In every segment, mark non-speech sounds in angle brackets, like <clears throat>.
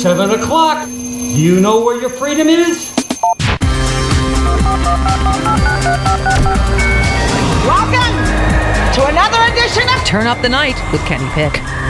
7 o'clock. Do you know where your freedom is? Welcome to another edition of Turn Up the Night with Kenny Pick.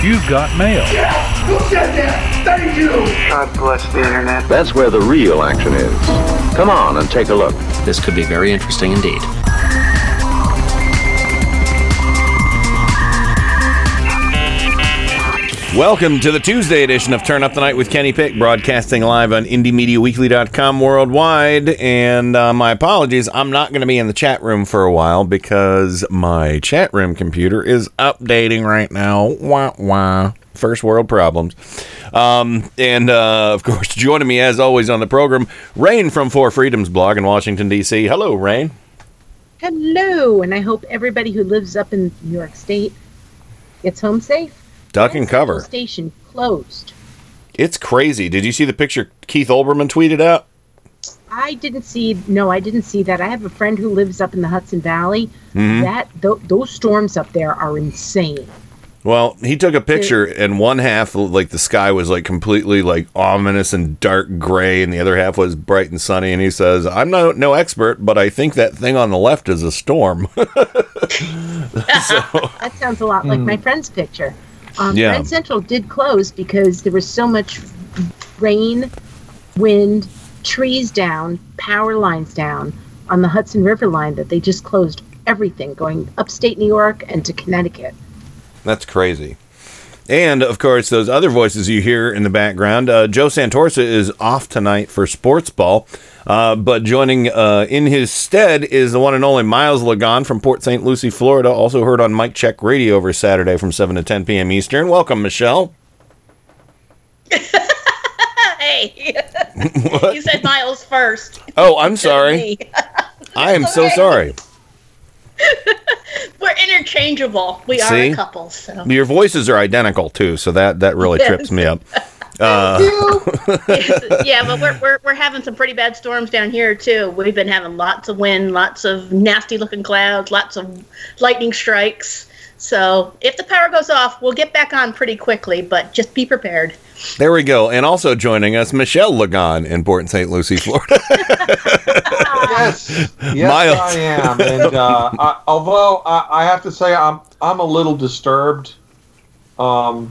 You've got mail. Yes! Who said that? Thank you. God bless the internet. That's where the real action is. Come on and take a look. This could be very interesting indeed. Welcome to the Tuesday edition of Turn Up the Night with Kenny Pick, broadcasting live on IndieMediaWeekly.com worldwide. And uh, my apologies, I'm not going to be in the chat room for a while because my chat room computer is updating right now. Wah wah. First world problems. Um, and uh, of course, joining me as always on the program, Rain from Four Freedoms blog in Washington, D.C. Hello, Rain. Hello, and I hope everybody who lives up in New York State gets home safe. Duck and cover. Station closed. It's crazy. Did you see the picture Keith Olbermann tweeted out? I didn't see. No, I didn't see that. I have a friend who lives up in the Hudson Valley. Mhm. That th- those storms up there are insane. Well, he took a picture, and one half, like the sky was like completely like ominous and dark gray, and the other half was bright and sunny. And he says, "I'm no no expert, but I think that thing on the left is a storm." <laughs> <laughs> That sounds a lot like Hmm. my friend's picture. Um, Yeah. Grand Central did close because there was so much rain, wind, trees down, power lines down on the Hudson River line that they just closed everything going upstate New York and to Connecticut. That's crazy. And of course, those other voices you hear in the background. Uh, Joe Santorsa is off tonight for sports ball, uh, but joining uh, in his stead is the one and only Miles Lagon from Port St. Lucie, Florida. Also heard on Mike Check Radio over Saturday from 7 to 10 p.m. Eastern. Welcome, Michelle. <laughs> hey, <laughs> you said Miles first. Oh, I'm sorry. <laughs> I am so sorry. <laughs> We're interchangeable. We are See? a couple. So Your voices are identical too, so that that really Yes. trips me up. <laughs> Uh, <laughs> yeah, but we're, we're we're having some pretty bad storms down here too. We've been having lots of wind, lots of nasty looking clouds, lots of lightning strikes. So if the power goes off, we'll get back on pretty quickly. But just be prepared. there we go. And also joining us, Michelle Lagon in Port St. Lucie, Florida. <laughs> yes, yes, Miles. I am. And uh, I, although I, I have to say I'm I'm a little disturbed. Um,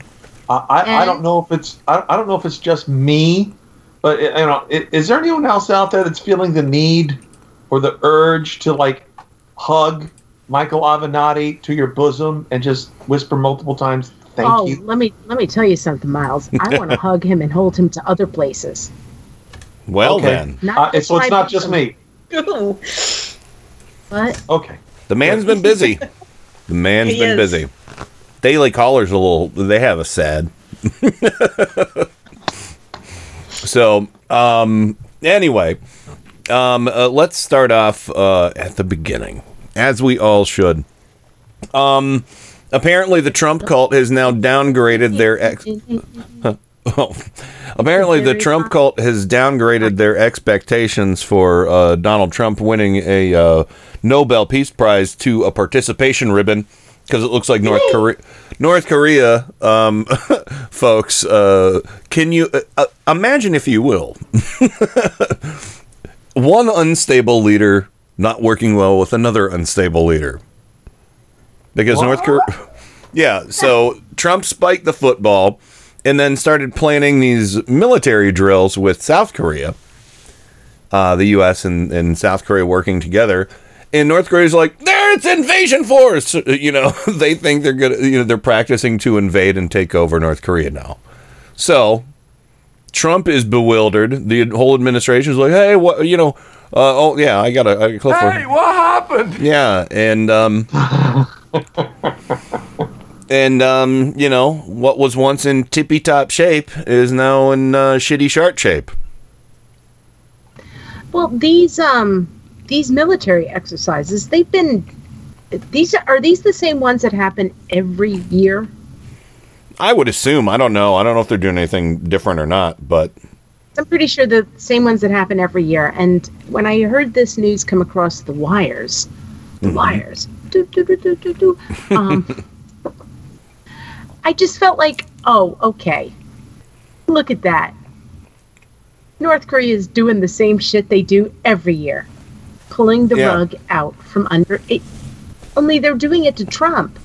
I, I, I don't know if it's I, I don't know if it's just me, but you know, i- is there anyone else out there that's feeling the need or the urge to like hug Michael Avenatti to your bosom and just whisper multiple times, "Thank oh, you." let me let me tell you something, Miles. I <laughs> want to hug him and hold him to other places. Well Okay. then, Not Uh, so it's not just me. Ooh. <laughs> What? Okay. the man's been busy. The man's He been is. busy. Daily callers a little. They have a sad. <laughs> so, um, anyway, um, uh, let's start off uh, at the beginning, as we all should. Um, apparently, the Trump cult has now downgraded their ex. <laughs> Oh, apparently, the Trump cult has downgraded their expectations for uh, Donald Trump winning a uh, Nobel Peace Prize to a participation ribbon because it looks like North Korea. North Korea, um, <laughs> folks, uh, can you uh, uh, imagine, if you will, <laughs> one unstable leader not working well with another unstable leader? Because North Korea. <laughs> Yeah, so Trump spiked the football and then started planning these military drills with South Korea. Uh, the U.S. And, and South Korea working together. And North Korea's like, there it's invasion force. <laughs> You know, <laughs> they think they're good. You know, they're practicing to invade and take over North Korea now. So Trump is bewildered. The whole administration is like, hey, what? You know, oh yeah, I got a, I got a clip for Hey, what happened? yeah, and um, and um, you know what was once in tippy top shape is now in uh, shitty shark shape. Well, these um these military exercises, they've been these are these the same ones that happen every year? I would assume. I don't know. I don't know if they're doing anything different or not, but I'm pretty sure the same ones that happen every year. And when I heard this news come across the wires, the wires, doo, doo, doo, doo, doo, doo, um, I just felt like, oh, okay, look at that. North Korea is doing the same shit they do every year, pulling the Yeah. rug out from under it. Only they're doing it to Trump.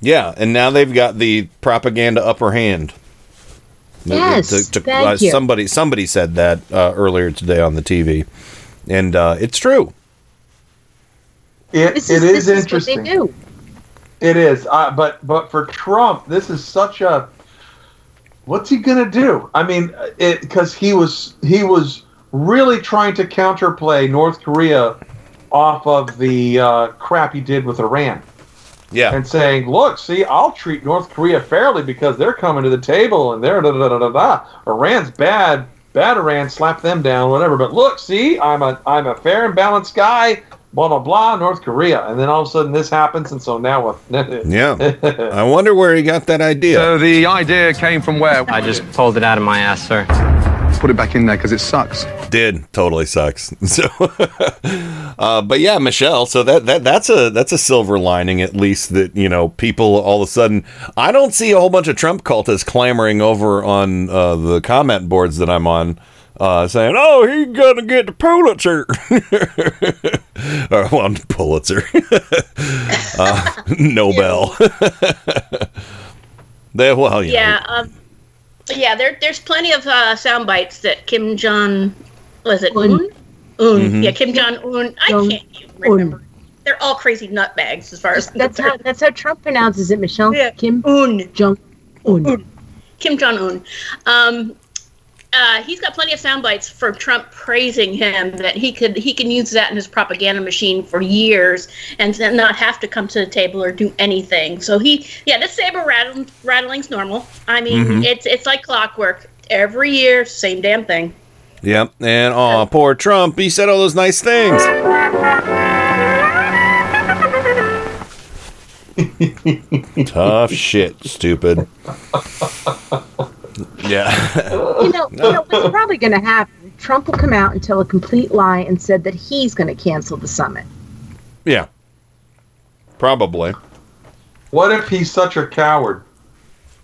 yeah. And now they've got the propaganda upper hand. Yes, thank you. Somebody somebody said that uh, earlier today on the TV, and uh, it's true. It, This it is, is this interesting. Is what they do. It is, uh, but but for Trump, this is such a. What's he gonna do? I mean, it because he was he was really trying to counterplay North Korea off of the uh, crap he did with Iran. Yeah. And saying, look, see, I'll treat North Korea fairly because they're coming to the table and they're da da da da da. Iran's bad, bad Iran, slap them down, whatever. But look, see, I'm a I'm a fair and balanced guy. Blah blah blah. North Korea, and then all of a sudden this happens, and so now what? <laughs> Yeah. <laughs> I wonder where he got that idea. So the idea came from where? I just pulled it out of my ass, sir. Put it back in there because it sucks. Did totally sucks. <laughs> So, uh, but yeah, Michelle. So that that that's a that's a silver lining at least that you know people all of a sudden. I don't see a whole bunch of Trump cultists clamoring over on uh, the comment boards that I'm on. Uh, saying, "Oh, he's gonna get the Pulitzer," <laughs> or well, <laughs> Pulitzer, uh, Nobel. they well, you know, Yeah, um, yeah. There, there's plenty of uh, sound bites that Kim Jong, was it Un? Un. Mhm. Yeah, Kim Jong Un. I can't even remember. They're all crazy nutbags as far as That's how that's how Trump pronounces it, Michelle. Yeah. Kim Un. Jong Un. Kim Jong Un. Um, uh, he's got plenty of sound bites for Trump praising him that he could he can use that in his propaganda machine for years and then not have to come to the table or do anything. So he yeah, this saber rattle, rattling's normal. I mean, Mhm. it's it's like clockwork. Every year, same damn thing. Yep. And oh, poor Trump. He said all those nice things. <laughs> Tough shit, stupid. <laughs> Yeah. You know, you know what's probably going to happen? Trump will come out and tell a complete lie and said that he's going to cancel the summit. yeah. Probably. What if he's such a coward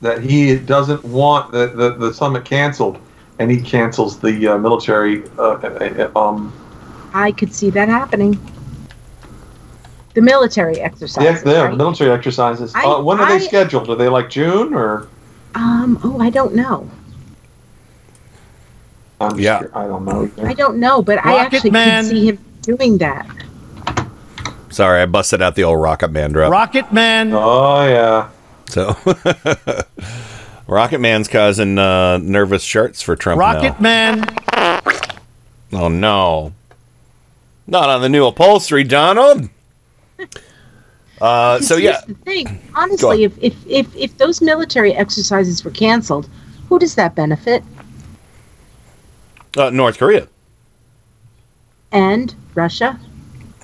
that he doesn't want the, the, the summit canceled and he cancels the uh, military uh, uh, um I could see that happening. The military the, exercises. the right? military exercises? I- uh, when are I- they scheduled? Are they like June or? Um. Oh, I don't know. I'm Yeah. sure- I don't know. either. I don't know, but I actually Man. could see him doing that. Sorry, I busted out the old Rocket Man drop. Rocket Man. Oh yeah. So, <laughs> Rocket Man's causing uh, nervous charts for Trump Rocket Man. Oh no, not on the new upholstery, Donald. <laughs> Uh, so yeah, here's the thing. <clears throat> Honestly, if, if if if those military exercises were canceled, who does that benefit? uh, North Korea. And Russia.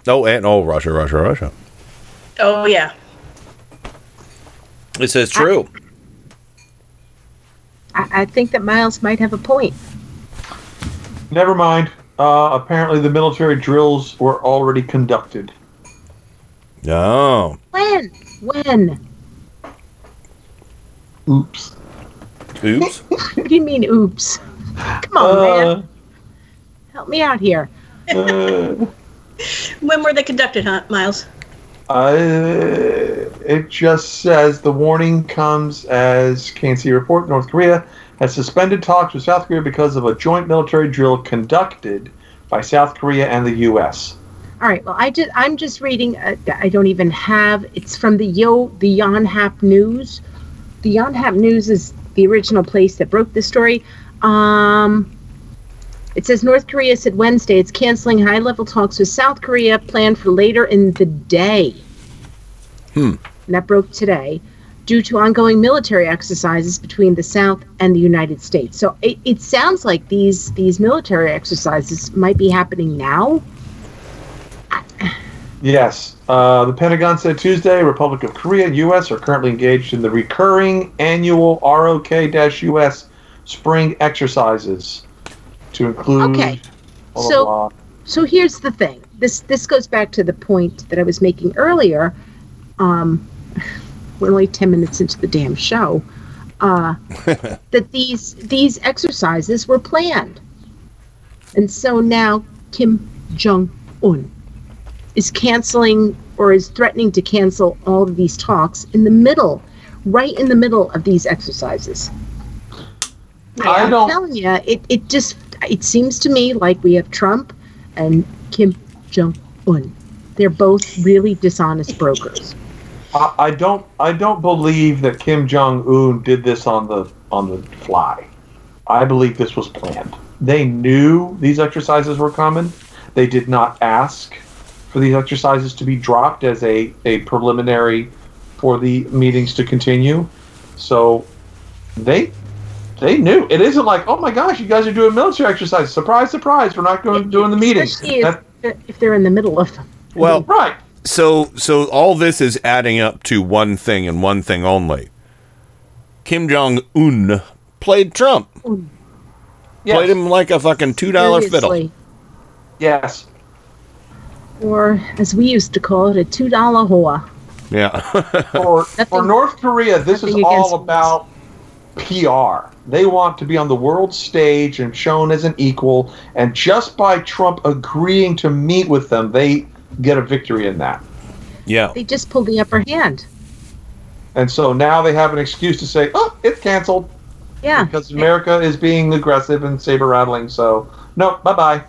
Oh, and oh, Russia, Russia, Russia. Oh yeah. This is true. I, I think that Miles might have a point. Never mind. Uh, apparently, the military drills were already conducted. Oh, When? When? Oops. oops. <laughs> What do you mean, oops? Come on, Uh, man. Help me out here. uh, <laughs> When were they conducted, huh, Miles? I, it just says the warning comes as KNC report North Korea has suspended talks with South Korea because of a joint military drill conducted by South Korea and the U.S. All right. Well, I just I'm just reading. Uh, I don't even have. It's from the Yo the Yonhap News. The Yonhap News is the original place that broke this story. Um, it says North Korea said Wednesday it's canceling high-level talks with South Korea planned for later in the day. Hmm. And that broke today due to ongoing military exercises between the South and the United States. So it, it sounds like these these military exercises might be happening now. Yes. Uh, the Pentagon said Tuesday Republic of Korea and U.S. are currently engaged in the recurring annual ROK US spring exercises to include. Okay. blah, blah, So- blah. So here's the thing. This this goes back to the point that I was making earlier. Um, <laughs> we're only ten minutes into the damn show. Uh, <laughs> that these these exercises were planned, and so now Kim Jong Un is canceling or is threatening to cancel all of these talks in the middle, right in the middle of these exercises. I I'm don't- telling you, it, it just it seems to me like we have Trump and Kim Jong Un. They're both really dishonest brokers. I, I don't. I don't believe that Kim Jong Un did this on the on the fly. I believe this was planned. They knew these exercises were coming. They did not ask for these exercises to be dropped as a, a preliminary for the meetings to continue. So they they knew. It isn't like, oh my gosh, you guys are doing military exercises. Surprise, surprise, we're not going doing the meetings. Especially if, if they're in the middle of them. Well, right. So so all this is adding up to one thing and one thing only. Kim Jong Un played Trump. Mm. Played him like a fucking two dollar fiddle. Yes. Or as we used to call it, a two dollar whore. Yeah. for, <laughs> for North Korea, this is all against about PR. They want to be on the world stage and shown as an equal, and just by Trump agreeing to meet with them, they get a victory in that. Yeah. They just pulled the upper hand. And so now they have an excuse to say, "Oh, it's canceled Yeah. because America is being aggressive and saber rattling." So, no, bye bye.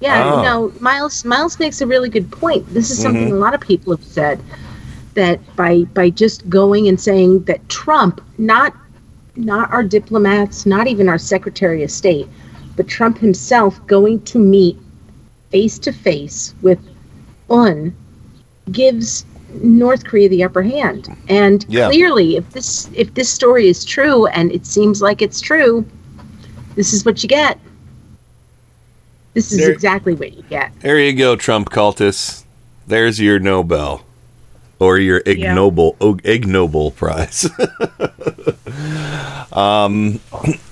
Yeah, Oh. you know, Miles Miles makes a really good point. This is something Mhm. a lot of people have said that by by just going and saying that Trump, not not our diplomats, not even our Secretary of State, but Trump himself going to meet face to face with Un gives North Korea the upper hand. And Yeah. clearly if this if this story is true and it seems like it's true, this is what you get. This is There- exactly what you get. There you go, Trump cultists. There's your Nobel. Or your Yeah. ignoble og- ignoble prize. <laughs> um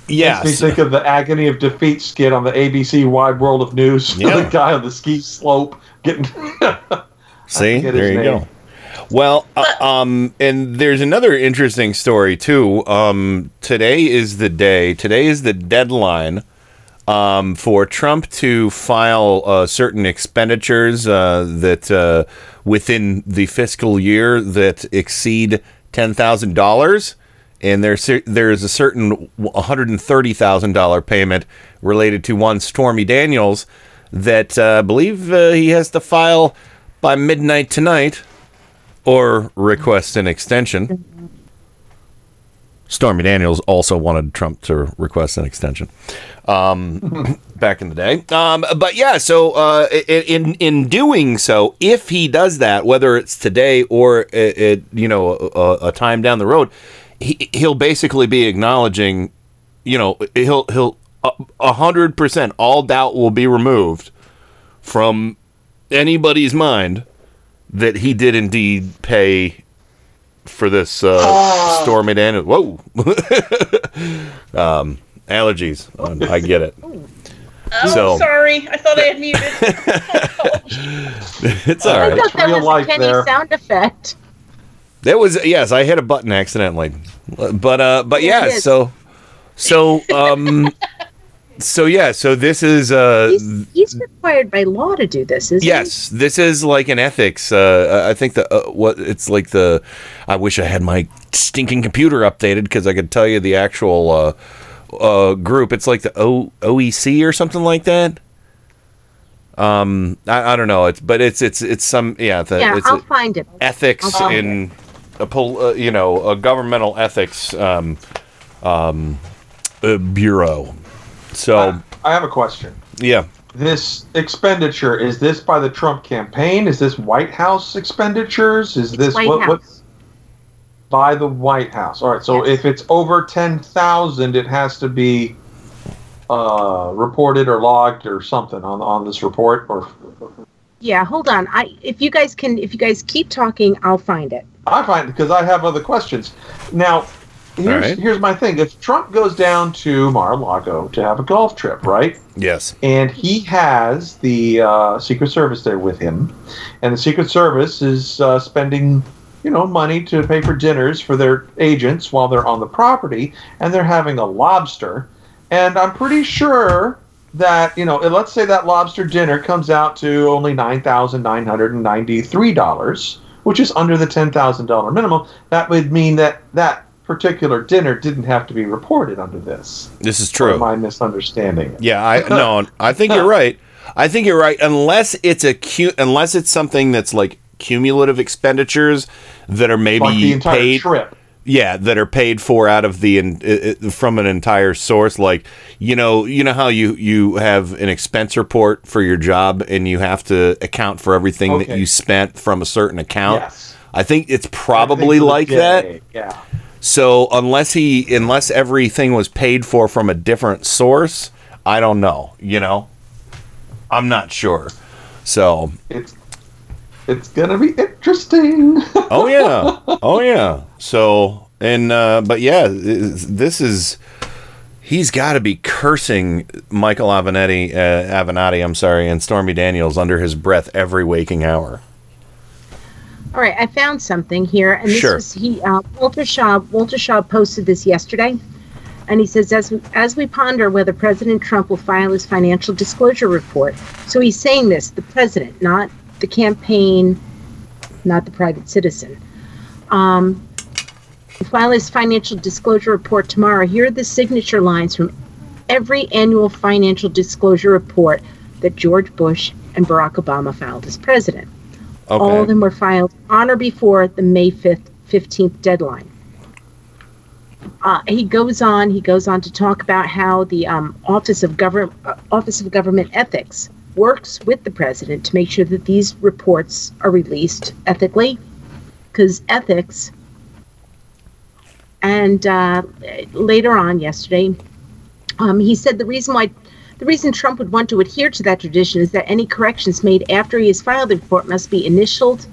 yes. Makes me think of the agony of defeat skit on the ABC Wide World of News. <laughs> Yeah. the guy on the ski slope getting. <laughs> See, forget his there you name. go. Well, uh, um, and there's another interesting story too. Um, today is the day. Today is the deadline um, for Trump to file uh, certain expenditures uh, that uh, within the fiscal year that exceed ten thousand dollars. And there's cer- there's a certain one hundred and thirty thousand dollar payment related to one Stormy Daniels that uh, I believe uh, he has to file by midnight tonight or request an extension. Stormy Daniels also wanted Trump to request an extension um, <laughs> back in the day. Um, but yeah, so uh, in in doing so, if he does that, whether it's today or it, it you know a, a time down the road, he, he'll basically be acknowledging, you know, he'll he'll a- hundred percent all doubt will be removed from anybody's mind that he did indeed pay for this uh, Stormy Daniels. Whoa, <laughs> um, allergies. I get it. Oh, So- sorry. I thought I had muted. <laughs> <laughs> it's all right. I right. thought that was a Kenny sound effect. That was yes, I hit a button accidentally, but uh, but Yeah, yeah, you did. so so um, so yeah, so this is uh, He's required by law to do this, isn't yes, this is like an ethics. Uh, I think the uh, what it's like the. I wish I had my stinking computer updated because I could tell you the actual uh, uh, group. It's like the o- OEC or something like that. Um, I, I don't know. It's but it's it's it's some yeah. The. Yeah, I'll find it. ethics find in a pol- uh, you know a governmental ethics um, um, uh, bureau. So I have a question. yeah, This expenditure is this by the Trump campaign? Is this White House expenditures? Is this White what, what House. by the White House? All right. So if it's over ten thousand, it has to be uh, reported or logged or something on on this report. Or Yeah, hold on. I if you guys can if you guys keep talking, I'll find it. I find because I have other questions. Now, here's right. here's my thing. If Trump goes down to Mar-a-Lago to have a golf trip, right? Yes. And he has the uh, Secret Service there with him, and the Secret Service is uh, spending, you know, money to pay for dinners for their agents while they're on the property, and they're having a lobster, and I'm pretty sure that you know, let's say that lobster dinner comes out to only nine thousand nine hundred and ninety-three dollars, which is under the ten thousand dollar minimum. That would mean that that particular dinner didn't have to be reported under this. This is Or true. am I misunderstanding it? Yeah, I <laughs> no, I think you're right. I think you're right. Unless it's a cu- unless it's something that's like cumulative expenditures that are maybe Like the entire paid. trip. Yeah, that are paid for out of the in, from an entire source. Like you know, you know how you you have an expense report for your job and you have to account for everything that you spent from a certain account. Yes. I think it's probably Everything for the like that. Yeah. So unless he unless everything was paid for from a different source, I don't know, you know. I'm not sure. So, It's it's gonna be interesting. <laughs> oh yeah. Oh yeah. So, and uh but yeah, this is he's got to be cursing Michael Avenatti uh, Avenatti, I'm sorry, and Stormy Daniels under his breath every waking hour. All right, I found something here, and this Sure. was he uh, Walter Shaub. Walter Shaub posted this yesterday, and he says as we, as we ponder whether President Trump will file his financial disclosure report. So he's saying this, the president, not the campaign, not the private citizen. Um, file his financial disclosure report tomorrow. Here are the signature lines from every annual financial disclosure report that George Bush and Barack Obama filed as president. All of them were filed on or before the May 5th, 15th deadline. Uh, he goes on. He goes on to talk about how the um, Office of Government uh, Office of Government Ethics works with the president to make sure that these reports are released ethically, because ethics. And uh, later on yesterday, um, he said the reason why the reason Trump would want to adhere to that tradition is that any corrections made after he has filed the report must be initialed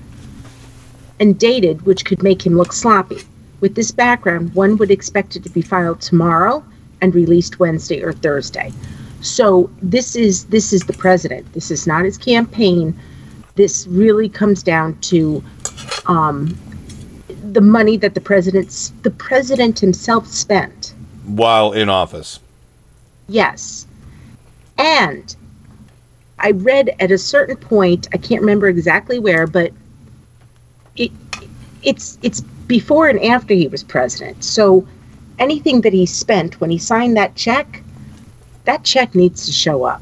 and dated, which could make him look sloppy. With this background, one would expect it to be filed tomorrow and released Wednesday or Thursday. So this is this is the president. This is not his campaign. This really comes down to um, the money that the president's the president himself spent. While in office. Yes. And I read at a certain point, I can't remember exactly where, but it it's it's before and after he was president. So anything that he spent when he signed that check, that check needs to show up.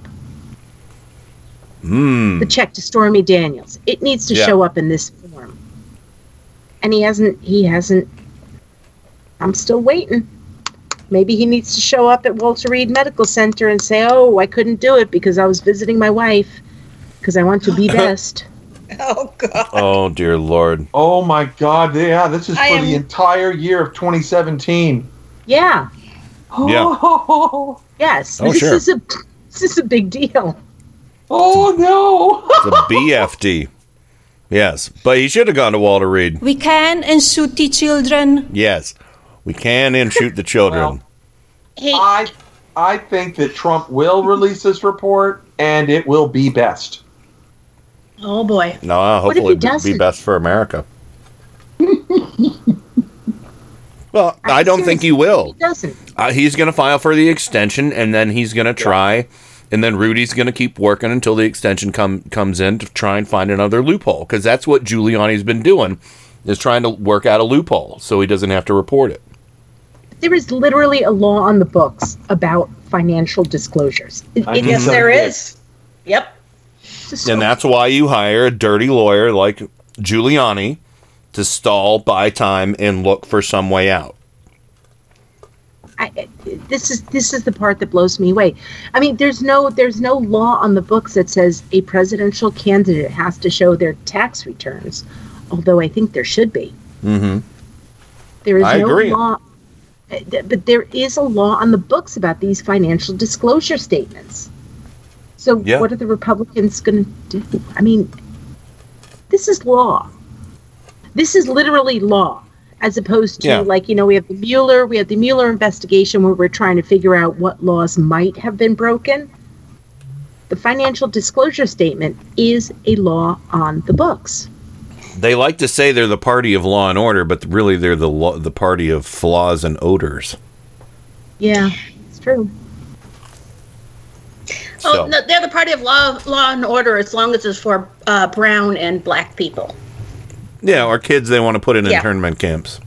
Hmm. The check to Stormy Daniels. It needs to Yeah. show up in this form. And he hasn't he hasn't I'm still waiting. Maybe he needs to show up at Walter Reed Medical Center and say, "Oh, I couldn't do it because I was visiting my wife because I want to be <laughs> best." Oh God. Oh dear lord. Oh my God! Yeah, this is I for am- the entire year of 2017. Yeah. Yeah. Oh, <laughs> Yes. Oh, this sure. is a this is a big deal. oh no! It's a BFD. Yes, but he should have gone to Walter Reed. We can and shoot the children. Yes, we can and shoot the children. I I think that Trump will release this report, and it will be best. Oh boy. no, What if hopefully it'd be best for America. well, I don't think he will. He doesn't. Uh, he's going to file for the extension, and then he's going to try, and then Rudy's going to keep working until the extension come comes in to try and find another loophole, because that's what Giuliani's been doing, is trying to work out a loophole so he doesn't have to report it. There is literally a law on the books about financial disclosures. It, it- Yes, so. there is. Yep. it's And that's why you hire a dirty lawyer like Giuliani to stall, buy time, and look for some way out. I, I- this is this is the part that blows me away. I mean, there's no there's no law on the books that says a presidential candidate has to show their tax returns, although I think there should be. Mm-hmm. There is I no agree. law, th- but there is a law on the books about these financial disclosure statements. So Yeah. what are the Republicans going to do? I mean, this is law. This is literally law, as opposed to Yeah. like you know we have the Mueller, we have the Mueller investigation where we're trying to figure out what laws might have been broken. The financial disclosure statement is a law on the books. They like to say they're the party of law and order, but really they're the lo- the party of flaws and odors. Yeah, it's true. Oh, no, they're the party of law, law and order as long as it's for uh, brown and black people. Yeah, or kids they want to put in Yeah. internment camps.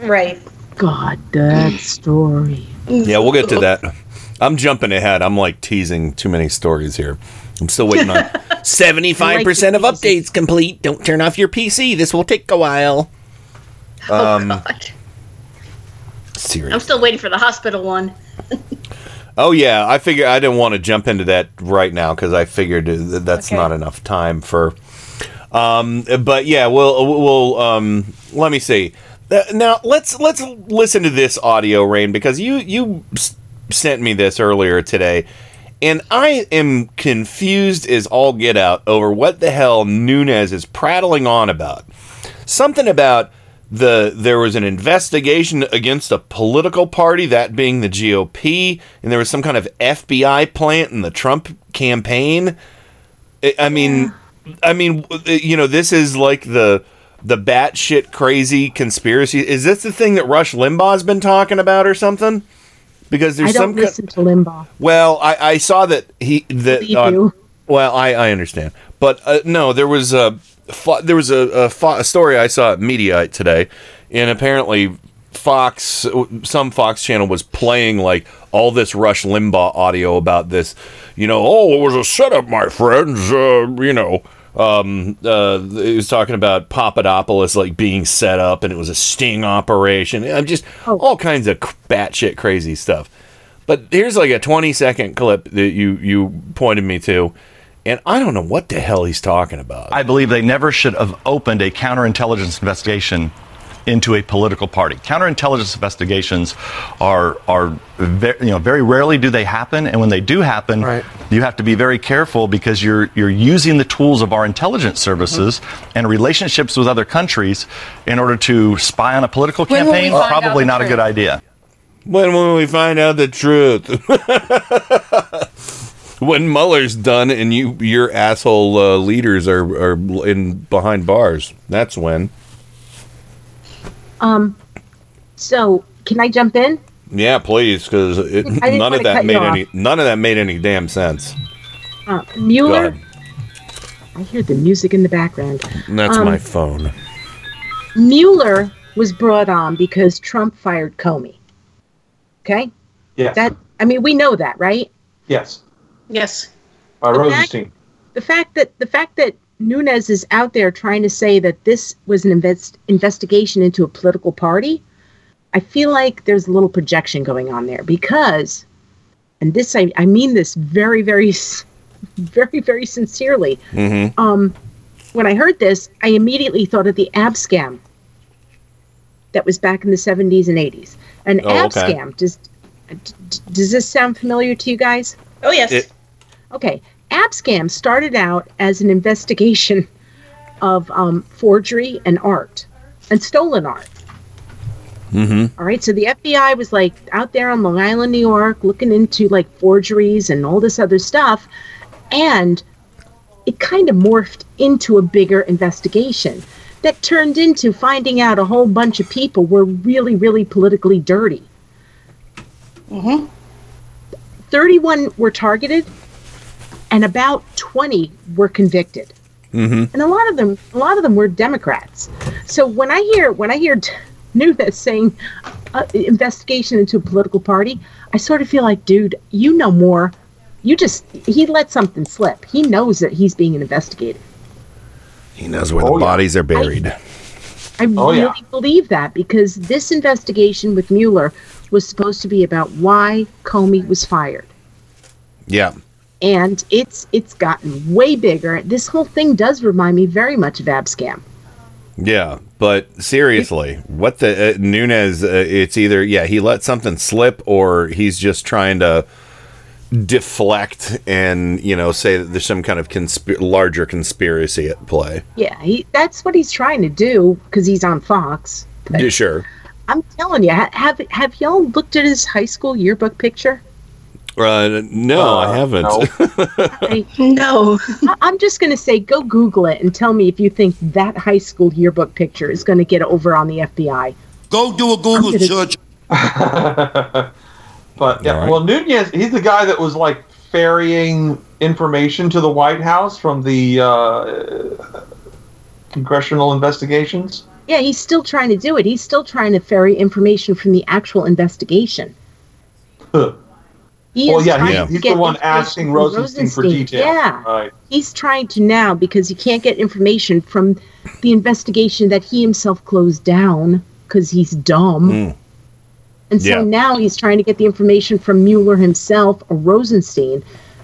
Right. God, that story. Yeah, we'll get to that. I'm jumping ahead. I'm like teasing too many stories here. I'm still waiting on <laughs> 75% of updates complete. Don't turn off your PC. This will take a while. Um, oh, God. Serious. I'm still waiting for the hospital one. <laughs> Oh yeah, I figure I didn't want to jump into that right now because I figured that that's not enough time for. Um, but yeah, we'll we'll um, let me see. Uh, Now let's let's listen to this audio, Rain, because you you s- sent me this earlier today, and I am confused as all get out over what the hell Nunes is prattling on about. Something about the there was an investigation against a political party, that being the GOP, and there was some kind of FBI plant in the Trump campaign. I mean, I mean, you know, this is like the the batshit crazy conspiracy. Is this the thing that Rush Limbaugh's been talking about or something? Because there's I don't some. listen to Limbaugh. well, I, I saw that he that Believe on- you. well, I, I understand, but uh, no, there was a there was a, a, fo- a story I saw at Mediaite today, and apparently Fox, some Fox channel was playing like all this Rush Limbaugh audio about this, you know, oh, it was a setup, my friends, uh, you know. Um, uh, he was talking about Papadopoulos like being set up, and it was a sting operation. I'm just all kinds of batshit crazy stuff. But here's like a 20 second clip that you you pointed me to, and I don't know what the hell he's talking about. I believe they never should have opened a counterintelligence investigation into a political party. Counterintelligence investigations are are very, you know very rarely do they happen, and when they do happen, you have to be very careful because you're you're using the tools of our intelligence services and relationships with other countries in order to spy on a political When campaign. Probably the not a good idea. When will we find out the truth? <laughs> when Mueller's done and you your asshole uh, leaders are are in behind bars, that's when. Um, so can I jump in? Yeah, please, because none of that cut you made off. any none of that made any damn sense. Uh, Go Mueller. ahead. I hear the music in the background. That's Um, my phone. Mueller was brought on because Trump fired Comey. Okay. Yes. That I mean, we know that, right? Yes. Yes. The fact- Rosenstein. The fact that the fact that Nunes is out there trying to say that this was an invest, investigation into a political party, I feel like there's a little projection going on there because, and this I, I mean this very very <laughs> very very sincerely. Mm-hmm. Um, when I heard this, I immediately thought of the Abscam that was back in the 70s and 80s. An Oh, ab okay. scam. Does d- does this sound familiar to you guys? Oh yes. It- Okay, Abscam started out as an investigation of um, forgery and art and stolen art. Mm-hmm. All right, so the FBI was like out there on Long Island, New York, looking into like forgeries and all this other stuff, and it kind of morphed into a bigger investigation that turned into finding out a whole bunch of people were really, really politically dirty. Mm-hmm. 31 were targeted, and about 20 were convicted Mm-hmm. and a lot of them a lot of them were democrats so when i hear when i hear <laughs> Nunes saying uh, investigation into a political party i sort of feel like dude you know more you just he let something slip he knows that he's being investigated He knows where Oh, the yeah. bodies are buried. i Oh, really yeah. believe that because this investigation with mueller was supposed to be about why comey was fired yeah. And it's it's gotten way bigger this whole thing does remind me very much of abscam Yeah, but seriously, what the uh, Nunes? Uh, it's either yeah, he let something slip, or he's just trying to deflect and you know say that there's some kind of consp- larger conspiracy at play. Yeah, he, that's what he's trying to do because he's on Fox. But Yeah, sure. I'm telling you, have have y'all looked at his high school yearbook picture? Uh, no, I haven't. I, <laughs> no. I- I'm just going to say, go Google it and tell me if you think that high school yearbook picture is going to get over on the FBI. Go do a Google gonna- search. <laughs> But yeah, All right. well, Nunes, he's the guy that was like ferrying information to the White House from the uh, congressional investigations. Yeah, he's still trying to do it. He's still trying to ferry information from the actual investigation. Huh. He well, yeah, trying he's, he's the one asking from Rosenstein, for details. Yeah. Right. He's trying to now because he can't get information from the investigation that he himself closed down because he's dumb. Mm. And so Yeah. now he's trying to get the information from Mueller himself or Rosenstein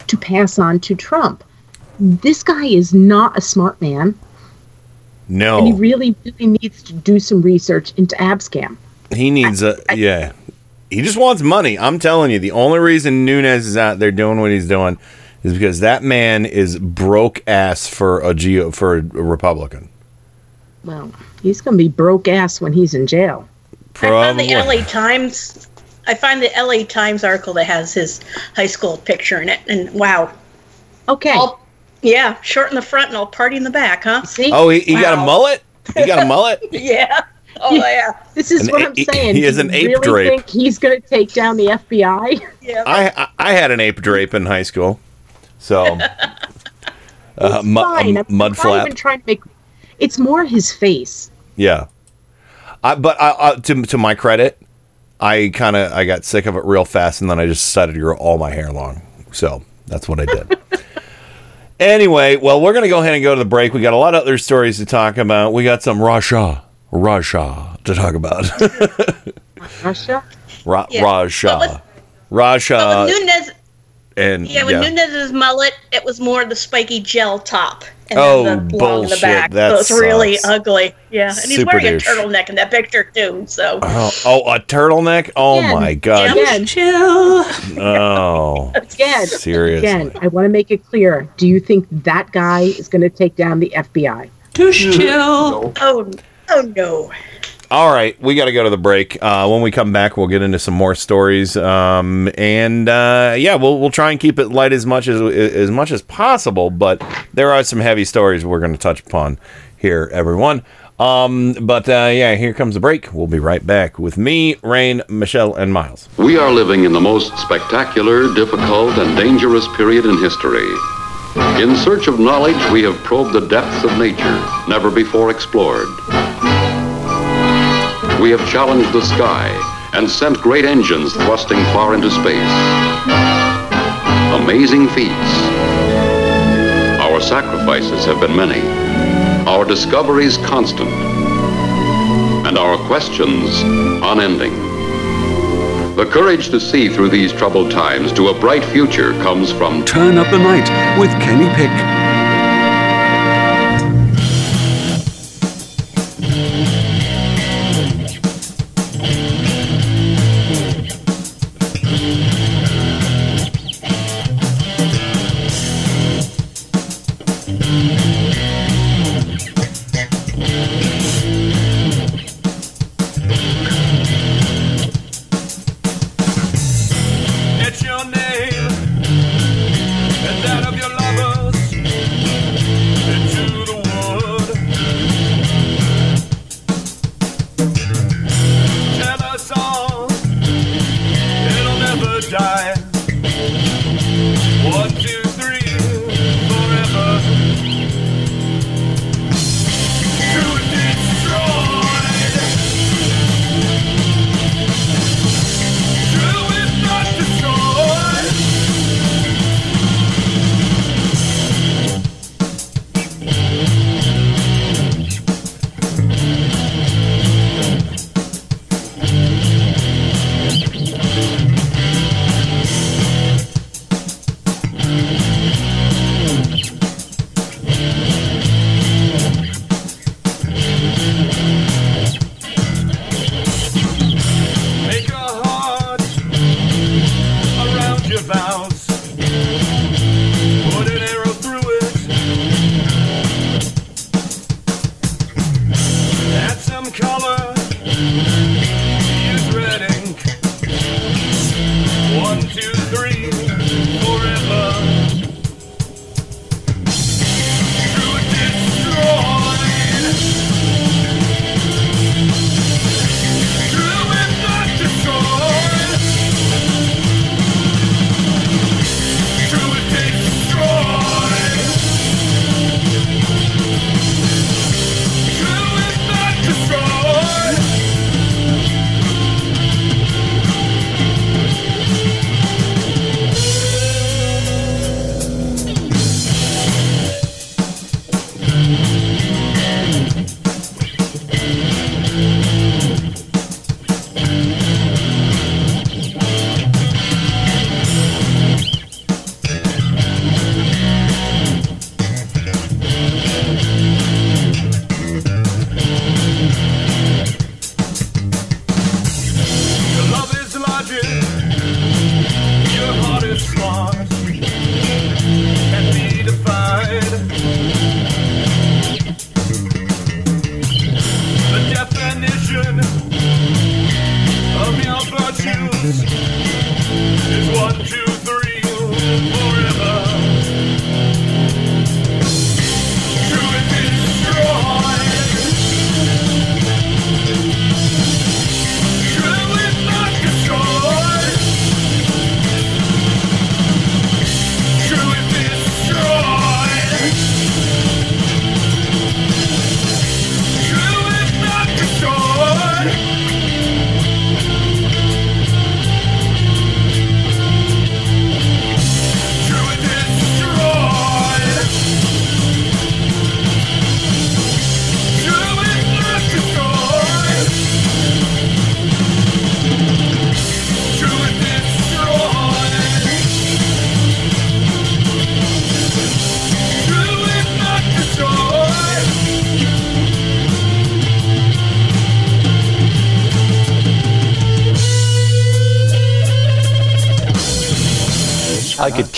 to pass on to Trump. This guy is not a smart man, No, and he really, really needs to do some research into Abscam. He needs a yeah. He just wants money. I'm telling you, the only reason Nunes is out there doing what he's doing is because that man is broke ass for a geo for a Republican. Well, he's going to be broke ass when he's in jail. I found the LA Times. I find the LA Times article that has his high school picture in it, and wow. Okay. All, yeah, short in the front and all party in the back, huh? See? Oh, he, he got a mullet. He got a mullet. <laughs> Yeah. Oh yeah. This is An what a- I'm saying. he is Do an you ape really drape. think he's going to take down the FBI? <laughs> Yeah. I, I I had an ape drape in high school, so <laughs> uh, mu- Fine. a I'm mud flap. even trying to make. It's more his face. Yeah, I, but I, I, to to my credit, I kind of I got sick of it real fast, and then I just decided to grow all my hair long. So that's what I did. <laughs> anyway, well, we're gonna go ahead and go to the break. We got a lot of other stories to talk about. We got some Russia, Russia to talk about. <laughs> Russia? Ra- Yeah. Russia, But with- Russia, But with Nunes, and yeah, with Nunes's mullet, it was more the spiky gel top. And Oh, then the long in the bullshit. back. That so it's really ugly. Yeah. And he's Super wearing douche. a turtleneck in that picture too. So Oh, oh, a turtleneck! Oh Again. my god! Again, chill. <laughs> Oh, again, seriously. again. I want to make it clear. Do you think that guy is going to take down the FBI? Hmm. Chill. Oh, oh no. All right, we got to go to the break. Uh, when we come back, we'll get into some more stories, um, and uh, yeah, we'll we'll try and keep it light as much as as much as possible. But there are some heavy stories we're going to touch upon here, everyone. Um, but uh, yeah, here comes the break. We'll be right back with me, Rain, Michelle, and Miles. We are living in the most spectacular, difficult, and dangerous period in history. In search of knowledge, we have probed the depths of nature, never before explored. We have challenged the sky and sent great engines thrusting far into space. Amazing feats. Our sacrifices have been many, our discoveries constant, and our questions unending. The courage to see through these troubled times to a bright future comes from Turn Up the Night with Kenny Pick.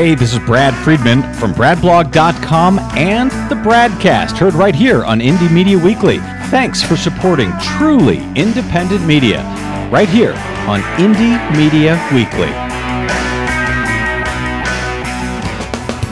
Hey, this is Brad Friedman from BradBlog.com and the Bradcast, heard right here on Indie Media Weekly. Thanks for supporting truly independent media, right here on Indie Media Weekly.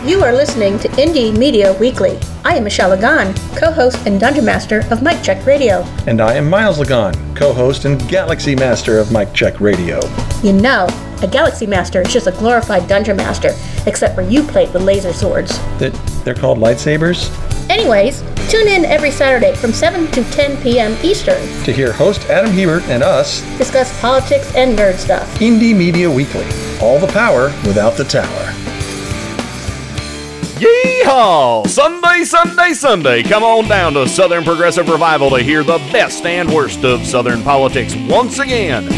You are listening to Indie Media Weekly. I am Michelle Lagan, co-host and Dungeon Master of Mike Check Radio. And I am Miles Lagan, co host and Galaxy Master of Mike Check Radio. You know, a Galaxy Master is just a glorified Dungeon Master, except for you play with laser swords. That they're called lightsabers? Anyways, tune in every Saturday from 7 to 10 p.m. Eastern. To hear host Adam Hebert and us discuss politics and nerd stuff. Indie Media Weekly. All the power without the tower. Yeehaw! Sunday, Sunday, Sunday. Come on down to Southern Progressive Revival to hear the best and worst of Southern politics once again.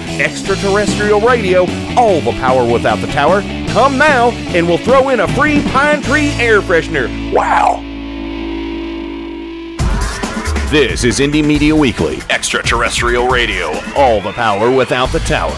extraterrestrial radio, all the power without the tower. Come now, and we'll throw in a free pine tree air freshener. Wow! This is Indie Media Weekly, extraterrestrial radio, all the power without the tower.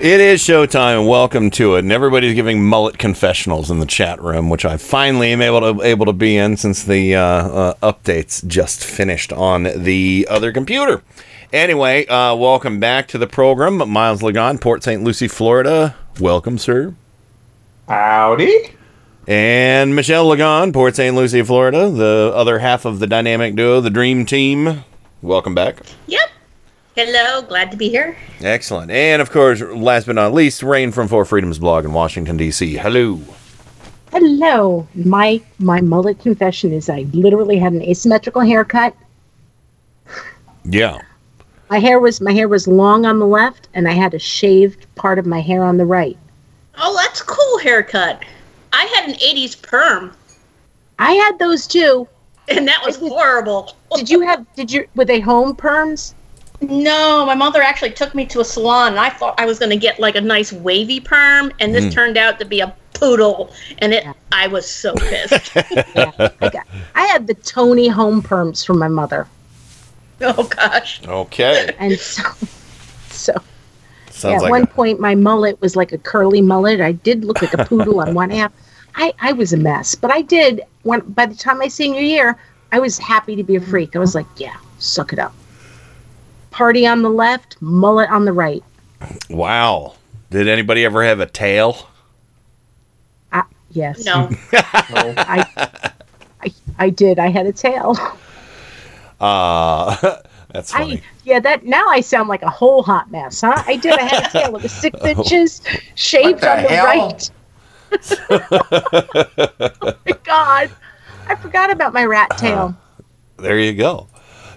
It is showtime, and welcome to it. And everybody's giving mullet confessionals in the chat room, which I finally am able to able to be in since the uh, uh, updates just finished on the other computer. Anyway, uh, welcome back to the program, Miles Lagon, Port St. Lucie, Florida. Welcome, sir. Howdy. And Michelle Lagon, Port St. Lucie, Florida, the other half of the dynamic duo, the Dream Team. Welcome back. Yep. Hello, glad to be here. Excellent. And of course, last but not least, Rain from Four Freedoms blog in Washington, D.C. Hello. Hello. My my mullet confession is I literally had an asymmetrical haircut. Yeah. My hair was my hair was long on the left, and I had a shaved part of my hair on the right. Oh, that's cool haircut. I had an 80s perm, I had those too. and that was horrible. Did you have? Did you? Were they home perms? No, my mother actually took me to a salon, and I thought I was going to get like a nice wavy perm, and this Mm. turned out to be a poodle, and it. I was so <laughs> pissed. I got. I had the Toni home perms from my mother, oh gosh. Okay. and so, so Sounds yeah, at like one a- point my mullet was like a curly mullet. I did look like a poodle on one half. I, I was a mess, but I did. When by the time my senior year, I was happy to be a freak. I was like, yeah, suck it up. Party on the left, mullet on the right. Wow. Did anybody ever have a tail? I, yes. No. <laughs> I, I I did. I had a tail. Uh, <laughs> that's funny. I yeah. That now I sound like a whole hot mess, huh? I did. I had a <laughs> tail. It was six inches, shaved the on the hell? right. oh my god! I forgot about my rat tail. There you go.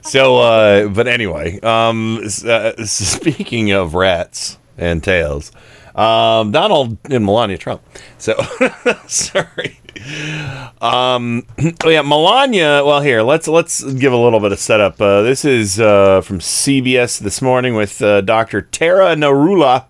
So, uh, but anyway, um, uh, speaking of rats and tails, um, Donald and Melania Trump. So, <laughs> sorry. Um, oh yeah, Melania. Well, here let's let's give a little bit of setup. Uh, this is uh, from CBS this morning with uh, Dr. Tara Narula.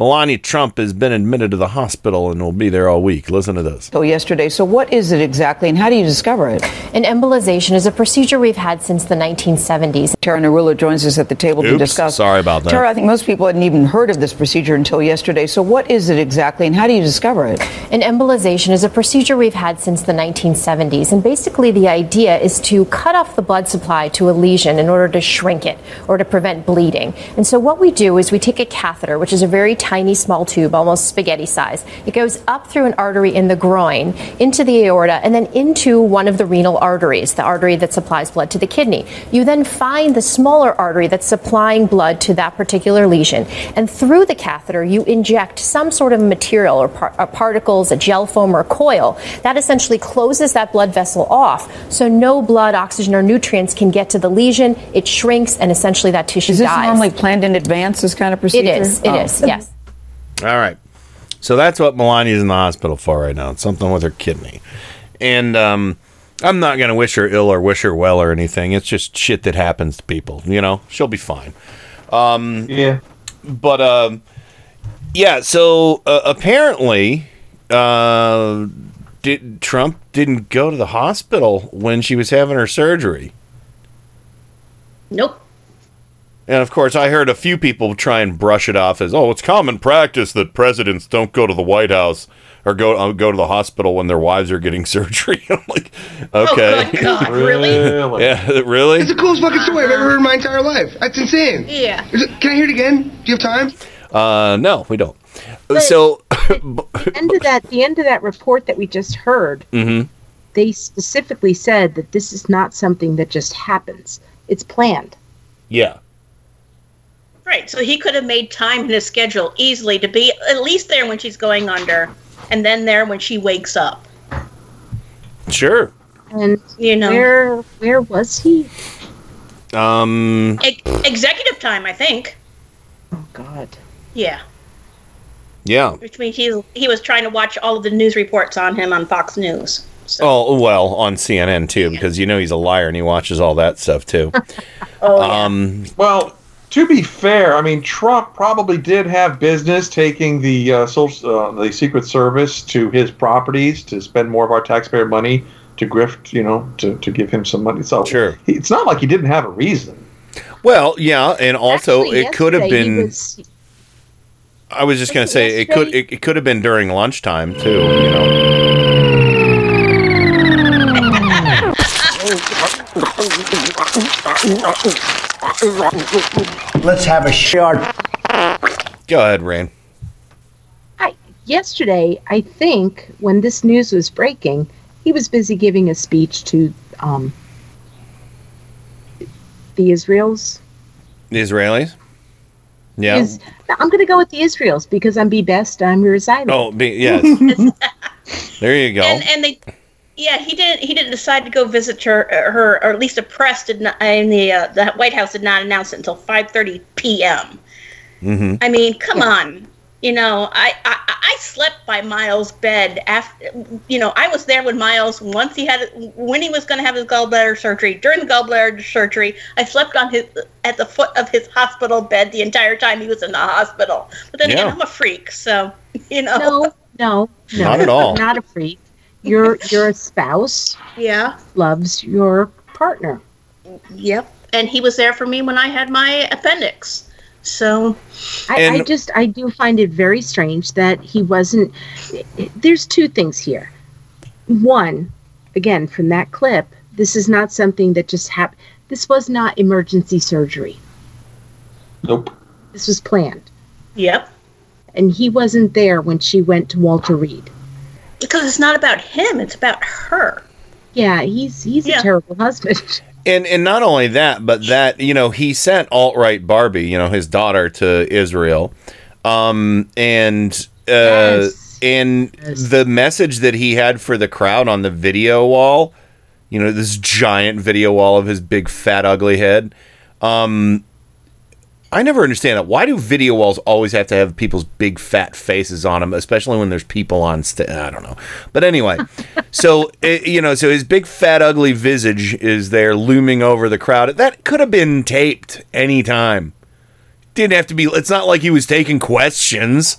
Melania Trump has been admitted to the hospital and will be there all week. Listen to this. So yesterday. So what is it exactly, and how do you discover it? An embolization is a procedure we've had since the 1970s. Tara Narula joins us at the table to discuss. sorry about that. Tara, I think most people hadn't even heard of this procedure until yesterday. So what is it exactly, and how do you discover it? An embolization is a procedure we've had since the 1970s. And basically, the idea is to cut off the blood supply to a lesion in order to shrink it or to prevent bleeding. And so, what we do is we take a catheter, which is a very tiny, small tube, almost spaghetti size. It goes up through an artery in the groin, into the aorta, and then into one of the renal arteries, the artery that supplies blood to the kidney. You then find the smaller artery that's supplying blood to that particular lesion. And through the catheter, you inject some sort of material or, par- or particles, a gel foam or a coil that essentially closes that blood vessel off so no blood, oxygen, or nutrients can get to the lesion. It shrinks and essentially that tissue Is this dies. normally planned in advance? This kind of procedure? It is. It is. Oh. Yes. All right. So that's what Melania's in the hospital for right now. It's something with her kidney. And um, I'm not going to wish her ill or wish her well or anything. It's just shit that happens to people. You know, she'll be fine. Um, yeah. But, um, yeah, so uh, apparently, uh, did, Trump didn't go to the hospital when she was having her surgery. Nope. And of course, I heard a few people try and brush it off as, "Oh, it's common practice that presidents don't go to the White House or go uh, go to the hospital when their wives are getting <laughs> surgery." <laughs> I'm like, okay, good God, really? <laughs> Yeah, really? It's the coolest fucking story I've ever heard in my entire life. That's insane. Yeah. It, can I hear it again? Do you have time? Uh, no, we don't. so, the end of that, the end of that report that we just heard, Mm-hmm. they specifically said that this is not something that just happens. It's planned. yeah, Right. So he could have made time in his schedule easily to be at least there when she's going under, and then there when she wakes up. sure. And You know. where where was he? Um, E- executive time, I think. Oh God. Yeah. yeah, Which means he he was trying to watch all of the news reports on him on Fox News. So. Oh well, on CNN too, because you know he's a liar and he watches all that stuff too. <laughs> Oh, um, Well, to be fair, I mean Trump probably did have business taking the uh, social, uh, the Secret Service to his properties to spend more of our taxpayer money to grift, you know, to, to give him some money. So Sure. he, it's not like he didn't have a reason. well, yeah, and also Actually, it could have been. was- I was just gonna Wasn't say it could it, it could have been during lunchtime too. You know. <laughs> Let's have a shot. Go ahead, Rain. I, yesterday, I think when this news was breaking, he was busy giving a speech to um, the Israels. The Israelis. Yeah. Is, I'm going to go with the Israels because I'm be best. I'm your asylum. oh, be, yes. <laughs> there you go. and and they yeah he didn't he didn't decide to go visit her her or at least the press did not and the uh, the white house did not announce it until 5:30 p.m. mm-hmm. I mean come on you know I, I I slept by Miles' bed after you know I was there when Miles once he had when he was going to have his gallbladder surgery during the gallbladder surgery I slept on his at the foot of his hospital bed the entire time he was in the hospital but then again I'm a freak so <laughs> you know No, no, no, Not at all. Not a freak. You're <laughs> you're spouse. yeah Loves your partner. Yep. And he was there for me when I had my appendix. So I, I just I do find it very strange that he wasn't. There's two things here. One, again from that clip, this is not something that just happened. This was not emergency surgery. Nope. This was planned, Yep. and he wasn't there when she went to Walter Reed. Because it's not about him, it's about her. Yeah, he's he's Yeah. a terrible husband. <laughs> And and not only that, but that you know he sent alt right Barbie, you know his daughter to Israel, um, and uh, Yes. and the message that he had for the crowd on the video wall, you know this giant video wall of his big fat ugly head. Um, I never understand that. Why do video walls always have to have people's big fat faces on them, especially when there's people on stage? I don't know. But anyway, <laughs> so it, you know, so his big fat ugly visage is there looming over the crowd. That could have been taped anytime. Didn't have to be. It's not like he was taking questions.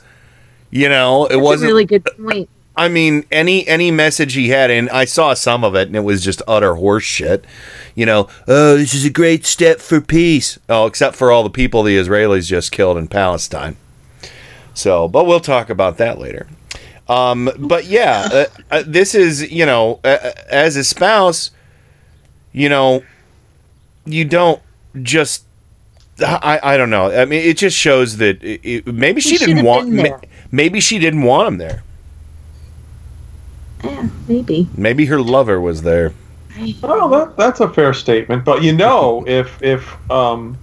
You know, it That's wasn't a really good point. I mean, any any message he had, and I saw some of it, and it was just utter horse shit. You know, oh, this is a great step for peace. Oh, except for all the people the Israelis just killed in Palestine. So, but we'll talk about that later. Um, but yeah, uh, uh, this is you know, uh, uh, as a spouse, you know, you don't just. I, I don't know. I mean, it just shows that it, it- maybe she He didn't want. ma- Maybe she didn't want him there. Yeah, maybe. Maybe her lover was there. Well, that, that's a fair statement. But you know, <laughs> if if um,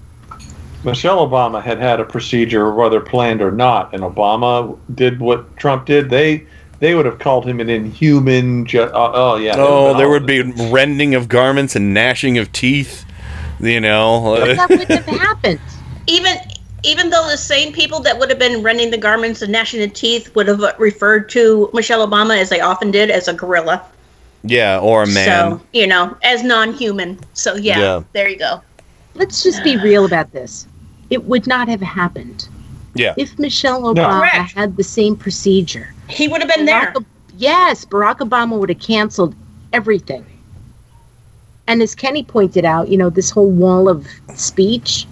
Michelle Obama had had a procedure, whether planned or not, and Obama did what Trump did, they they would have called him an inhuman. Ju- uh, oh yeah. Oh, there would be rending of garments and gnashing of teeth. You know, That wouldn't have happened. Even even though the same people that would have been rending the garments and gnashing the teeth would have referred to Michelle Obama as they often did as a gorilla. yeah, or a man. So, you know, as non human. So yeah, Yeah. there you go. Let's just be real about this. It would not have happened yeah, if Michelle Obama Correct. had the same procedure. He would have been there. Barack, yes, Barack Obama would have canceled everything. And as Kenny pointed out, you know, this whole wall of speech,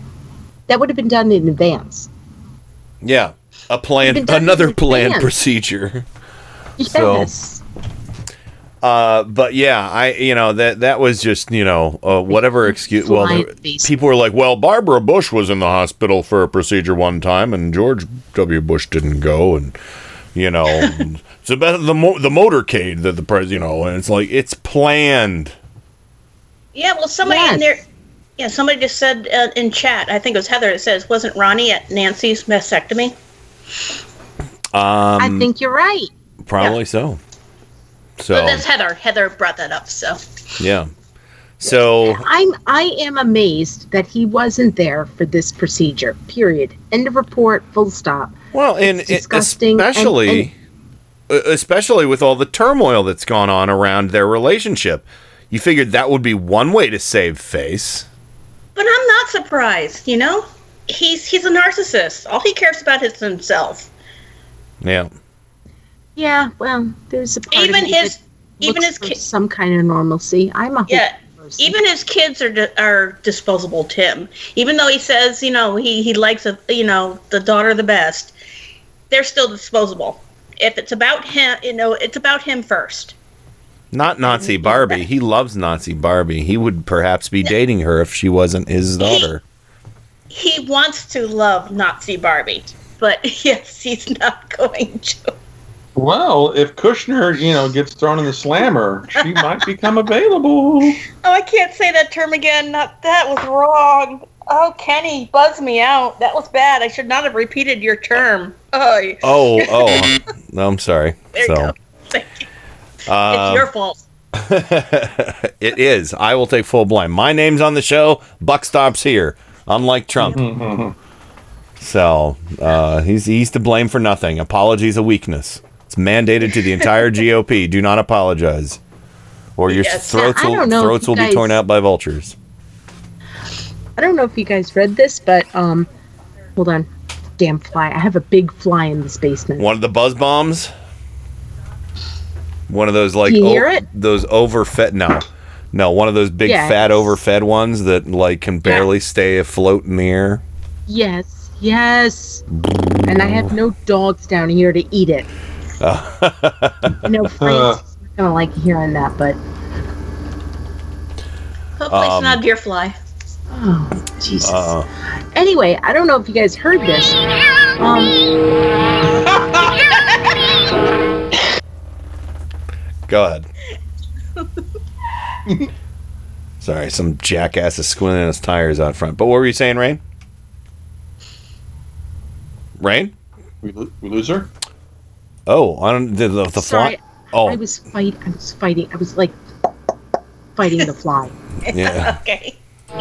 that would have been done in advance. yeah, a plan, another in planned advance. procedure. <laughs> So- Uh, but yeah, I you know that that was just you know uh, whatever excuse. Well, there- people were like, well, Barbara Bush was in the hospital for a procedure one time, and George W. Bush didn't go, and you know, <laughs> it's about the mo- the motorcade that the president, you know, and it's like it's planned. Yeah, well, somebody in there. Yeah, somebody just said uh, in chat. I think it was Heather. It says, "Wasn't Ronnie at Nancy's mastectomy?" Um, I think you're right. probably so. So But that's Heather. Heather brought that up. So yeah, so I'm I am amazed that he wasn't there for this procedure. Period. End of report. Full stop. Well, and It's disgusting. especially and- e- especially with all the turmoil that's gone on around their relationship. You figured that would be one way to save face. But I'm not surprised, you know? He's he's a narcissist. All he cares about is himself. Yeah. Yeah, well, there's a part Even of his- even his for ki- some kind of normalcy. I'm a Yeah. Even his kids are di- are disposable to him. Even though he says, you know, he he likes a, you know, the daughter the best, they're still disposable. If it's about him, you know, it's about him first. Not Nazi Barbie. He loves Nazi Barbie. He would perhaps be dating her if she wasn't his daughter. He wants to love Nazi Barbie, but <laughs> yes, he's not going to. Well, if Kushner, you know, gets thrown in the slammer, she might become available. Oh, I can't say that term again. Not that was wrong. Oh, Kenny, buzz me out. That was bad. I should not have repeated your term. Oh, Oh, oh. <laughs> no, I'm sorry. There you so, go. It's um, your fault. <laughs> it is. I will take full blame. My name's on the show. Buck stops here. Unlike Trump. <laughs> So uh, he's he's to blame for nothing. Apologies a weakness. It's mandated to the entire <laughs> GOP. Do not apologize, or your Yes. throats I will don't know if throats you will be torn out by vultures. I don't know if you guys read this, but um, hold on, damn fly! I have a big fly in this basement. One of the buzz bombs. One of those like Do you hear it? those overfed no. No, one of those big Yeah. fat overfed ones that like can barely stay afloat in the air. Yes, yes. And I have no dogs down here to eat it. <laughs> No friends. I know Frank's not gonna like hearing that, but Hopefully, Um, it's not a deer fly. oh Jesus. Uh, Anyway, I don't know if you guys heard this. <laughs> Um, <laughs> go ahead. <laughs> Sorry, some jackass is squinting his tires out front. But what were you saying, Rain? Rain? We, lo- we lose her? Oh, on the the, the sorry, fly. Oh, I was fight. I was fighting. I was like fighting the fly. yeah. <laughs> okay. Took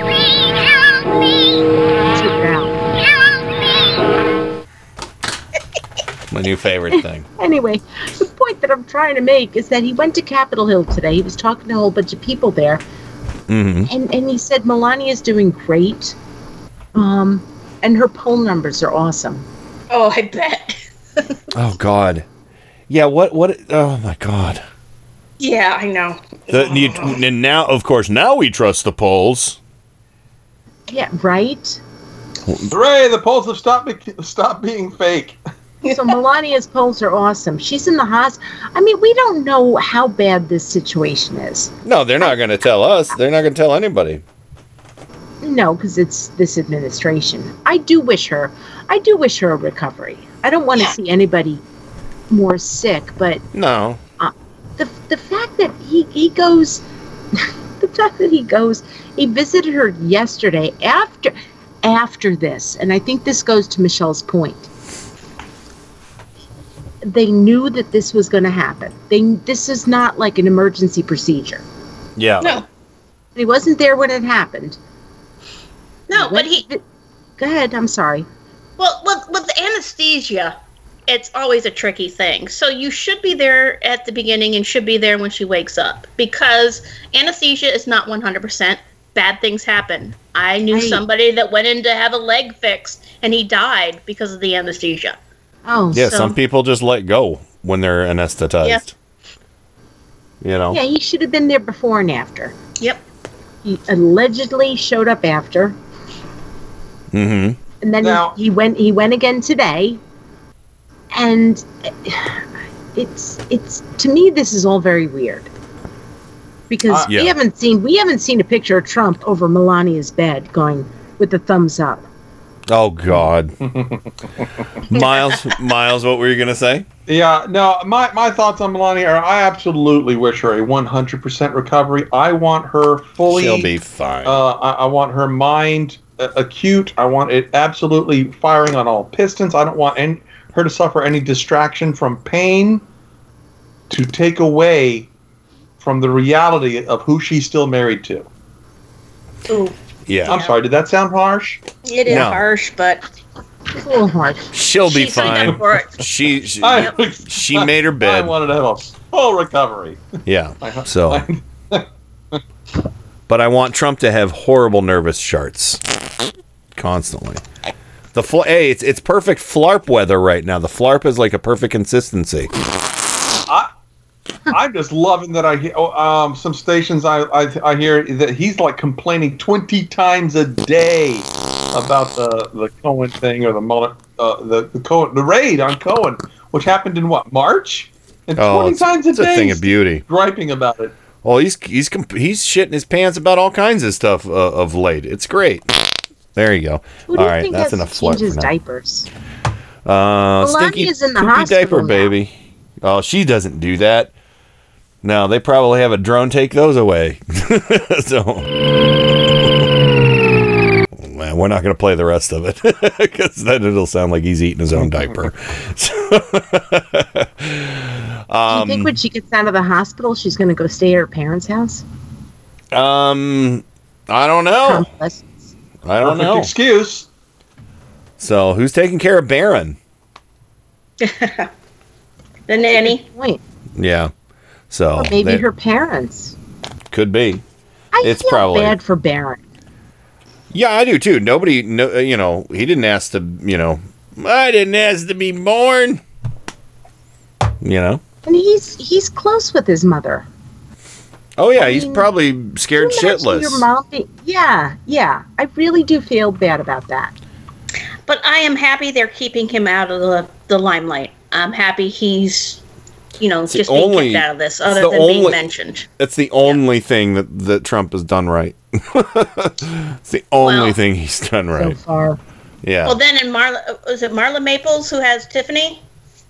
it out. My new favorite thing. <laughs> Anyway, the point that I'm trying to make is that he went to Capitol Hill today. He was talking to a whole bunch of people there, hmm and and he said Melania's doing great. Um, and her poll numbers are awesome. Oh, I bet. <laughs> Oh God. Yeah. What? What? Oh my God. Yeah, I know. The, you, and now, of course, now we trust the polls. Yeah, right. Hooray! The polls have stopped, be- stopped being fake. <laughs> So Melania's polls are awesome. She's in the hospital. I mean, we don't know how bad this situation is. No, they're not going to tell us. They're not going to tell anybody. No, because it's this administration. I do wish her. I do wish her a recovery. I don't want to see anybody more sick, but No. uh, the the fact that he he goes, <laughs> the fact that he goes, he visited her yesterday after after this, and I think this goes to Michelle's point. They knew that this was going to happen. They this is not like an emergency procedure. Yeah. No, He wasn't there when it happened. no, but he. Go ahead. I'm sorry. Well, with, with anesthesia, it's always a tricky thing. So you should be there at the beginning and should be there when she wakes up because anesthesia is not 100%. Bad things happen. I knew Right. somebody that went in to have a leg fixed and he died because of the anesthesia. Oh, Yeah. so- Some people just let go when they're anesthetized. Yeah. You know. Yeah, he should have been there before and after. Yep. He allegedly showed up after, Mm-hmm. and then Now- he, he went. He went again today, and it's it's to me this is all very weird because Uh, Yeah. we haven't seen we haven't seen a picture of Trump over Melania's bed going with the thumbs up. Oh God. <laughs> Miles, Miles, what were you gonna say? Yeah, no, my, my thoughts on Melania are I absolutely wish her a 100% recovery. I want her fully. She'll be fine. Uh, I, I want her mind uh, acute. I want it absolutely firing on all pistons. I don't want any, her to suffer any distraction from pain to take away from the reality of who she's still married to. Ooh, yeah. I'm sorry, did that sound harsh? it is No. harsh, but She's a little harsh. She'll be She signed fine. for it. She <laughs> she, I- she made her bed. I bed. wanted to have a full recovery. Yeah. I- So, but I want Trump to have horrible nervous charts constantly. The fl- hey, it's it's perfect flarp weather right now. The flarp is like a perfect consistency. I, I'm just loving that I hear oh, um, some stations I, I I hear that he's like complaining 20 times a day about the the Cohen thing or the Mueller, uh, the the Cohen the raid on Cohen, which happened in what March, and Oh, 20 it's, times a it's day a thing of beauty. griping about it. Well, he's he's comp- he's shitting his pants about all kinds of stuff uh, of late. It's great. There you go. Who do all you right, think that's has enough to flirt change his diapers? Uh, Melania stinky is in the poopy hospital diaper now. baby. Oh, she doesn't do that. No, they probably have a drone take those away. <laughs> so, man, we're not going to play the rest of it <laughs> because then it'll sound like he's eating his own diaper. <laughs> Do you think um, when she gets out of the hospital, she's going to go stay at her parents' house? um, I don't know. I don't Perfect know. excuse. So, who's taking care of Barron? The nanny. Wait, Yeah. So or maybe they- her parents. could be. I It's feel probably- bad for Barron. Yeah, I do too. Nobody, no, uh, you know, he didn't ask to, you know, I didn't ask to be born. You know. And he's he's close with his mother. Oh yeah, I he's mean, probably scared you shitless. Your mom be- yeah, yeah. I really do feel bad about that. But I am happy they're keeping him out of the, the limelight. I'm happy he's, you know, It's just being only- kept out of this, other the than being mentioned. That's the only thing that that Trump has done right. <laughs> it's the only Well- thing he's done right. So far. yeah. Well, then, in Marla, uh, was it Marla Maples who has Tiffany?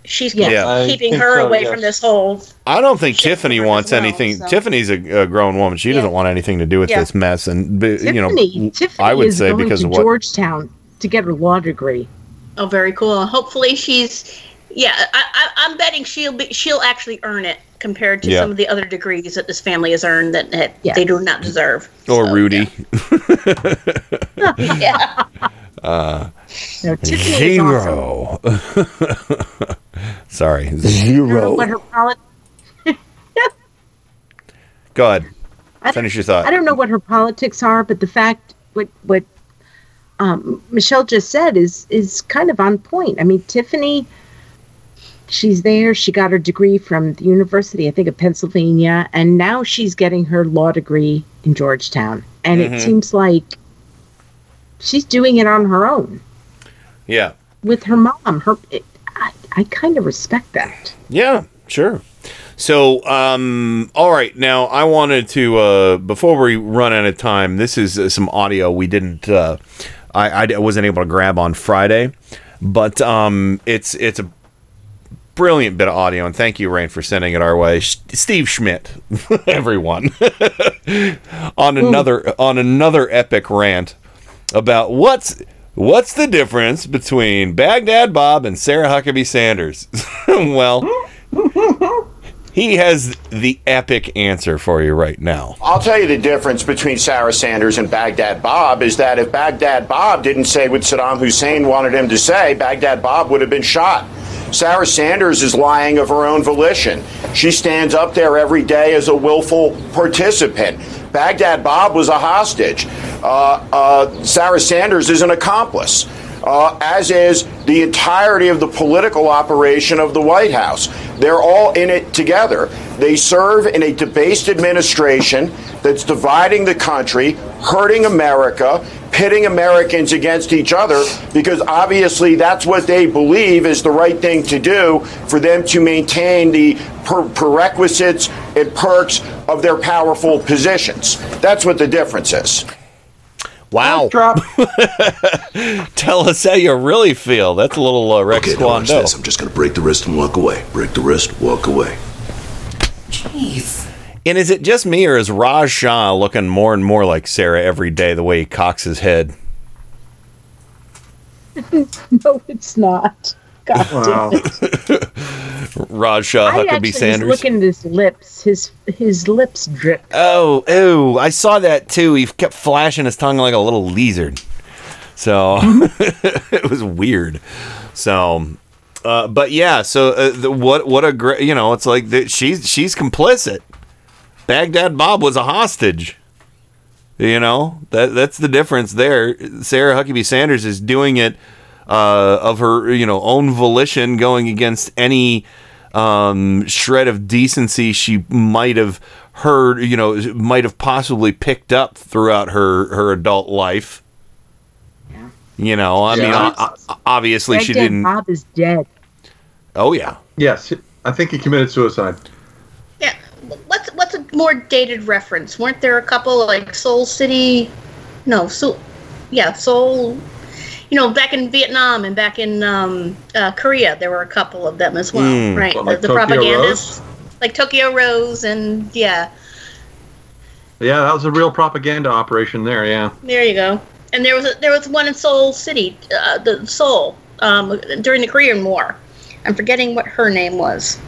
She's Yeah. Yeah. Keeping her so, away yes. from this whole. I don't think Tiffany wants well, anything. so- Tiffany's a, a grown woman. She doesn't want anything to do with Yeah. this mess. And b- you know, Tiffany, Tiffany I would is say going because to of what Georgetown to get her law degree. Oh, very cool. Hopefully, she's. Yeah, I, I, I'm betting she'll be. She'll actually earn it compared to Yeah. some of the other degrees that this family has earned that, that they do not deserve. or Rudy. <laughs> yeah. Uh, No, Tiffany is zero. <laughs> Sorry, I don't know zero. what <laughs> Go ahead. I don't- Finish your thought. I don't know what her politics are, but the fact what what um, Michelle just said is is kind of on point. I mean, Tiffany, she's there. She got her degree from the University, I think, of Pennsylvania, and now she's getting her law degree in Georgetown. And Mhm. it seems like she's doing it on her own Yeah. with her mom. Her, it, I, I kind of respect that. Yeah, sure. So, um, all right. Now, I wanted to uh, before we run out of time. This is uh, some audio we didn't. Uh, I, I wasn't able to grab on Friday, but um, it's it's a brilliant bit of audio, and thank you, Rain, for sending it our way. Sh- Steve Schmidt, <laughs> everyone, <laughs> on another on another epic rant about what's what's the difference between Baghdad Bob and Sarah Huckabee Sanders. <laughs> well, he has the epic answer for you right now. I'll tell you the difference between Sarah Sanders and Baghdad Bob is that if Baghdad Bob didn't say what Saddam Hussein wanted him to say, Baghdad Bob would have been shot. Sarah Sanders is lying of her own volition. She stands up there every day as a willful participant. Baghdad Bob was a hostage. Uh, uh, Sarah Sanders is an accomplice. Uh, as is the entirety of the political operation of the White House. They're all in it together. They serve in a debased administration that's dividing the country, hurting America, pitting Americans against each other, because obviously that's what they believe is the right thing to do for them to maintain the per- prerequisites and perks of their powerful positions. That's what the difference is. Wow. <laughs> Tell us how you really feel. That's a little uh, Rex Okay, now watch this. I'm just going to break the wrist and walk away. Break the wrist, walk away. Jeez. And is it just me, or is Raj Shah looking more and more like Sarah every day the way he cocks his head? <laughs> no, it's not. God Wow. damn it. <laughs> Raj Shah, I actually Huckabee was Sanders. looking at his lips. His his lips drip. Oh, oh, I saw that too. He kept flashing his tongue like a little lizard. So <laughs> <laughs> it was weird. So, uh, but yeah. So uh, the, what? What a great. You know, it's like the, she's she's complicit. Baghdad Bob was a hostage. You know that that's the difference there. Sarah Huckabee Sanders is doing it uh, of her you know own volition, going against any um, shred of decency she might have heard. You know, might have possibly picked up throughout her her adult life. Yeah. You know, I mean, Yeah. o- o- obviously she didn't. Bob is dead. Oh yeah. Yes, I think he committed suicide. Yeah. What's what's a more dated reference? Weren't there a couple like Seoul City? No, so yeah, Seoul. You know, back in Vietnam and back in um, uh, Korea, there were a couple of them as well, Hmm. right? What, the like the Tokyo propagandists, like Tokyo Rose, and yeah, Yeah, that was a real propaganda operation there. Yeah. there you go. And there was a, there was one in Seoul City, uh, the Seoul, um, during the Korean War. I'm forgetting what her name was,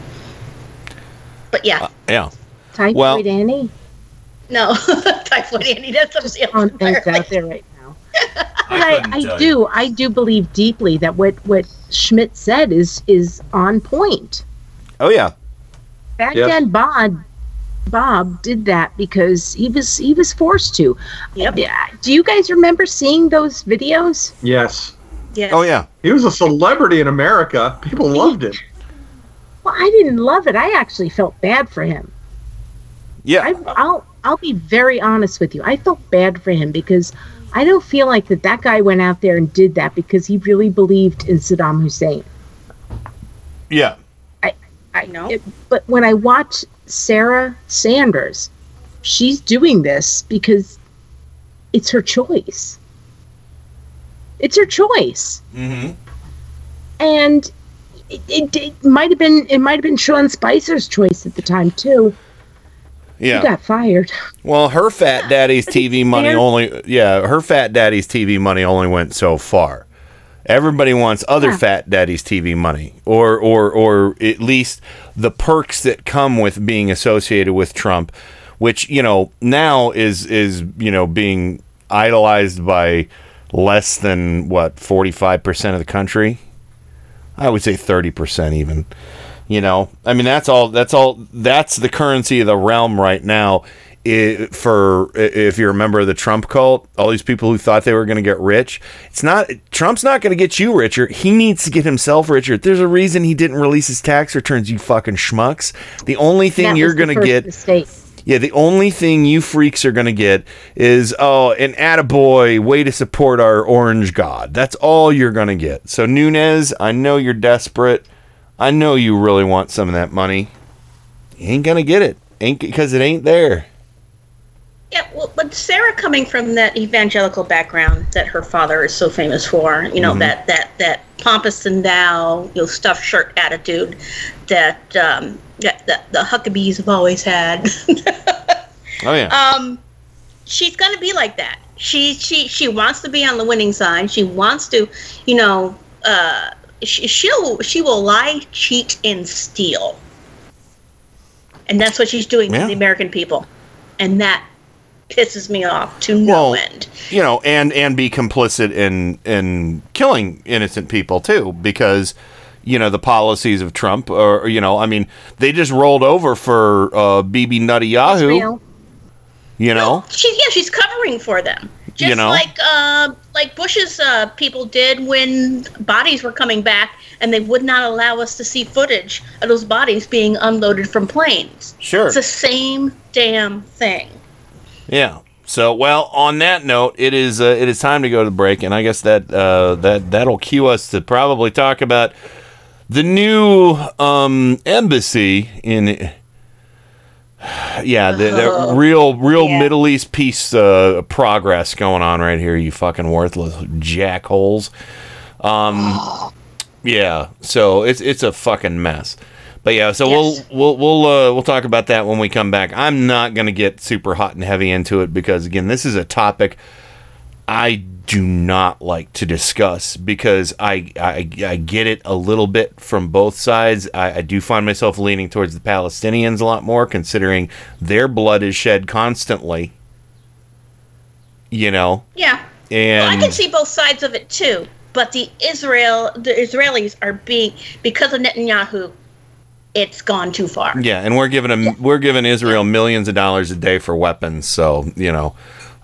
but yeah, Yeah. Typhoid Well- Annie. no, <laughs> Typhoid Annie. That's something else on things entirely. out there right <laughs> now. But I, I, tell do, I do believe deeply that what what Schmidt said is is on point. Oh yeah. Back then, Bob Bob did that because he was he was forced to. Yep. Do you guys remember seeing those videos? Yes. Yeah. Oh yeah. He was a celebrity in America. People loved him. Well, I didn't love it. I actually felt bad for him. Yeah. I, I'll I'll be very honest with you. I felt bad for him because I don't feel like that that guy went out there and did that because he really believed in Saddam Hussein. Yeah. I I know. but when I watch Sarah Sanders, she's doing this because it's her choice. It's her choice. Mm-hmm. And it, it, it might have been it might have been Sean Spicer's choice at the time too. Yeah. He got fired. Well, her fat daddy's <laughs> TV money only yeah, her fat daddy's TV money only went so far. Everybody wants other Yeah. fat daddy's TV money or or or at least the perks that come with being associated with Trump, which, you know, now is is, you know, being idolized by less than what, 45% of the country? I would say 30% even. You know, I mean that's all that's all that's the currency of the realm right now. I for if you're a member of the Trump cult, all these people who thought they were going to get rich, it's not Trump's not going to get you richer. He needs to get himself richer. There's a reason he didn't release his tax returns, you fucking schmucks. The only thing That you're going to get mistake. yeah, the only thing you freaks are going to get is, oh, an attaboy, way to support our orange god. That's all you're going to get. So, Nunes, I know you're desperate. I know you really want some of that money. You ain't to get it. Ain't because it ain't there. Yeah, well, but Sarah coming from that evangelical background that her father is so famous for, you know, Mhm. that that that pompous and thou, you know, stuffed shirt attitude that um that, that the Huckabees have always had. Oh, yeah. um she's going to be like that. She she she wants to be on the winning side. She wants to, you know, uh she'll she will lie, cheat and steal. And that's what she's doing Yeah. to the American people. And that pisses me off to no end. you know, and and be complicit in in killing innocent people too, because you know the policies of Trump, or you know, I mean, they just rolled over for uh, Bibi Nutty Yahoo. You know, She's yeah, she's covering for them. Just You know? like uh, like Bush's uh, people did when bodies were coming back, and they would not allow us to see footage of those bodies being unloaded from planes. Sure. it's the same damn thing. Yeah. So, well, on that note, it is uh, it is time to go to the break, and I guess that uh, that that'll cue us to probably talk about the new um, embassy in. Yeah, the, the <laughs> real, real Middle East peace uh, progress going on right here. You fucking worthless jackholes. Um, <gasps> yeah, so it's it's a fucking mess. But yeah, so we'll we'll we'll uh, we'll talk about that when we come back. I'm not gonna get super hot and heavy into it because again, this is a topic I do not like to discuss because I I, I get it a little bit from both sides. I, I do find myself leaning towards the Palestinians a lot more, considering their blood is shed constantly. You know, Yeah, and Well, I can see both sides of it too, but the Israel, the Israelis are being because of Netanyahu. It's gone too far. Yeah, and we're giving them we're giving Israel millions of dollars a day for weapons. So you know,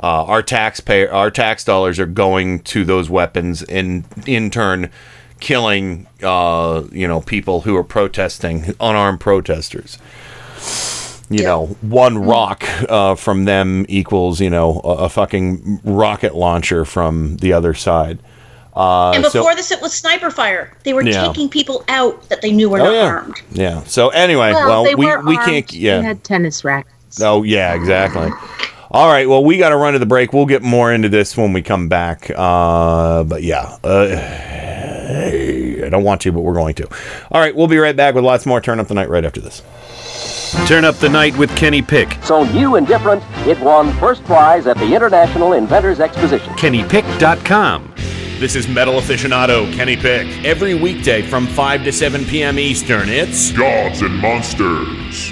uh, our taxpayer our tax dollars are going to those weapons, and in turn, killing uh, you know people who are protesting, unarmed protesters. You know, one rock uh, from them equals you know a, a fucking rocket launcher from the other side. Uh, and so- before this, it was sniper fire. They were Yeah. taking people out that they knew were Oh, not yeah. armed. Yeah. So anyway, well, well, they we were we armed. can't. Yeah. They had tennis rackets. Oh yeah, exactly. All right, well, we got to run to the break. We'll get more into this when we come back. Uh, but yeah, uh, I don't want to, but we're going to. All right, we'll be right back with lots more. Turn up the night right after this. Turn up the night with Kenny Pick. So new and different, it won first prize at the International Inventors Exposition. KennyPick.com. This is metal aficionado Kenny Pick. Every weekday from 5 to 7 p.m. Eastern, it's Gods and Monsters.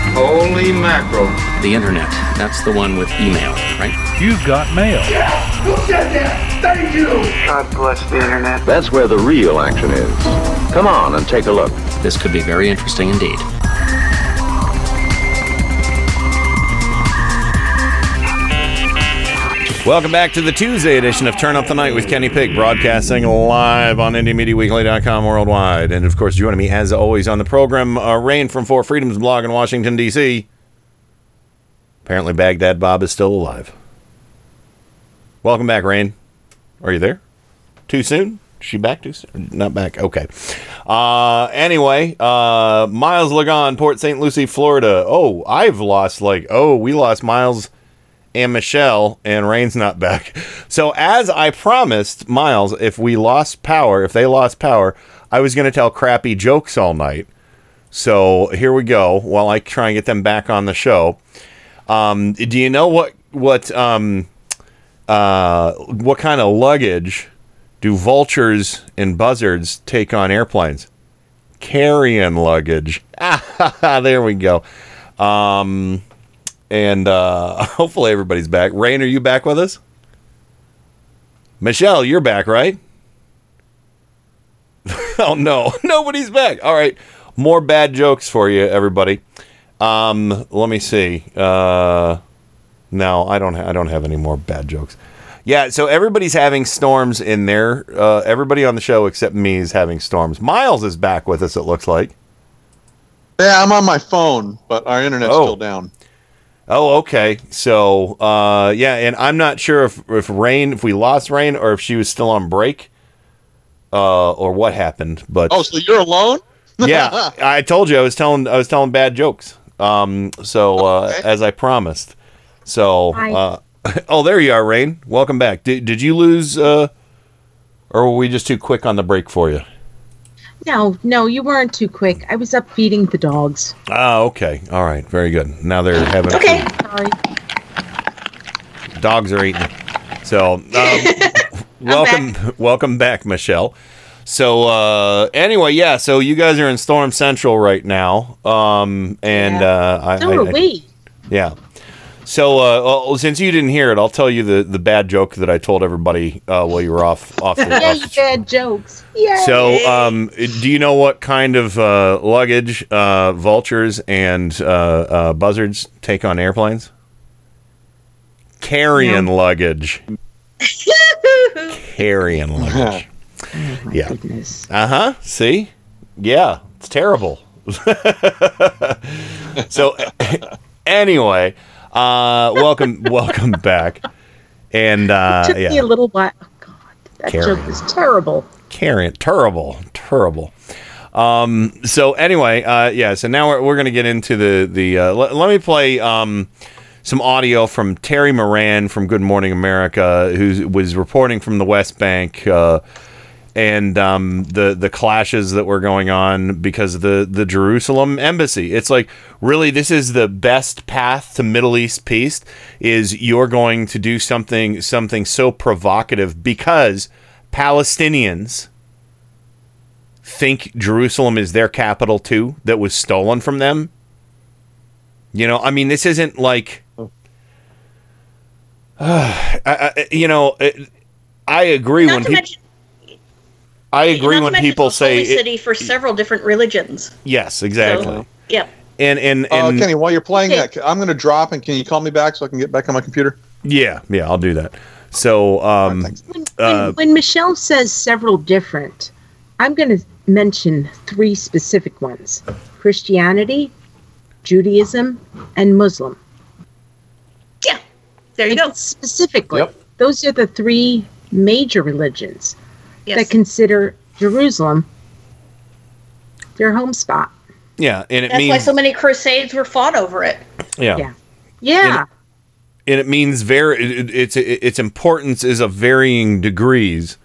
Holy mackerel. The internet. That's the one with email, right? You've got mail. Yes! Who said that? Thank you. God bless the internet. That's where the real action is. Come on and take a look. This could be very interesting indeed. Welcome back to the Tuesday edition of Turn Up the Night with Kenny Pick, broadcasting live on IndieMediaWeekly.com worldwide. And of course, joining me as always on the program, uh, Rain from Four Freedoms blog in Washington, D.C. Apparently, Baghdad Bob is still alive. Welcome back, Rain. Are you there? Too soon? She back too soon? Not back. Okay. Uh, anyway, uh, Miles Lagon, Port St. Lucie, Florida. Oh, I've lost like, oh, we lost Miles and Michelle, and Rain's not back. <laughs> So, as I promised Miles, if we lost power, if they lost power, I was going to tell crappy jokes all night. So, here we go while I try and get them back on the show. Um, do you know what, what, um, uh, what kind of luggage do vultures and buzzards take on airplanes? Carrying luggage. <laughs> Ah, <laughs> there we go. Um, and uh, <laughs> hopefully everybody's back. Rain, are you back with us? Michelle, you're back, right? <laughs> oh no, <laughs> nobody's back. All right, more bad jokes for you, everybody. Um, let me see. Uh, no, I don't. Ha- I don't have any more bad jokes. Yeah, so everybody's having storms in there. Uh, everybody on the show except me is having storms. Miles is back with us. It looks like. Yeah, I'm on my phone, but our internet's Oh. still down. Oh, okay. So, uh, yeah, and I'm not sure if if Rain, if we lost Rain, or if she was still on break, uh, or what happened. But Oh, so you're alone? <laughs> yeah, I told you I was telling I was telling bad jokes. Um, so uh, as I promised. So, uh, <laughs> oh, there you are, Rain. Welcome back. Did did you lose, uh, or were we just too quick on the break for you? No, no, you weren't too quick. I was up feeding the dogs. Ah, okay. All right. Very good. Now they're having Okay. Sorry. dogs are eating. So, um, <laughs> welcome, welcome back, Michelle. So uh, anyway, yeah. So you guys are in Storm Central right now, um, and uh, I, So I- are I- we. yeah. So uh, well, since you didn't hear it, I'll tell you the, the bad joke that I told everybody uh, while you were off off the, <laughs> Yeah, off you bad jokes. Yeah. so, um, do you know what kind of uh, luggage uh, vultures and uh, uh, buzzards take on airplanes? Carrying luggage. <laughs> Carrying <laughs> luggage. yeah. Uh huh. See? Yeah, it's terrible. so, anyway, uh, welcome, <laughs> welcome back. And uh, it took yeah, me a little while. Oh, God, that Carry. joke is terrible. carrying terrible terrible um so anyway uh yeah so now we're, we're gonna get into the the uh, let, let me play um some audio from terry moran from good morning america who was reporting from the west bank uh and um, the the clashes that were going on because of the the Jerusalem embassy. It's like really this is the best path to Middle East peace is you're going to do something something so provocative because Palestinians think Jerusalem is their capital too that was stolen from them. You know, I mean this isn't like <sighs> I, I, you know, it, I agree Not when to people mention, I agree when people it's say holy it- city for several different religions. yes, exactly. So, yep. And and Uh, Kenny, while you're playing Okay. that, I'm going to drop, and can you call me back so I can get back on my computer? yeah, yeah, I'll do that. So um uh, when, when Michelle says several different, I'm going to mention three specific ones Christianity, Judaism, and Muslim. Yeah, there you go. Specifically, Yep. those are the three major religions Yes. that consider Jerusalem their home spot. yeah, and it That's why so many crusades were fought over it. yeah. Yeah. Yeah. and it means very it, it's its importance is of varying degrees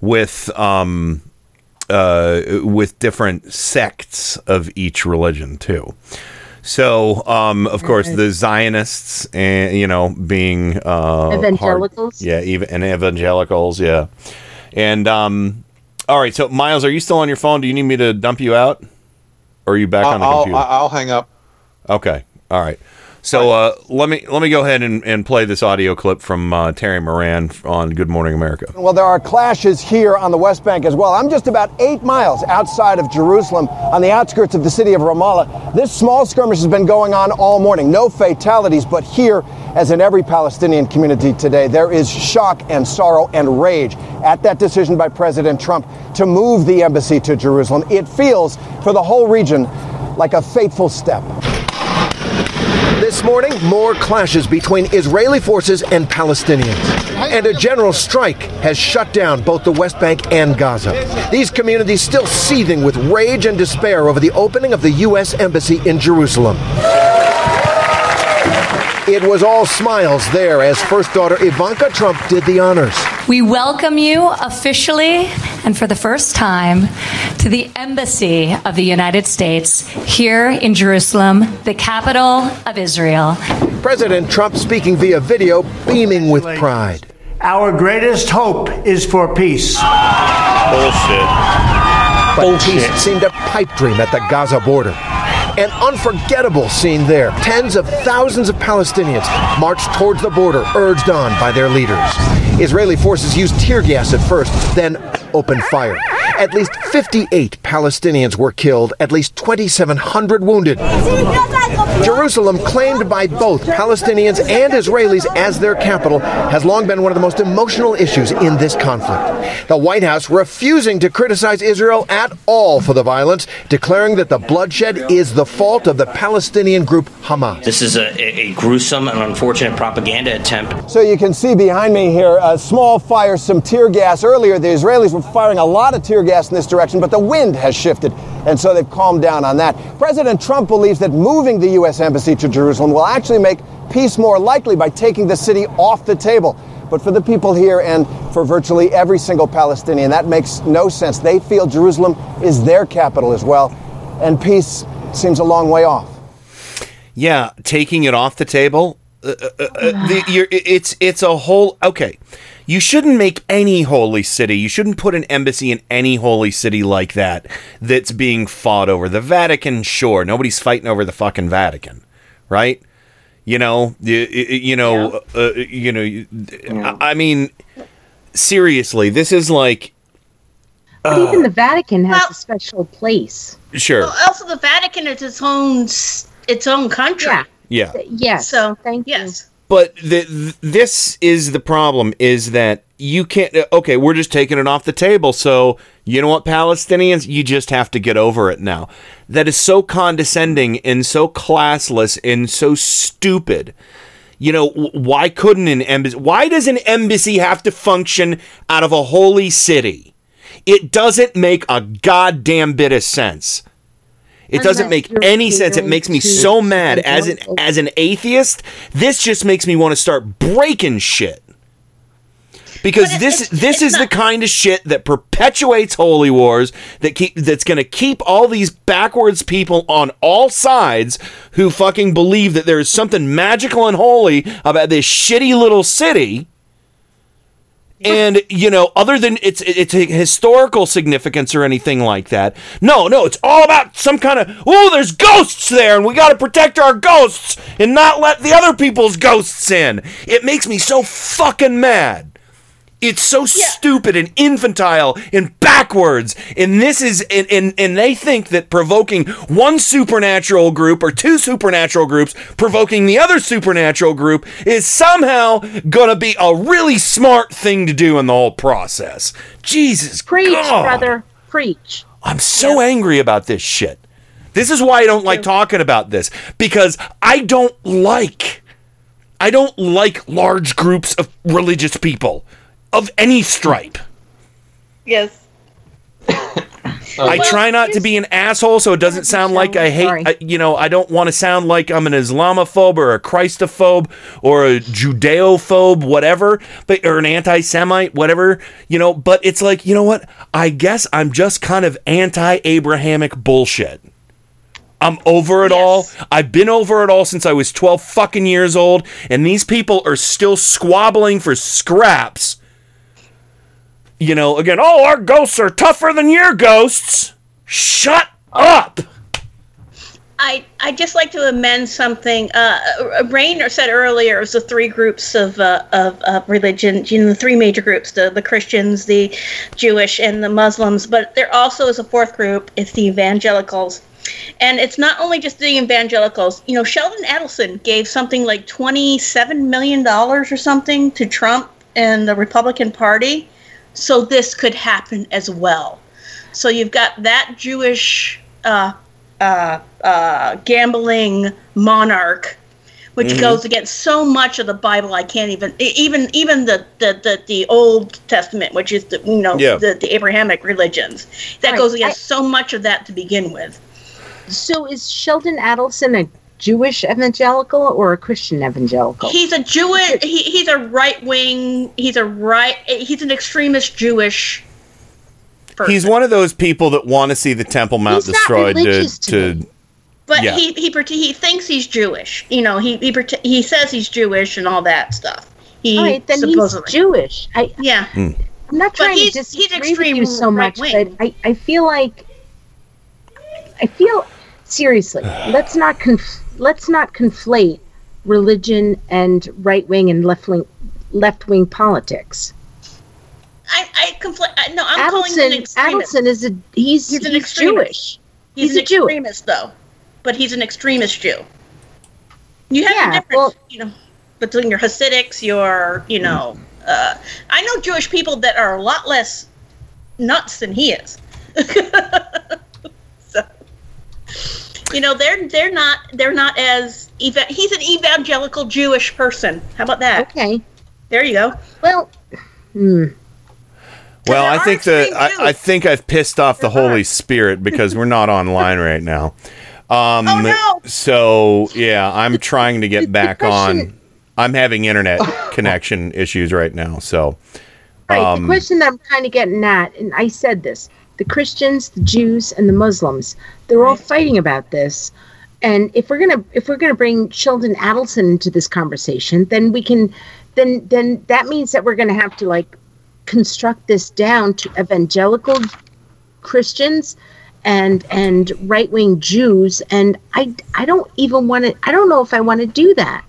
with um uh with different sects of each religion too so um of course the zionists and you know being uh hard- Evangelicals? yeah even and evangelicals yeah and um all right so miles are you still on your phone do you need me to dump you out or are you back on the computer I'll, I'll hang up. Okay. All right. So uh, let me let me go ahead and, and play this audio clip from uh, Terry Moran on Good Morning America. Well, there are clashes here on the West Bank as well. I'm just about eight miles outside of Jerusalem on the outskirts of the city of Ramallah. This small skirmish has been going on all morning. No fatalities, but here, as in every Palestinian community today, there is shock and sorrow and rage at that decision by President Trump to move the embassy to Jerusalem. It feels, for the whole region, like a fateful step. This morning, more clashes between Israeli forces and Palestinians. And a general strike has shut down both the West Bank and Gaza. These communities still seething with rage and despair over the opening of the U.S. Embassy in Jerusalem. It was all smiles there as First Daughter Ivanka Trump did the honors. We welcome you officially and for the first time to the Embassy of the United States here in Jerusalem, the capital of Israel. President Trump speaking via video, beaming with pride. Our greatest hope is for peace. Bullshit. But peace seemed a pipe dream at the Gaza border. An unforgettable scene there. Tens of thousands of Palestinians marched towards the border, urged on by their leaders. Israeli forces used tear gas at first, then opened fire. At least 58 Palestinians were killed, at least 2,700 wounded. Jerusalem, claimed by both Palestinians and Israelis as their capital, has long been one of the most emotional issues in this conflict. The White House refusing to criticize Israel at all for the violence, declaring that the bloodshed is the fault of the Palestinian group Hamas. This is a, a gruesome and unfortunate propaganda attempt. So you can see behind me here a small fire, some tear gas. Earlier, the Israelis were firing a lot of tear gas in this direction, but the wind has shifted, and so they've calmed down on that. President Trump believes that moving the U.S. Embassy to Jerusalem will actually make peace more likely by taking the city off the table. But for the people here and for virtually every single Palestinian, that makes no sense. They feel Jerusalem is their capital as well, and peace seems a long way off. Yeah, taking it off the table. Uh, uh, uh, the, you're, it's it's a whole okay. You shouldn't make any holy city. You shouldn't put an embassy in any holy city like that that's being fought over. The Vatican, sure, nobody's fighting over the fucking Vatican, right? You know, you, you know, uh, you know. you- I I mean, seriously, this is like But even the Vatican has a special place. sure, Well, also, the Vatican is its own its own country. Yeah. yeah. Yes. So thank yes. But the, th- this is the problem: is that you can't. uh, Okay, we're just taking it off the table. So you know what, Palestinians, you just have to get over it now. That is so condescending and so classless and so stupid. You know why couldn't an embassy? Why does an embassy have to function out of a holy city? It doesn't make a goddamn bit of sense. It doesn't make any sense. It makes me so mad as an as an atheist. This just makes me want to start breaking shit. Because this this is the kind of shit that perpetuates holy wars that keep that's going to keep all these backwards people on all sides who fucking believe that there is something magical and holy about this shitty little city and you know other than its its historical significance or anything like that no no it's all about some kind of oh there's ghosts there and we got to protect our ghosts and not let the other people's ghosts in. It makes me so fucking mad it's so stupid and infantile and backwards. And this is and, and and they think that provoking one supernatural group or two supernatural groups provoking the other supernatural group is somehow gonna be a really smart thing to do in the whole process. Jesus Preach, God. brother. Preach. I'm so angry about this shit. This is why I don't like talking about this because I don't like I don't like large groups of religious people of any stripe. Yes. <coughs> I try not to be an asshole so it doesn't sound like I hate, I, you know, I don't want to sound like I'm an Islamophobe or a Christophobe or a Judeophobe, whatever, but or an anti-Semite, whatever, you know, but it's like, you know what? I guess I'm just kind of anti-Abrahamic bullshit. I'm over it all. I've been over it all since I was 12 fucking years old, and these people are still squabbling for scraps. You know, again, oh, our ghosts are tougher than your ghosts. Shut up. I I just like to amend something. Uh, Rainer said earlier it was the three groups of uh, of, of religion, you know, the three major groups: the the Christians, the Jewish, and the Muslims. But there also is a fourth group. It's the evangelicals. And it's not only just the evangelicals. You know, Sheldon Adelson gave something like $27 million or something to Trump and the Republican Party. So this could happen as well. So you've got that Jewish uh, uh, uh, gambling monarch, which Mhm. goes against so much of the Bible. I can't even even even the the, the, the Old Testament, which is the you know Yeah. the, the Abrahamic religions. That Right, goes against so much of that to begin with. So is Sheldon Adelson a Jewish evangelical or a Christian evangelical? He's a Jewish. He, he's a right wing. He's a right. He's an extremist Jewish. He's one of those people that want to see the Temple Mount He's not destroyed to, to to But Yeah. he he he thinks he's Jewish. You know, he he he says he's Jewish and all that stuff. He All right, then supposedly. he's Jewish. I, yeah. Hmm. I'm not But trying to he's- he's with you so much, but right-wing. I, I feel like I feel seriously. <sighs> Let's not conf- let's not conflate religion and right wing and left wing left wing politics. I I confl- No, I'm calling him an extremist. Adelson is a he's He's an he's. Jewish. He's, He's an a Jew. extremist, though. But he's an extremist Jew. You have Yeah, a difference, you know, between your Hasidics, your, you know, uh, I know Jewish people that are a lot less nuts than he is. <laughs> so, you know, they're they're not they're not as eva- he's an evangelical Jewish person. How about that? Okay. There you go. Well, hmm. Well, I think that I, I think I've pissed off the Holy Spirit because we're not online right now. <laughs> Um, oh no! So yeah, I'm trying to get back on. I'm having internet connection issues right now. So, Right. um, the question that I'm kind of getting at, and I said this: the Christians, the Jews, and the Muslims, they're all fighting about this. And if we're gonna if we're gonna bring Sheldon Adelson into this conversation, then we can then then that means that we're going to have to like construct this down to evangelical Christians and and right wing Jews, and I I don't even want to. I don't know if I want to do that.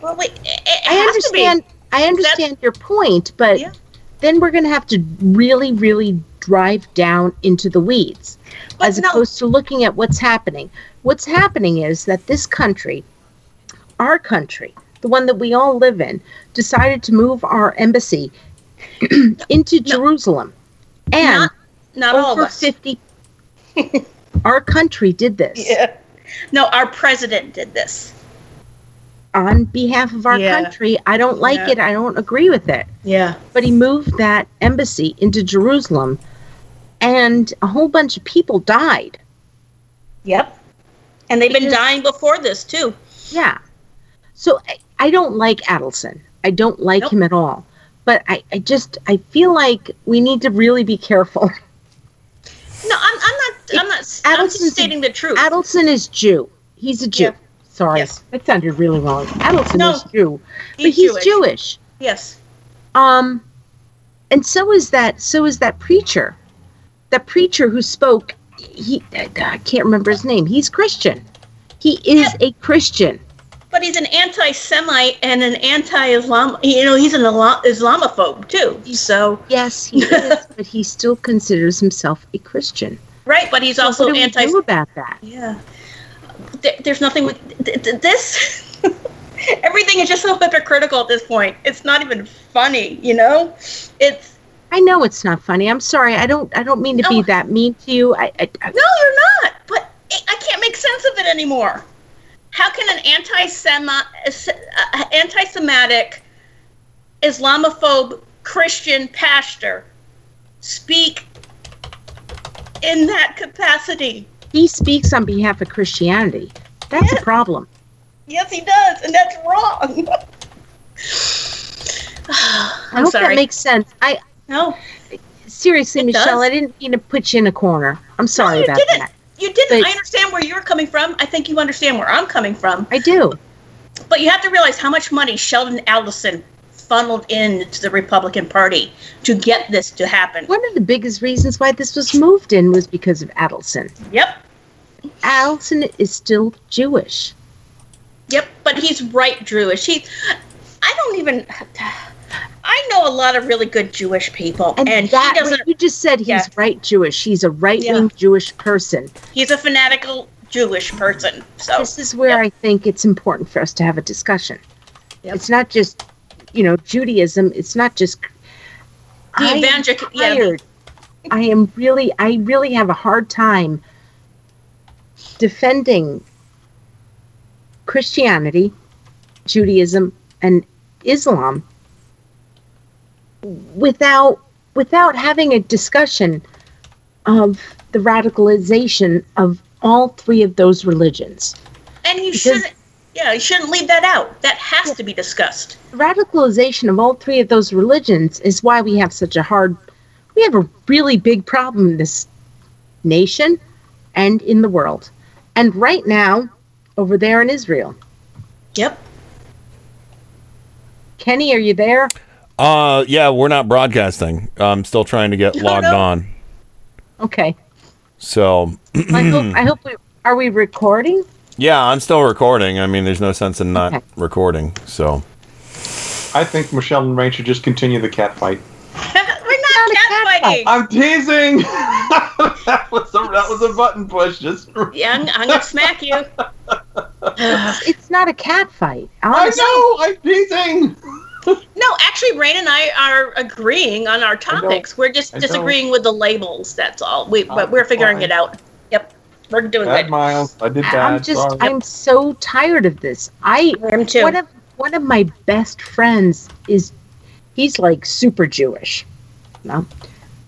Well, wait, it, it I has to be. understand. I understand your point, but then we're going to have to really, really drive down into the weeds, as opposed to looking at what's happening. What's happening is that this country, our country, the one that we all live in, decided to move our embassy <clears throat> into Jerusalem, and Not- not all of over us. fifty. <laughs> our country did this. Yeah. No, our president did this. On behalf of our Yeah. country. I don't like Yeah. it. I don't agree with it. Yeah. But he moved that embassy into Jerusalem and a whole bunch of people died. Yep. And they've been dying before this too. Yeah. So I, I don't like Adelson. I don't like him at all. But I, I just I feel like we need to really be careful. <laughs> No, I'm, I'm not. I'm not. I'm just stating the truth. Adelson is Jew. He's a Jew. Sorry. That sounded really wrong. Adelson No. is Jew. but He's he's Jewish. Jewish. Yes. Um, and so is that. So is that preacher. That preacher who spoke. He. I can't remember his name. He's Christian. He is a Christian. But he's an anti-Semite and an anti-Islam. You know, he's an Islamophobe too. So yes, he is. <laughs> but he still considers himself a Christian. right. But he's So also what do we anti. do about that? Yeah. There, there's nothing with th- th- this. <laughs> Everything is just so hypocritical at this point. It's not even funny. You know. It's I know it's not funny. I'm sorry. I don't. I don't mean to be that mean to you. I. I, I no, you're not. But I I can't make sense of it anymore. How can an anti-Semi- uh, anti-Semitic, Islamophobe Christian pastor speak in that capacity? He speaks on behalf of Christianity. That's a problem. Yes, he does, and that's wrong. <laughs> <sighs> I I'm hope sorry. that makes sense. I no. Seriously, It Michelle, does. I didn't mean to put you in a corner. I'm sorry you about didn't. that. You didn't. But- I understand where you're coming from. I think you understand where I'm coming from. I do. But you have to realize how much money Sheldon Adelson funneled into the Republican Party to get this to happen. One of the biggest reasons why this was moved in was because of Adelson. Yep. Adelson is still Jewish. Yep, but he's right Jewish. He, I don't even. I know a lot of really good Jewish people, and, And, he doesn't. you just said he's Yeah. right Jewish. He's a right wing Jewish person. He's a fanatical Jewish person. So This is where I think it's important for us to have a discussion. It's not just, you know, Judaism. It's not just. The I am yeah. I am really, I really have a hard time defending Christianity, Judaism, and Islam without without having a discussion of the radicalization of all three of those religions. and you because- shouldn't. Yeah, you shouldn't leave that out. That has to be discussed. radicalization of all three of those religions is why we have such a hard we have a really big problem in this nation and in the world and right now over there in israel yep kenny are you there Uh, yeah, we're not broadcasting. I'm still trying to get <laughs> logged on. okay So, <clears throat> i hope i hope we are we recording yeah, I'm still recording. I mean, there's no sense in not Okay. recording. So, I think Michelle and Rain should just continue the cat fight. <laughs> We're not catfighting. I'm teasing. <laughs> that was a that was a button push. Just Yeah, I'm, I'm gonna smack you. <laughs> it's not a cat fight I know. I'm teasing. No, actually, Rain and I are agreeing on our topics. We're just I know. disagreeing with the labels. That's all. We, oh, but we're figuring it out. Yep, we're doing Bad good. Miles. I did bad. i'm just Sorry. i'm so tired of this i am too. one of one of my best friends is he's like super jewish no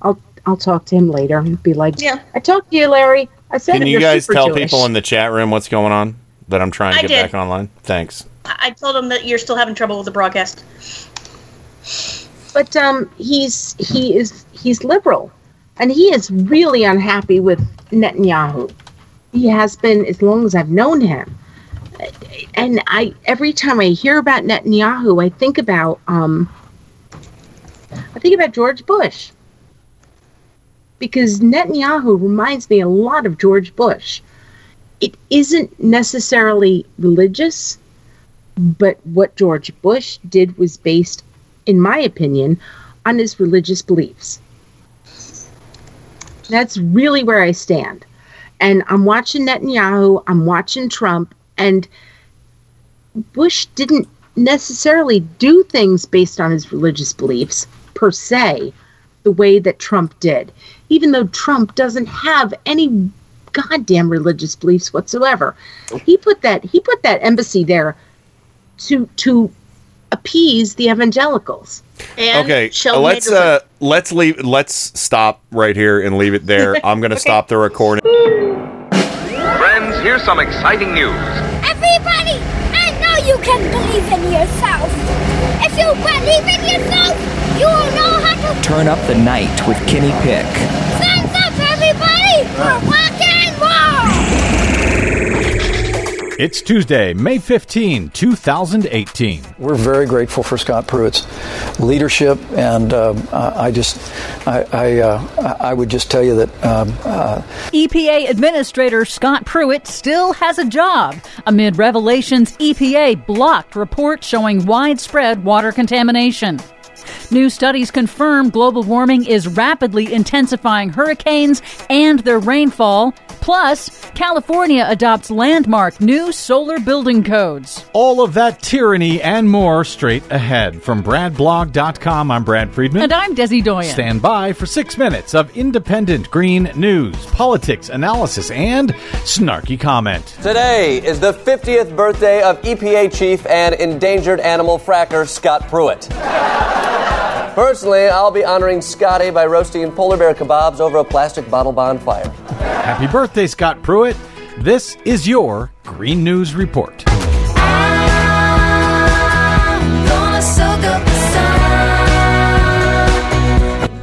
i'll i'll talk to him later and be like Yeah. i talked to you larry i said can you guys super tell Jewish." people in the chat room what's going on? That I'm trying to I get did. back online. Thanks. I I told him that you're still having trouble with the broadcast. but um he's he is he's liberal and he is really unhappy with netanyahu he has been as long as i've known him And I every time I hear about Netanyahu, I think about um, I think about George Bush because Netanyahu reminds me a lot of George Bush. It isn't necessarily religious, but what George Bush did was based, in my opinion, on his religious beliefs. That's really where I stand. And I'm watching Netanyahu, I'm watching Trump, and Bush didn't necessarily do things based on his religious beliefs per se, the way that Trump did, even though Trump doesn't have any goddamn religious beliefs whatsoever. He put that he put that embassy there to to appease the evangelicals. And okay, show let's uh let's leave let's stop right here and leave it there. <laughs> I'm going to stop the recording. Friends, here's some exciting news. Everybody, I know you can believe in yourself. If you believe in yourself, you will know how to Turn up the night with Kenny Pick. stand up, everybody, for rock and roll. It's Tuesday, May 15, 2018. We're very grateful for Scott Pruitt's leadership, and uh, I just, I, I, uh, I would just tell you that um, uh, EPA Administrator Scott Pruitt still has a job amid revelations EPA blocked report showing widespread water contamination. New studies confirm global warming is rapidly intensifying hurricanes and their rainfall. Plus, California adopts landmark new solar building codes. All of that tyranny and more straight ahead. From BradBlog.com, I'm Brad Friedman. And I'm Desi Doyen. Stand by for six minutes of independent green news, politics, analysis, and snarky comment. Today is the 50th birthday of EPA chief and endangered animal fracker Scott Pruitt. Personally, I'll be honoring Scotty by roasting polar bear kebabs over a plastic bottle bonfire. Happy birthday, Scott Pruitt. This is your Green News Report.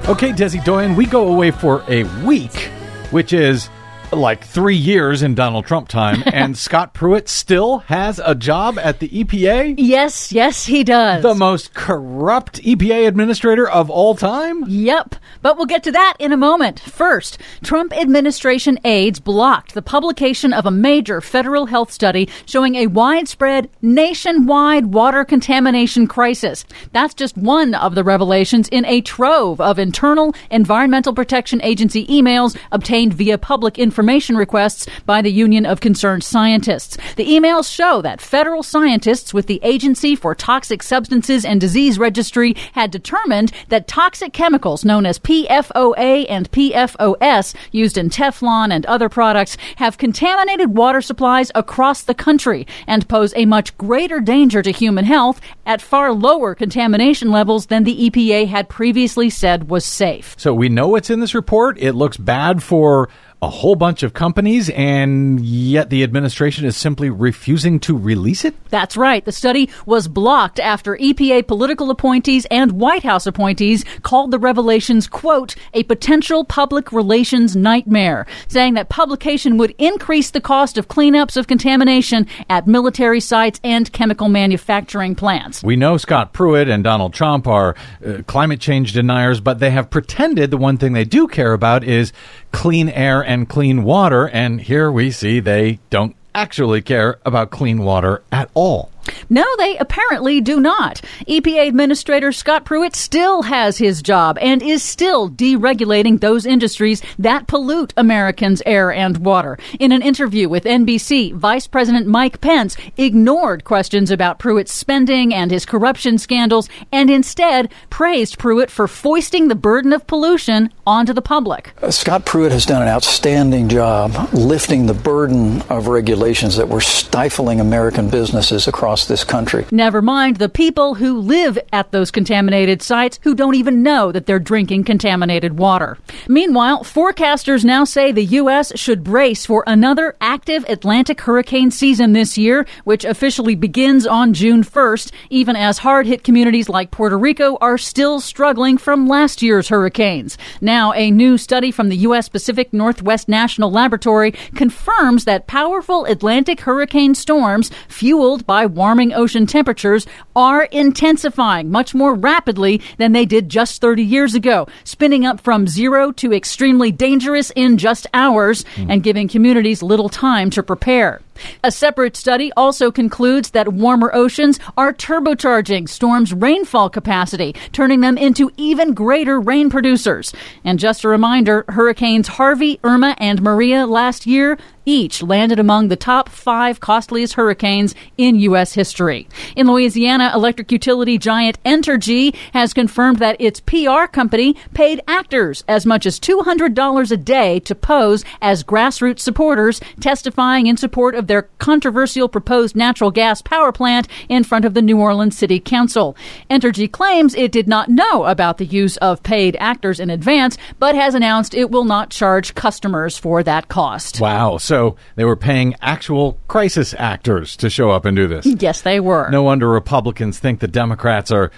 Okay, Desi Doyen, we go away for a week, which is like three years in Donald Trump time, <laughs> and Scott Pruitt still has a job at the EPA? Yes, yes, he does. The most corrupt EPA administrator of all time? Yep, but we'll get to that in a moment. First, Trump administration aides blocked the publication of a major federal health study showing a widespread nationwide water contamination crisis. That's just one of the revelations in a trove of internal Environmental Protection Agency emails obtained via public information requests by the Union of Concerned Scientists. The emails show that federal scientists with the Agency for Toxic Substances and Disease Registry had determined that toxic chemicals known as PFOA and PFOS used in Teflon and other products have contaminated water supplies across the country and pose a much greater danger to human health at far lower contamination levels than the EPA had previously said was safe. So we know what's in this report. It looks bad for a whole bunch of companies, and yet the administration is simply refusing to release it? That's right. The study was blocked after EPA political appointees and White House appointees called the revelations, quote, a potential public relations nightmare, saying that publication would increase the cost of cleanups of contamination at military sites and chemical manufacturing plants. We know Scott Pruitt and Donald Trump are uh, climate change deniers, but they have pretended the one thing they do care about is clean air and clean water. And here we see they don't actually care about clean water at all. No, they apparently do not. EPA Administrator Scott Pruitt still has his job and is still deregulating those industries that pollute Americans' air and water. In an interview with NBC, Vice President Mike Pence ignored questions about Pruitt's spending and his corruption scandals and instead praised Pruitt for foisting the burden of pollution onto the public. Uh, Scott Pruitt has done an outstanding job lifting the burden of regulations that were stifling American businesses across across this country. Never mind the people who live at those contaminated sites who don't even know that they're drinking contaminated water. Meanwhile, forecasters now say the U.S. should brace for another active Atlantic hurricane season this year, which officially begins on June 1st, even as hard hit communities like Puerto Rico are still struggling from last year's hurricanes. Now, a new study from the U.S. Pacific Northwest National Laboratory confirms that powerful Atlantic hurricane storms, fueled by warming ocean temperatures, are intensifying much more rapidly than they did just 30 years ago, spinning up from zero to extremely dangerous in just hours and giving communities little time to prepare. A separate study also concludes that warmer oceans are turbocharging storms' rainfall capacity, turning them into even greater rain producers. And just a reminder Hurricanes Harvey, Irma, and Maria last year each landed among the top five costliest hurricanes in U.S. history. In Louisiana, electric utility giant Entergy has confirmed that its PR company paid actors as much as $200 a day to pose as grassroots supporters, testifying in support of their controversial proposed natural gas power plant in front of the New Orleans City Council. Entergy claims it did not know about the use of paid actors in advance, but has announced it will not charge customers for that cost. Wow. So they were paying actual crisis actors to show up and do this. Yes, they were. No wonder Republicans think the Democrats are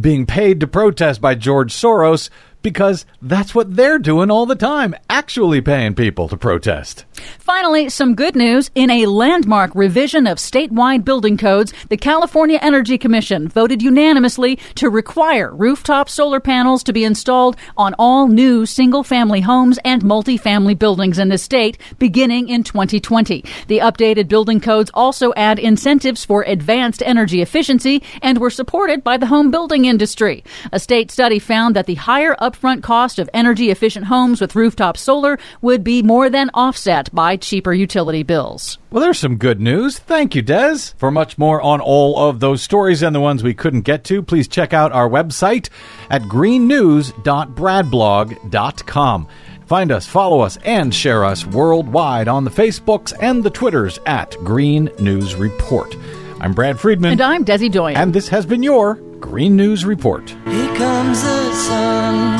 being paid to protest by George Soros because that's what they're doing all the time, actually paying people to protest. Finally, some good news. In a landmark revision of statewide building codes, the California Energy Commission voted unanimously to require rooftop solar panels to be installed on all new single family homes and multifamily buildings in the state beginning in 2020. The updated building codes also add incentives for advanced energy efficiency and were supported by the home building industry. A state study found that the higher upfront cost of energy efficient homes with rooftop solar would be more than offset by cheaper utility bills. Well, there's some good news. Thank you, Des. For much more on all of those stories and the ones we couldn't get to, please check out our website at greennews.bradblog.com. Find us, follow us, and share us worldwide on the Facebooks and the Twitters at Green News Report. I'm Brad Friedman. And I'm Desi Doyen. And this has been your Green News Report. Here comes the sun.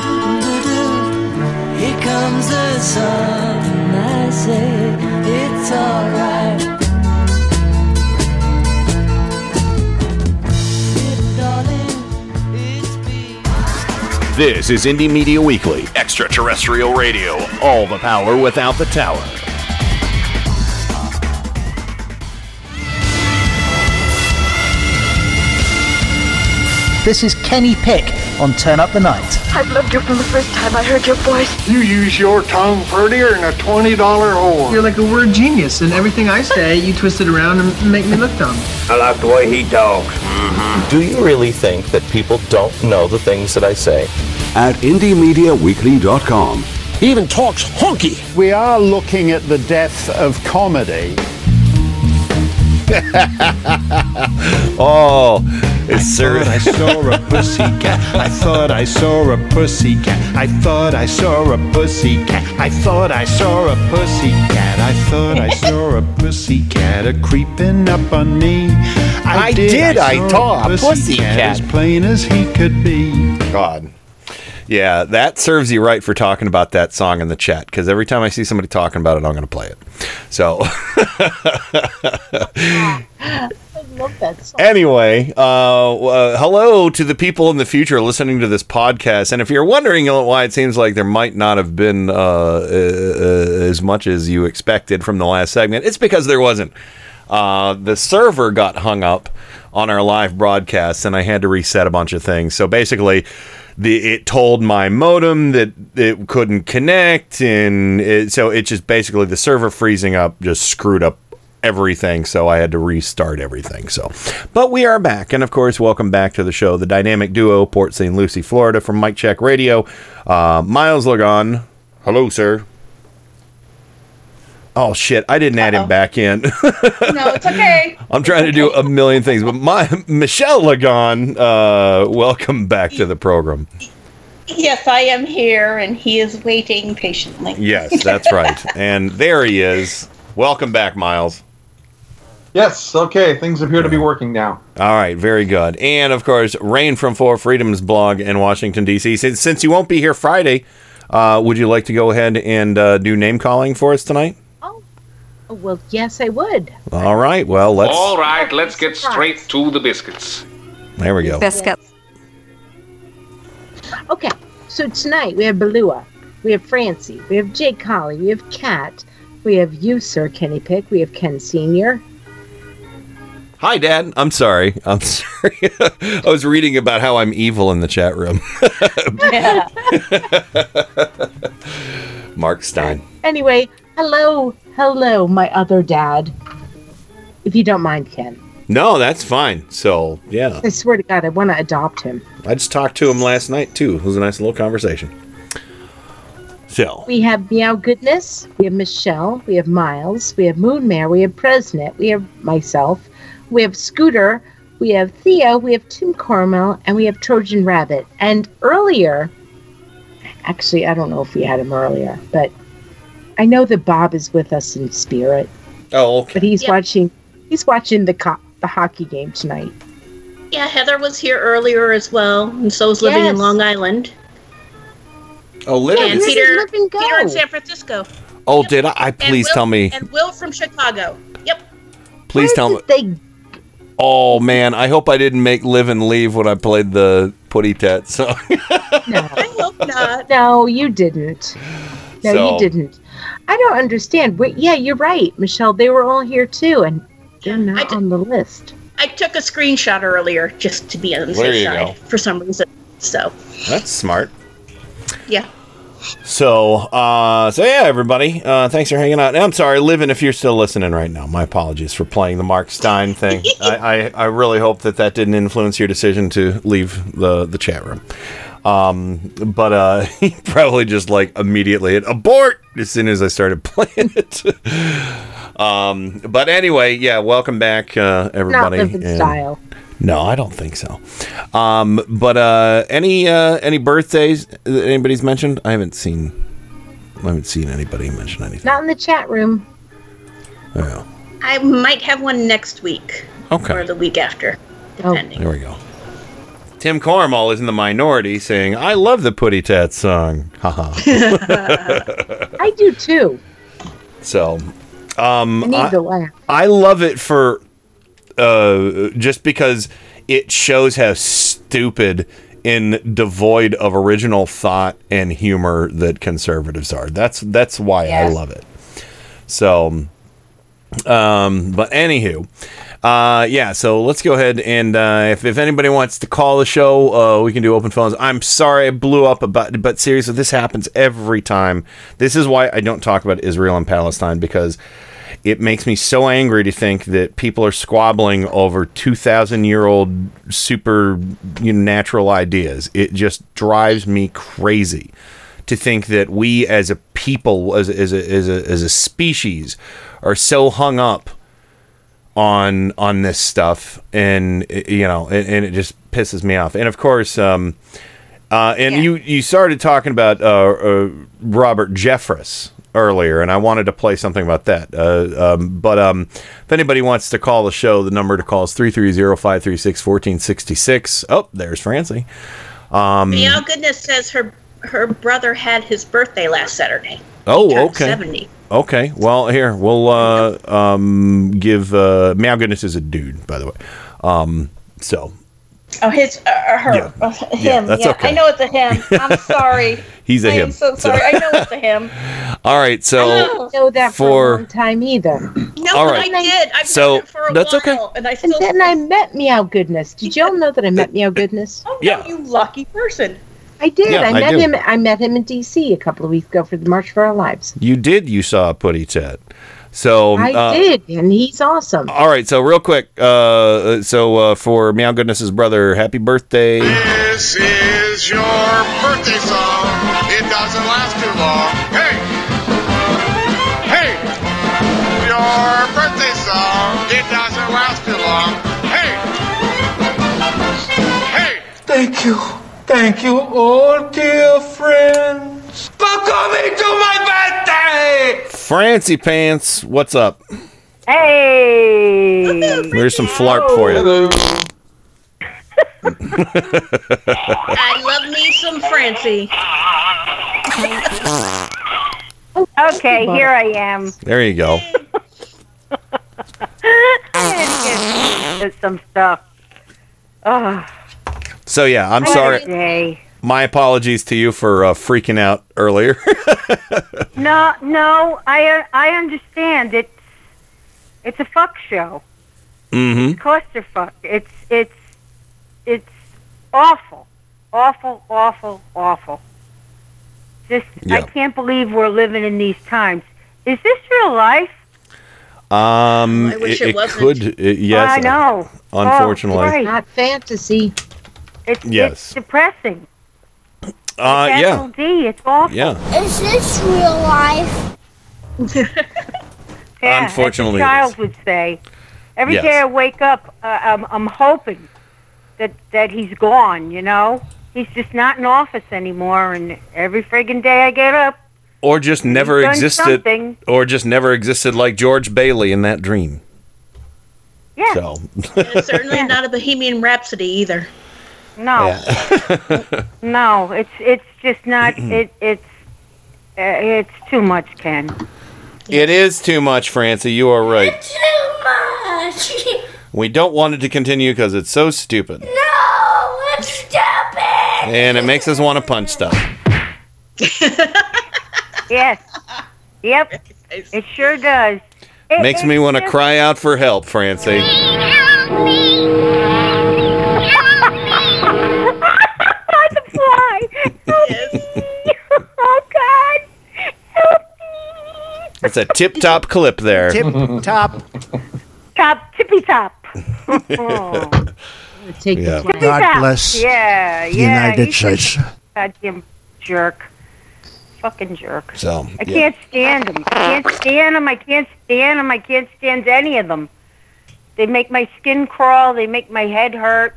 Doo-doo. Here comes the sun. I say it's alright. This is Indie Media Weekly, extraterrestrial radio, all the power without the tower. This is Kenny Pick on Turn Up the Night. I've loved you from the first time I heard your voice. You use your tongue prettier than a $20 whore. You're like a word genius, and everything I say, you twist it around and make me look dumb. I like the way he talks. Mm-hmm. Do you really think that people don't know the things that I say? At IndieMediaWeekly.com. He even talks honky. We are looking at the death of comedy. <laughs> oh, it's sir. I saw a <laughs> pussycat. I thought I saw a pussycat. I thought I saw a pussycat. I thought I saw a pussycat. I thought I saw a pussycat a creeping up on me. I did, I saw a pussycat pussycat. as plain as he could be. God. Yeah, that serves you right for talking about that song in the chat because every time I see somebody talking about it, I'm going to play it. So, I <laughs> song. anyway, uh, uh, hello to the people in the future listening to this podcast. And if you're wondering why it seems like there might not have been uh, uh, uh, as much as you expected from the last segment, it's because there wasn't. Uh, the server got hung up on our live broadcast, and I had to reset a bunch of things. So basically, the it told my modem that it couldn't connect, and it, so it just basically the server freezing up just screwed up everything. So I had to restart everything. So, but we are back, and of course, welcome back to the show, the dynamic duo, Port St. Lucie, Florida, from Mike Check Radio, uh, Miles Lagon. Hello, sir. Oh shit! I didn't add him back in. <laughs> No, it's okay. I'm trying to do a million things, but my Michelle Lagon, uh, welcome back to the program. Yes, I am here, and he is waiting patiently. Yes, that's right. <laughs> and there he is. Welcome back, Miles. Yes, okay, things appear to be working now. All right, very good. And of course, Rain from Four Freedoms blog in Washington, D.C. Since, since you won't be here Friday, uh, would you like to go ahead and uh, do name calling for us tonight? Oh, well, yes, I would. All right, well, let's. All right, let's get straight to the biscuits. There we go. Biscuits. Okay, so tonight we have Balua, we have Francie, we have Jake Collie, we have Kat, we have you, Sir Kenny Pick, we have Ken Senior. Hi, Dad. I'm sorry. I'm <laughs> sorry. I was reading about how I'm evil in the chat room. <laughs> Mark Stein. Anyway, hello, hello, my other dad. If you don't mind, Ken. No, that's fine. So, yeah. I swear to God, I want to adopt him. I just talked to him last night, too. It was a nice little conversation. So, We have Meow Goodness, we have Michelle, we have Miles, we have Moonmare, we have Presnet, we have myself, we have Scooter, we have Theo, we have Tim Cormel, and we have Trojan Rabbit. And earlier, actually, I don't know if we had him earlier, but I know that Bob is with us in spirit. Oh, okay. But he's watching. He's watching the co- the hockey game tonight. Yeah, Heather was here earlier as well, and so is living in Long Island. oh, and literally. Peter, Peter in San Francisco. Oh, did I? I please Will- tell me. And Will from Chicago. Yep. Please tell me. They Oh man, I hope I didn't make live and leave when I played the Putty Tat song. No, <laughs> I hope not. No, you didn't. No, So- you didn't. I don't understand. Wait, yeah, you're right, Michelle. They were all here too, and they're not on the list. I took a screenshot earlier just to be on the There safe you side go. for some reason. So, That's smart. yeah. So, uh, so yeah, everybody, uh, thanks for hanging out. And I'm sorry, Livin, if you're still listening right now. My apologies for playing the Mark Steyn thing. <laughs> I, I, I really hope that that didn't influence your decision to leave the the chat room. Um, but uh, <laughs> he probably just like immediately hit abort as soon as I started <laughs> playing it. um, but anyway, yeah, welcome back, uh, everybody. Not and- style. No, I don't think so. Um, but uh, any uh, any birthdays that anybody's mentioned? I haven't seen. I haven't seen anybody mention anything. Not in the chat room. Oh, I might have one next week Okay. or the week after, depending. there we go. Tim Cormall is in the minority, saying, "I love the Putty Tat song." Haha. <laughs> I do too. so, um, I need I- laugh. I love it for uh, just because it shows how stupid and devoid of original thought and humor that conservatives are. That's that's why I love it. So, um, but anywho, uh, yeah. So let's go ahead and uh, if if anybody wants to call the show, uh, we can do open phones. I'm sorry I blew up about, but seriously, this happens every time. This is why I don't talk about Israel and Palestine because it makes me so angry to think that people are squabbling over 2,000 year old super you know, natural ideas. It just drives me crazy to think that we as a people, as, as, a, as, a, as a species, are so hung up on on this stuff and you know and, and it just pisses me off and of course um uh and you you started talking about uh, uh robert jeffress earlier and i wanted to play something about that. Uh um but um if anybody wants to call the show the number to call is 330-536-1466 oh there's francie. Um Meow Goodness says her her brother had his birthday last Saturday. oh okay. 70. okay well here we'll uh um give uh meow goodness is a dude by the way. Um so Oh, his, uh, her, Yeah. uh, him. that's Yeah, okay. I know it's a him. I'm <laughs> sorry. He's a I him. I'm so sorry. I know it's a him. <laughs> all right so I didn't know that for, for- a long time either. No, All but. I did. I've So, known her for a that's while, okay. and I And then I met Meow Goodness. Did y'all know that I met Meow Goodness? oh, Yeah. no, you lucky person. I did. Yeah, I I met do. him. I met him in D.C. a couple of weeks ago for the March for Our Lives. You did. You saw a putty tat. So I uh, did, and he's awesome. All right. So real quick. Uh, so uh, for Meow Goodness's brother, happy birthday. This is your birthday song. It doesn't last too long. Hey! Hey! Your birthday song. It doesn't last too long. Hey! Hey! Thank you. Thank you, all dear friends, for coming to my birthday. Francie Pants, what's up? Hey. There's some flarp for you. <laughs> I love me some Francie. Okay, here I am. There you go. <laughs> There's some stuff. Oh, So yeah, I'm what a sorry. day. My apologies to you for uh, freaking out earlier. <laughs> No, no, I I understand. It's it's a fuck show. mm-hmm. clusterfuck. It's it's it's awful, awful, awful, awful. Just I can't believe we're living in these times. Is this real life? Um, I wish it, it it wasn't. could. It, yes. I know. Unfortunately. Oh, right. Not fantasy. It's Yes. it's depressing. Uh, yeah. D. It's awful. Yeah. Is this real life? <laughs> Yeah, Unfortunately, as a it child is. would say. Every Yes. day I wake up, uh, I'm, I'm hoping that that he's gone. You know, he's just not in office anymore. And every friggin' day I get up, Or just never done existed. something. Or just never existed like George Bailey in that dream. Yeah. So. <laughs> And it's certainly not a Bohemian Rhapsody either. No, <laughs> no, it's it's just not. it it's uh, it's too much, Ken. It is too much, Francie. You are right. Too much. <laughs> We don't want it to continue because it's so stupid. No, it's stupid. And it makes us want to punch stuff. <laughs> Yes. Yep. It sure does. It, Makes me want to cry out for help, Francie. the Help <laughs> me. Oh God. Help me. That's a tip top clip there. Tip top. Top tippy top. <laughs> Oh. Take Yeah. the Tippy God top. bless Yeah, the yeah. United he's just States. Goddamn jerk. Fucking jerk. So, I yeah. can't stand them. I can't stand them. I can't stand them. I can't stand any of them. They make my skin crawl. They make my head hurt.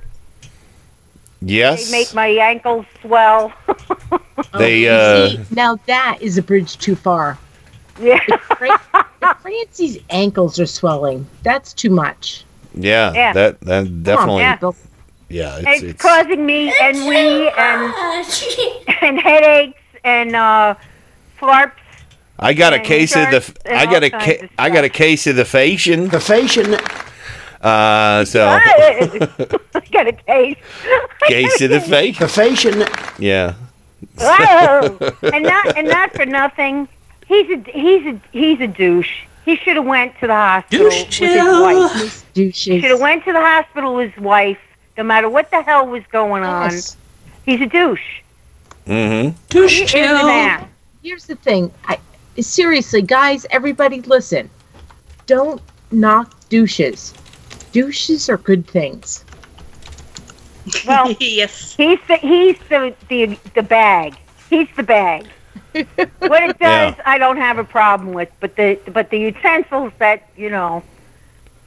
Yes. They make my ankles swell. <laughs> They, Oh, uh, see, now that is a bridge too far. yeah. If Francie's ankles are swelling, that's too much. Yeah, Yeah. that that definitely. yeah. Bill. Yeah, It's, it's, it's causing me ennui and <laughs> and headaches and uh, flarps. I got a and case of the. insurance and I got all a. kinds Ca- of I got a case of the fashion. The fashion. Uh, so <laughs> I got a case. case of the face. The fashion. Yeah. Whoa! and not <laughs> and not for nothing. He's a he's a he's a douche. He should have went to the hospital with his wife. Douches. Should have went to the hospital with his wife. No matter what the hell was going on, Yes. he's a douche. Mm-hmm. He is an ass. Here's the thing. I seriously, guys, everybody, listen. Don't knock douches. Douches are good things. Well, <laughs> yes. he's the he's the the the bag. He's the bag. <laughs> what it does, Yeah. I don't have a problem with, but the but the utensils that you know,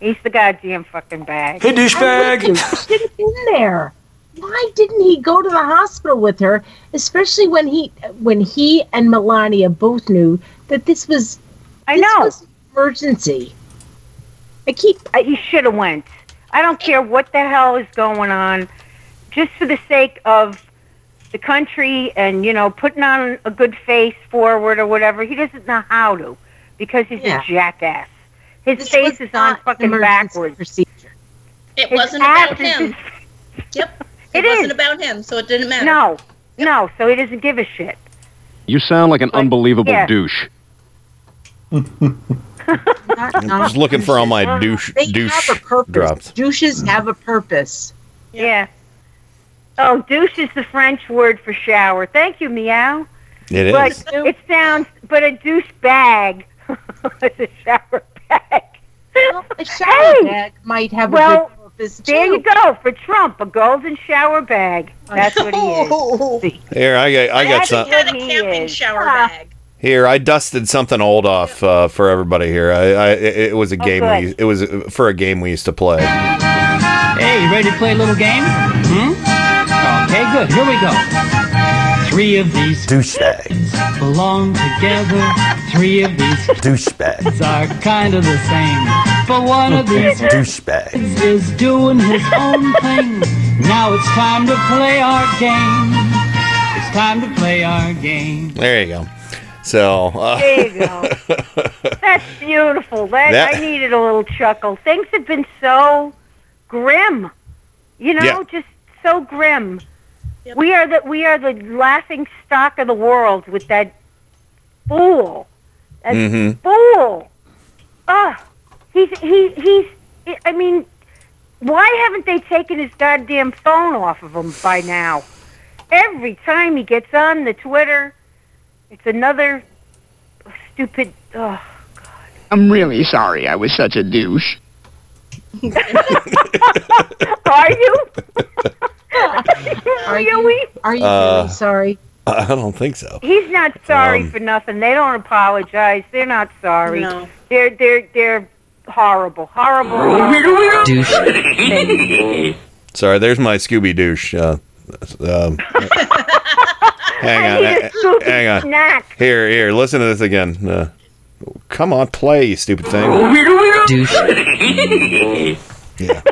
he's the goddamn fucking bag. Hey, douchebag! Should have been there. Why didn't he go to the hospital with her? Especially when he when he and Melania both knew that this was I this know. was an emergency. I keep Uh, he should have went. I don't care what the hell is going on, just for the sake of the country and you know putting on a good face forward or whatever. He doesn't know how to because he's Yeah. a jackass. His This face is on fucking backwards. procedure. It His wasn't about him. just- Yep. <laughs> It It, wasn't is. about him, so it didn't matter. No, no. So he doesn't give a shit. You sound like an unbelievable yeah. douche. <laughs> Not- I'm just looking for all my douche They douche have a purpose. drops. Douches have a purpose. Yeah. Oh, douche is the French word for shower. Thank you, meow. It is. But it sounds, but a douche bag <laughs> is a shower bag. Well, a shower Hey! bag might have Well, a good purpose too. There you go for Trump, a golden shower bag. That's what he is. See, Here, I got. I got That's some. what Had a he camping is. shower Ah. bag. Here, I dusted something old off uh, for everybody here. I, I it, it was a Oh, game. we it was uh, for a game we used to play. Hey, you ready to play a little game? Hmm? Okay, good. Here we go. Three of these douchebags belong together. Three of these douchebags are kind of the same. But one of these douchebags is doing his own thing. Now it's time to play our game. It's time to play our game. There you go. So, uh, There you go. <laughs> That's beautiful. That, That- I needed a little chuckle. Things have been so grim. You know, Yeah. just so grim. We are the we are the laughing stock of the world with that fool. That Mhm. fool. Ah, he's he he's. I mean, why haven't they taken his goddamn phone off of him by now? Every time he gets on the Twitter, it's another stupid. Oh, God. I'm really sorry I was such a douche. <laughs> are you? Are really? you, are you Uh, really sorry? I don't think so. He's not sorry Um, for nothing. They don't apologize. They're not sorry. No. They're they're they're horrible, horrible. horrible. Douche. Sorry, there's my Scooby douche. Uh, um, <laughs> hang <laughs> I on, need a hang on. snack. Here, here, listen to this again. Uh, come on, play, you stupid thing. <laughs> Douche. <laughs> Yeah.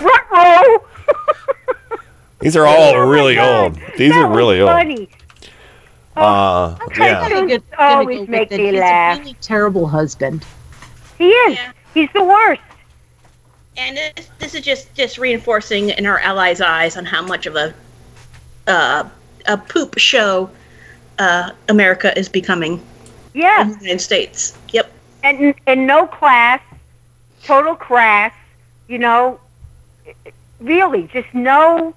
Ruh-roh. These are all really old. These That are was really old. funny. Uh, yeah. Gonna go- gonna always make it. me He's laugh. a really terrible husband. He is. He's the worst. And this, this is just just reinforcing in our allies' eyes on how much of a uh, a poop show uh, America is becoming. Yeah. In the United States. Yep. And and no class, total crass. You know, really, just no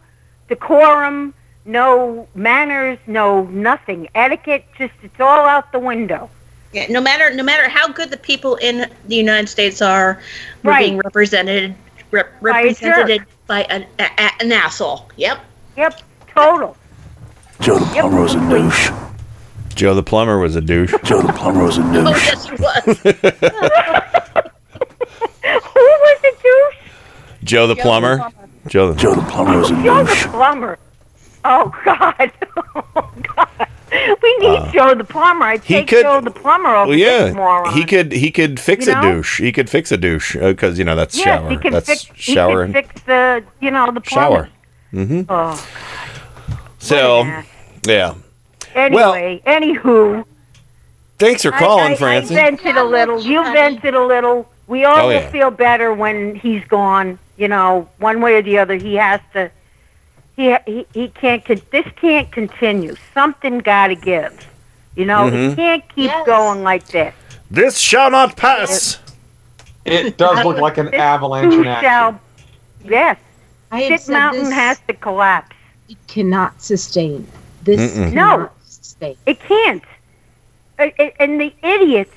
decorum, no manners, no nothing. Etiquette, just it's all out the window. Yeah, no matter no matter how good the people in the United States are, we're Right. being represented rep, By a represented by an, a, a- an asshole. Yep. Yep, total. Joe the plumber was a douche. Joe the plumber was a douche. Joe the plumber was a <laughs> Oh douche. yes, he was. <laughs> Who was the douche? Joe the plumber. Joe the Joe the plumber was a douche. Joe the plumber. Oh <laughs> God. Oh God. We need Uh, Joe the plumber. I'd he take could- Joe the plumber over Well, this yeah, moron. he could he could fix You a know? douche. He could fix a douche because you know that's yes, shower. he could that's fix. shower he and could fix the, you know, the plumbing. shower. Mm-hmm. Oh. So, yeah. Anyway, anywho. Thanks for calling, I, Francie. I vented a little. You vented a little. We all Oh, will yeah. feel better when he's gone. You know, one way or the other, he has to. He he, he can't. This can't continue. Something got to give. You know, Mhm. it can't keep going like this. This shall not pass. It does look like an This avalanche too in action. shall. Yes. I have Shit Mountain this- has to collapse. It cannot sustain. This cannot No. sustain. It can't. And the idiots.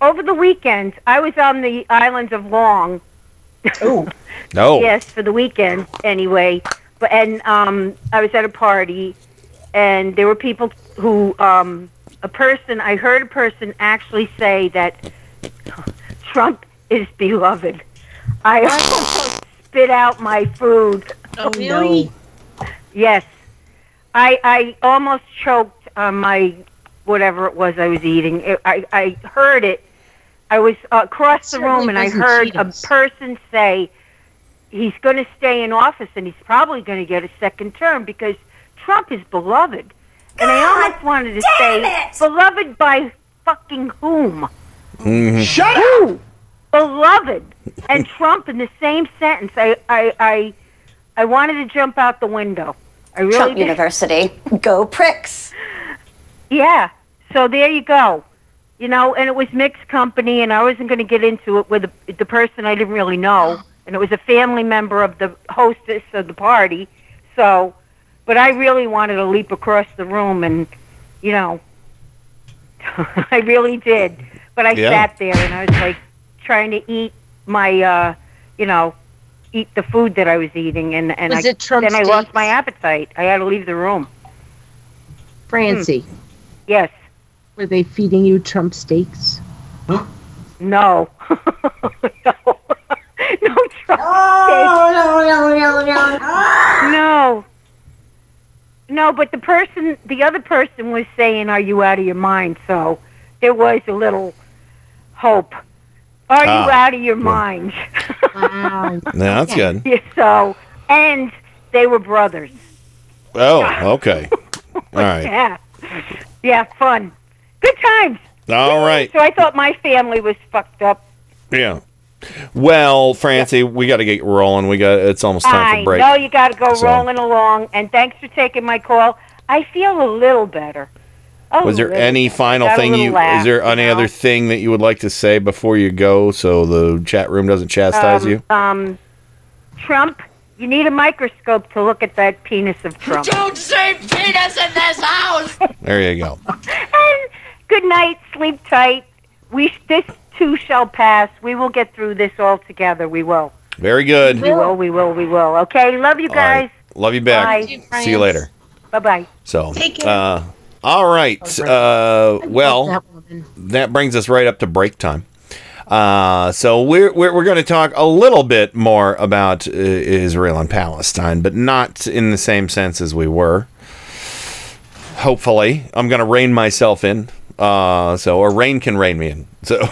Over the weekend, I was on the islands of Long. Oh. <laughs> No. Yes, for the weekend anyway. But and um, I was at a party, and there were people who um, a person I heard a person actually say that <laughs> Trump is beloved. I almost spit out my food. Oh, really? Yes, I I almost choked on my whatever it was I was eating. It, I I heard it. I was uh, across the room and I heard Cheetos. a person say he's going to stay in office and he's probably going to get a second term because Trump is beloved. And I almost wanted to say beloved by fucking whom? Mhm. Shut up. Beloved and Trump in the same sentence. I I I, I wanted to jump out the window. I really Trump did. University. Go pricks. Yeah. So there you go. You know, and it was mixed company, and I wasn't going to get into it with the, the person I didn't really know, and it was a family member of the hostess of the party. So, but I really wanted to leap across the room, and you know, <laughs> I really did. But I Yeah. sat there, and I was like trying to eat my, uh, you know, eat the food that I was eating, and and Was I, it Trump then I lost my appetite. I had to leave the room. Francie, Yes. were they feeding you Trump steaks? No. <laughs> no. <laughs> no Trump no, no, no, no. No. No, but the person, the other person was saying, "Are you out of your mind?" So there was a little hope. Are Ah, you out of your well. mind? Wow. Yeah, that's good. <laughs> Yeah, so, and they were brothers. Oh, <laughs> okay. All right. Yeah, yeah, fun, good times. All right. So I thought my family was fucked up. Yeah. Well, Francie, we got to get rolling. We got it's almost time I for break. I know you got to go So- rolling along, and thanks for taking my call. I feel a little better. A Was there little any better. final thing you laugh, is there you any know? other thing that you would like to say before you go so the chat room doesn't chastise um, you? Um, Trump, you need a microscope to look at that penis of Trump. Don't say penis in this house! There you go. <laughs> and good night, sleep tight. We this too shall pass. We will get through this all together. We will. Very good. We will. We will. We will. Okay. Love you All right. guys. Love you back. Bye. See you later. Bye bye. So, Take care. uh, all right. Uh, well, that that brings us right up to break time. Uh, so we're we're, we're going to talk a little bit more about uh, Israel and Palestine, but not in the same sense as we were. Hopefully, I'm going to rein myself in. Uh, so or rain can rein me in. So <laughs>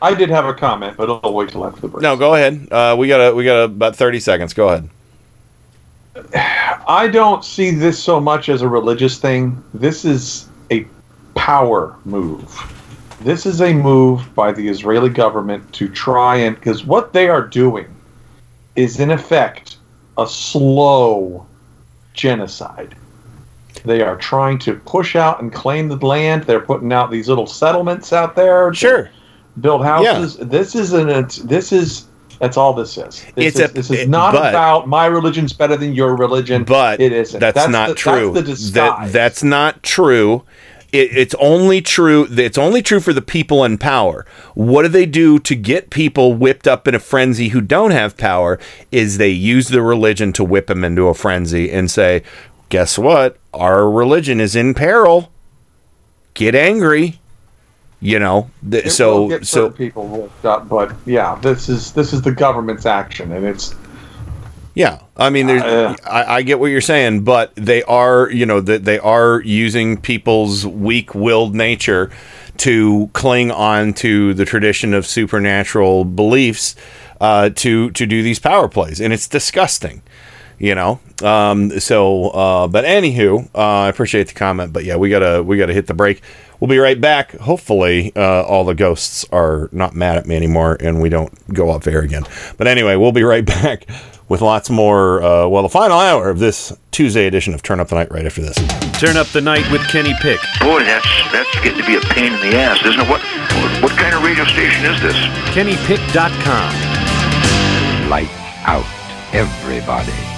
I did have a comment, but I'll wait till after the break. no, go ahead. Uh, we got a we got a, about 30 seconds. Go ahead. I don't see this so much as a religious thing. This is a power move. This is a move by the Israeli government to try and because what they are doing is in effect a slow genocide. They are trying to push out and claim the land. They're putting out these little settlements out there. Sure. Build houses. This isn't. It's, this is. That's all this is. This It's is, a- this is not but- about my religion's better than your religion. But it isn't. That's, not the, true. That's the disguise. That, that's not true. It, it's only true. It's only true for the people in power. What do they do to get people whipped up in a frenzy who don't have power? Is they use the religion to whip them into a frenzy and say, "Guess what? Our religion is in peril. Get angry." You know. Th- so so people worked up, but yeah, this is this is the government's action, and it's Yeah, I mean, there's, Uh, I, I get what you're saying, but they are, you know, that they are using people's weak-willed nature to cling on to the tradition of supernatural beliefs uh, to to do these power plays, and it's disgusting. You know, um, so uh, but anywho, uh, I appreciate the comment, but yeah, we gotta we gotta hit the break. We'll be right back. Hopefully, uh, all the ghosts are not mad at me anymore, and we don't go off air again. But anyway, we'll be right <laughs> back with lots more. Uh, well, the final hour of this Tuesday edition of Turn Up the Night right after this. Turn up the night with Kenny Pick. Boy, that's that's getting to be a pain in the ass, isn't it? What what kind of radio station is this? KennyPick.com. Light out, everybody.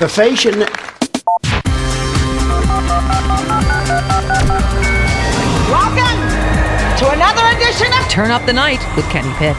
The fashion. Welcome to another edition of Turn Up the Night with Kenny Pick.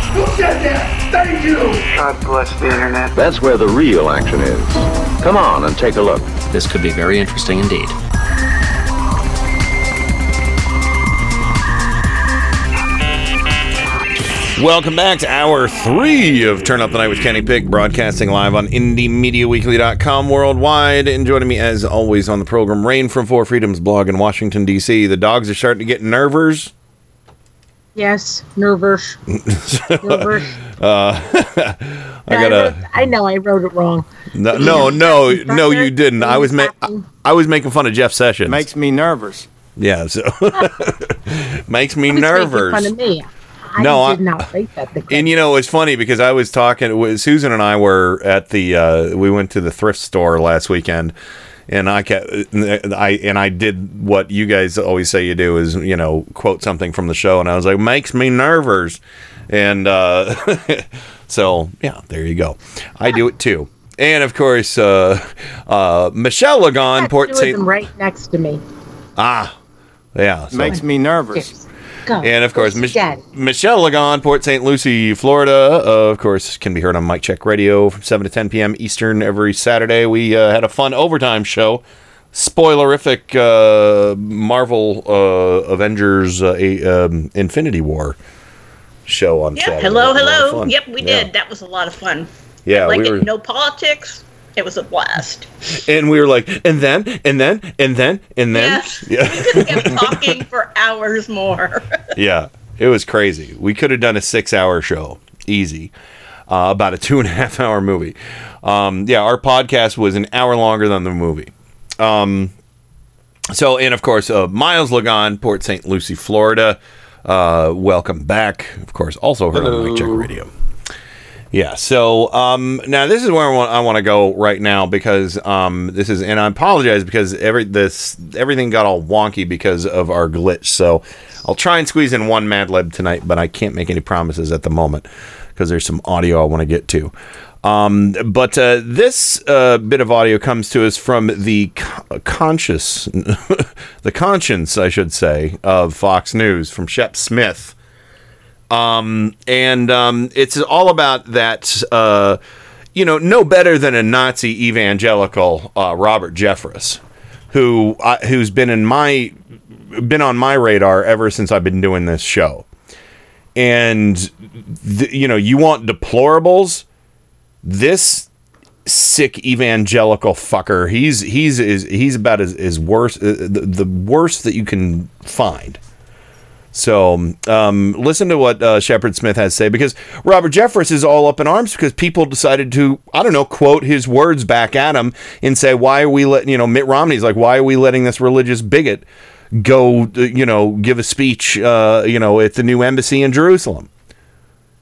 Who said that? Thank you. God bless the internet. That's where the real action is. Come on and take a look. This could be very interesting indeed. Welcome back to hour three of Turn Up the Night with Kenny Pick, broadcasting live on IndieMediaWeekly.com worldwide. And joining me, as always, on the program, Rain from Four Freedoms blog in Washington, D.C. The dogs are starting to get nervers. Yes, nervous. <laughs> nervous. Uh, <laughs> I gotta. wrote- I know I wrote it wrong. No, no, no, no, you didn't. I was ma- I, I was making fun of Jeff Sessions. Makes me nervous. Yeah, so <laughs> makes me He was making nervous. Fun of me. I No, I- did not write that. And you know, it's funny because I was talking Susan and I were at the uh, we went to the thrift store last weekend, and I kept I and I did what you guys always say you do is you know quote something from the show, and I was like makes me nervous, and uh, <laughs> so yeah, there you go. I do it too. And of course, uh, uh, Michelle Lagon, Port St. right next to me. Ah, yeah. so- Makes me nervous. Go. and of course, Mich- Michelle Lagon, Port St. Lucie, Florida, uh, of course, can be heard on Mike Check Radio from 7 to 10 p.m. Eastern every Saturday. We uh, had a fun overtime show. Spoilerific uh, Marvel uh, Avengers uh, a, um, Infinity War show on Yep. Saturday. Hello, That was a lot of hello. Yep, we Yeah. did. That was a lot of fun. Yeah, like we it. were, No politics. It was a blast. and we were like, and then, and then, and then, and then. Yes. Yeah. We could have kept <laughs> talking for hours more. <laughs> Yeah, it was crazy. We could have done a six-hour show, easy, uh, about a two and a half hour movie. Um, yeah, our podcast was an hour longer than the movie. Um, so, and of course, uh, Miles Lagon, Port St. Lucie, Florida. Uh, welcome back. Of course, also heard on Mike Check Radio. Yeah. So um, now this is where I want, I want to go right now because um, this is, and I apologize because every this everything got all wonky because of our glitch. So I'll try and squeeze in one Mad Lib tonight, but I can't make any promises at the moment because there's some audio I want to get to. Um, but uh, this uh, bit of audio comes to us from the co- conscious, <laughs> the conscience, I should say, of Fox News from Shep Smith. Um, and um, it's all about that, uh, you know, no better than a Nazi evangelical, uh, Robert Jeffress, who uh, who's been in my been on my radar ever since I've been doing this show. And th- you know, you want deplorables? This sick evangelical fucker. He's he's is he's about as, as worse uh, the, the worst that you can find. So um, listen to what uh, Shepard Smith has to say because Robert Jeffress is all up in arms because people decided to I don't know quote his words back at him and say why are we letting you know Mitt Romney's like why are we letting this religious bigot go uh, you know give a speech uh, you know at the new embassy in Jerusalem.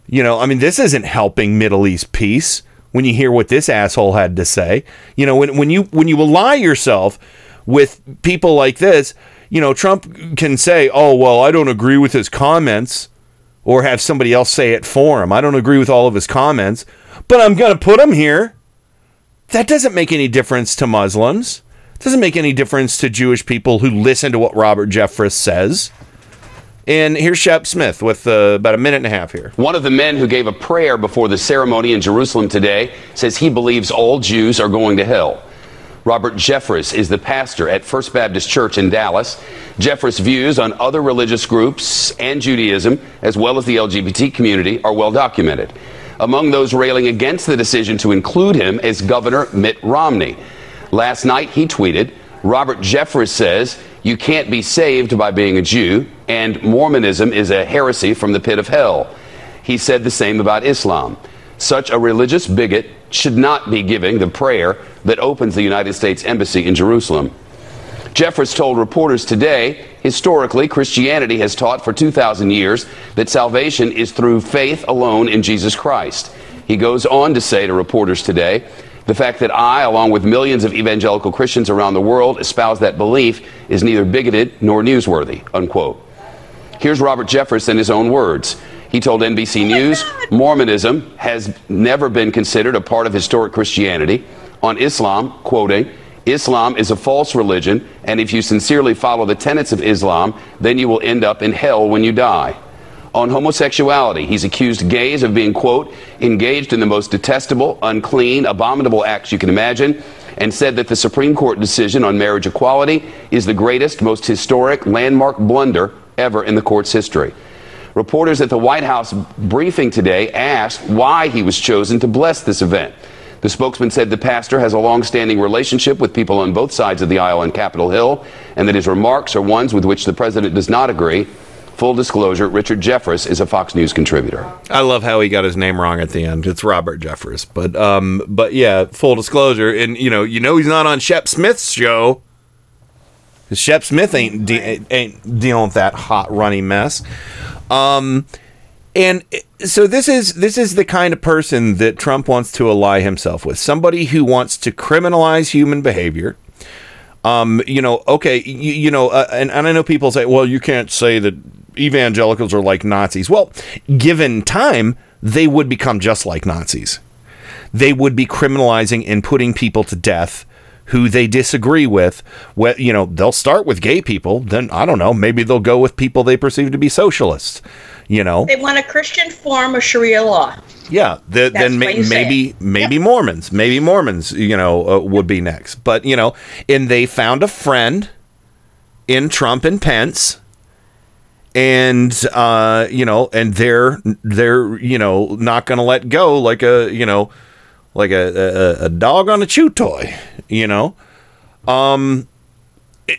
You know I mean this isn't helping Middle East peace when you hear what this asshole had to say. You know when when you when you ally yourself with people like this you know, Trump can say, oh, well, I don't agree with his comments, or have somebody else say it for him. I don't agree with all of his comments, but I'm going to put him here. That doesn't make any difference to Muslims. doesn't make any difference to Jewish people who listen to what Robert Jeffress says. And here's Shep Smith with uh, about a minute and a half here. One of the men who gave a prayer before the ceremony in Jerusalem today says he believes all Jews are going to hell. Robert Jeffress is the pastor at First Baptist Church in Dallas. Jeffress' views on other religious groups and Judaism, as well as the LGBT community, are well documented. Among those railing against the decision to include him is Governor Mitt Romney. Last night, he tweeted Robert Jeffress says, You can't be saved by being a Jew, and Mormonism is a heresy from the pit of hell. He said the same about Islam. Such a religious bigot should not be giving the prayer that opens the United States Embassy in Jerusalem. Jeffress told reporters today historically, Christianity has taught for 2,000 years that salvation is through faith alone in Jesus Christ. He goes on to say to reporters today, the fact that I, along with millions of evangelical Christians around the world, espouse that belief is neither bigoted nor newsworthy, unquote. Here's Robert Jeffress in his own words. He told NBC oh News Mormonism has never been considered a part of historic Christianity. On Islam, quoting, Islam is a false religion, and if you sincerely follow the tenets of Islam, then you will end up in hell when you die. On homosexuality, he's accused gays of being, quote, engaged in the most detestable, unclean, abominable acts you can imagine, and said that the Supreme Court decision on marriage equality is the greatest, most historic, landmark blunder ever in the court's history. Reporters at the White House briefing today asked why he was chosen to bless this event. The spokesman said the pastor has a long-standing relationship with people on both sides of the aisle on Capitol Hill, and that his remarks are ones with which the president does not agree. Full disclosure Richard Jeffress is a Fox News contributor. I love how he got his name wrong at the end. It's Robert Jeffress, but um, but yeah, full disclosure, and you know, you know, he's not on Shep Smith's show. Shep Smith ain't de- ain't dealing with that hot runny mess. Um, and so this is this is the kind of person that Trump wants to ally himself with. Somebody who wants to criminalize human behavior. Um, you know, okay, you, you know, uh, and, and I know people say, well, you can't say that evangelicals are like Nazis. Well, given time, they would become just like Nazis. They would be criminalizing and putting people to death who they disagree with. You know, they'll start with gay people. Then I don't know. Maybe they'll go with people they perceive to be socialists. You know, They want a Christian form of Sharia law. yeah, the, then what may, you say. maybe maybe Mormons, maybe Mormons, you know, uh, would be next. But you know, and they found a friend in Trump and Pence, and uh, you know, and they're they're you know not going to let go like a you know like a, a a dog on a chew toy, you know. Um,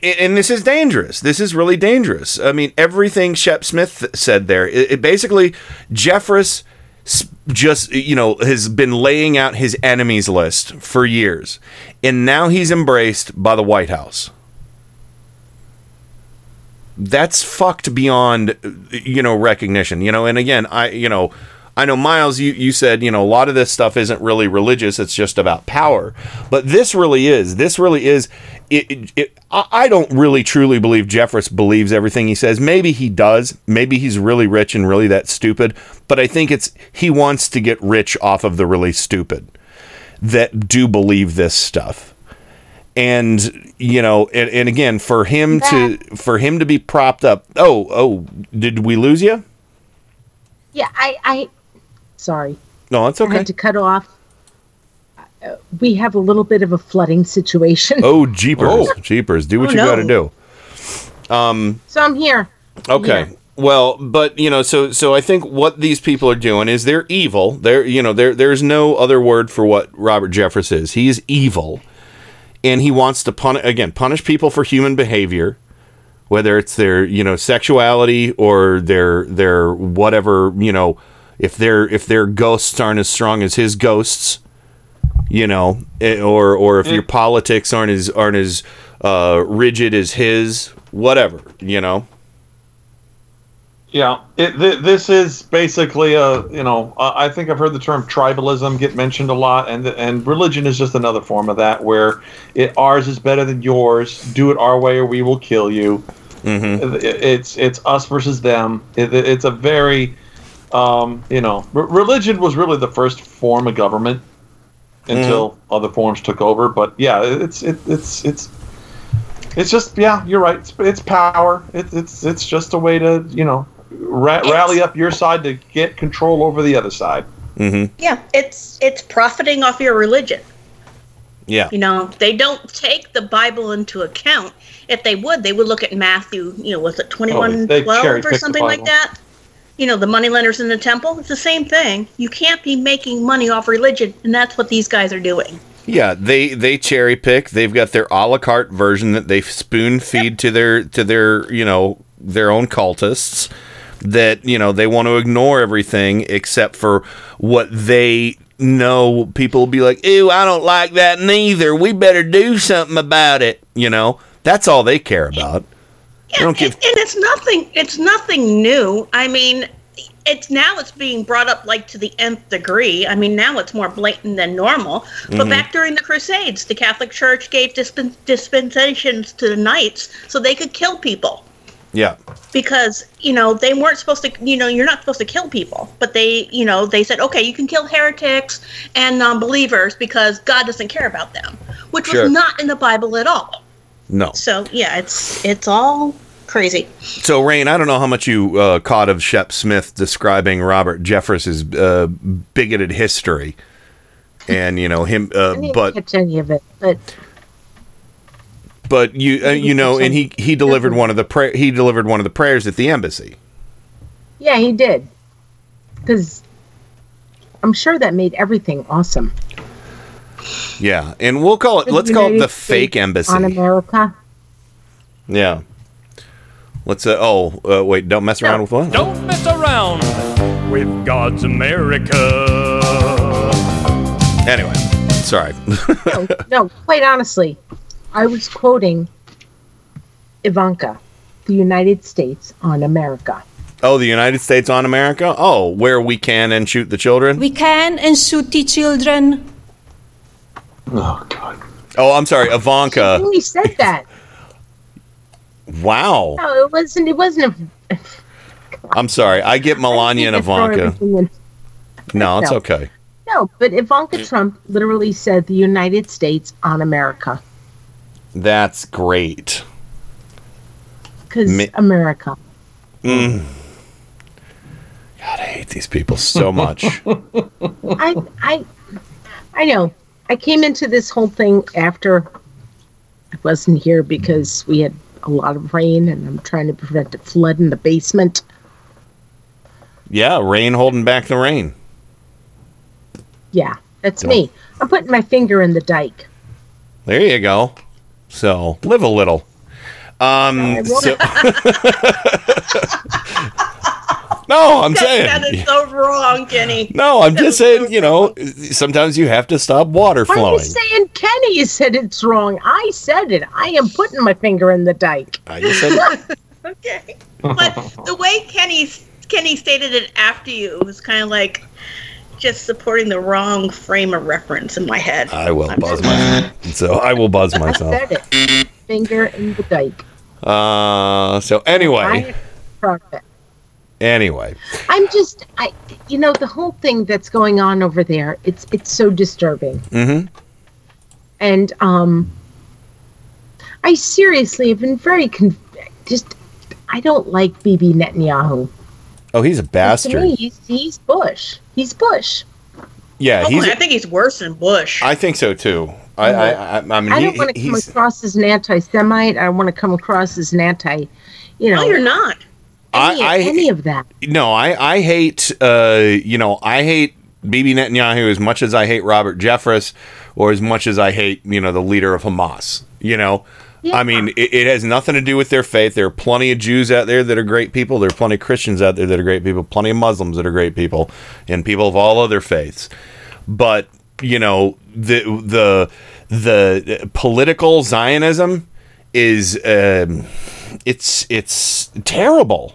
and this is dangerous. This is really dangerous. I mean, everything Shep Smith said there, it, basically Jeffress just you know has been laying out his enemies list for years, and now he's embraced by the White House. That's fucked beyond you know recognition. You know, and again, I you know. I know Miles, you, you said, you know, a lot of this stuff isn't really religious, it's just about power. But this really is. This really is. It, it, it, I don't really truly believe Jeffress believes everything he says. Maybe he does. Maybe he's really rich and really that stupid. But I think it's he wants to get rich off of the really stupid that do believe this stuff. And you know, and, and again, for him to for him to be propped up. Oh, oh, did we lose you? Yeah, I, I, sorry. No, it's I okay. had to cut off. Uh, we have a little bit of a flooding situation. Oh, jeepers, Oh. jeepers! Do what Oh, you got to do. Um, So I'm here. okay. Well, but you know, so so I think what these people are doing is they're evil. They're you know, there there's no other word for what Robert Jeffress is. He's evil, and he wants to punish again punish people for human behavior, whether it's their you know sexuality or their their whatever you know, if their if their ghosts aren't as strong as his ghosts, you know, eh, or or if your politics aren't as aren't as uh, rigid as his, whatever, you know. Yeah, it, th- this is basically a you know I I think I've heard the term tribalism get mentioned a lot, and and religion is just another form of that where it ours is better than yours. Do it our way or we will kill you. Mm-hmm. It- It's it's us versus them. It- it's a very um, you know re- religion was really the first form of government until other forms took over. But yeah, it's it, it's it's it's just yeah, you're right. It's, it's power. It, it's it's just a way to you know ra- rally up your side to get control over the other side. Mm-hmm. Yeah, it's it's profiting off your religion. Yeah. You know, they don't take the Bible into account. If they would, they would look at Matthew, you know, was it twenty one Oh, they twelve or something like that? You know, the moneylenders in the temple. It's the same thing. You can't be making money off religion, and that's what these guys are doing. Yeah, they they cherry pick. They've got their a la carte version that they spoon feed to their to their you know their own cultists. That you know they want to ignore everything except for what they know. People will be like, "Ew, I don't like that neither. We better do something about it." You know, that's all they care about. They don't give and it's nothing it's nothing new i mean it's now it's being brought up like to the nth degree i mean now it's more blatant than normal but Mhm. back during the crusades the catholic church gave dispen- dispensations to the knights so they could kill people yeah. because you know they weren't supposed to you know you're not supposed to kill people but they you know they said okay you can kill heretics and non-believers because god doesn't care about them which Sure. was not in the bible at all No. so yeah it's it's all crazy So, Rain, I don't know how much you uh, caught of Shep Smith describing Robert Jeffress's uh, bigoted history, and you know him, uh, I didn't but catch any of it, but but you uh, you know, and he he delivered one of the pra- he delivered one of the prayers at the embassy. yeah, he did. Because I'm sure that made everything awesome. Yeah, and we'll call it. The Let's call it the United fake embassy. on America. Yeah. Let's. Uh, oh, uh, wait. Don't mess around with what? Don't mess around with God's America. Anyway, sorry. no, no, quite honestly, I was quoting Ivanka, the United States on America. oh, the United States on America. Oh, where we can and shoot the children. We can and shoot the children. Oh God. Oh, I'm sorry, Ivanka. Who said that? Wow. No, it wasn't. It wasn't. A, <laughs> I'm sorry. I get Melania and Ivanka. in- No, it's No. okay. No, but Ivanka Trump literally said the United States on America That's great. because Mi- America. Mm. God, I hate these people so much. <laughs> I I I know. I came into this whole thing after I wasn't here because we had a lot of rain and I'm trying to prevent a flood in the basement. yeah, rain holding back the rain. Yeah, that's Don't- me. I'm putting my finger in the dike. There you go. So live a little. Um. So, <laughs> no, I'm That- saying. that is so wrong, Kenny. No, I'm just saying. You know, sometimes you have to stop water Why are you saying Kenny said it's wrong? I said it. I am putting my finger in the dike. I just said <laughs> okay. But the way Kenny Kenny stated it after you was kind of like just supporting the wrong frame of reference in my head. I will buzz myself. <laughs> So I will buzz I myself. said it. Finger in the dike. Uh. So anyway, I it. Anyway. I'm just, I, you know, the whole thing that's going on over there. It's it's so disturbing, Mm-hmm. and um, I seriously have been very con- just. I don't like Bibi Netanyahu. Oh, he's a To me, bastard. he's, he's Bush. He's Bush. Yeah, he's. I think he's worse than Bush. I think so too. I. I. I, I mean, I don't want to come across as an anti-Semite. I don't want to come across as an anti, you know. no, you're not. Any, I- I- any of that. No, I. I hate. Uh. You know, I hate Bibi Netanyahu as much as I hate Robert Jeffress, or as much as I hate you know the leader of Hamas. You know. I mean, it, it has nothing to do with their faith. There are plenty of Jews out there that are great people. There are plenty of Christians out there that are great people. Plenty of Muslims that are great people, and people of all other faiths. But you know, the the the political Zionism is um, it's it's terrible.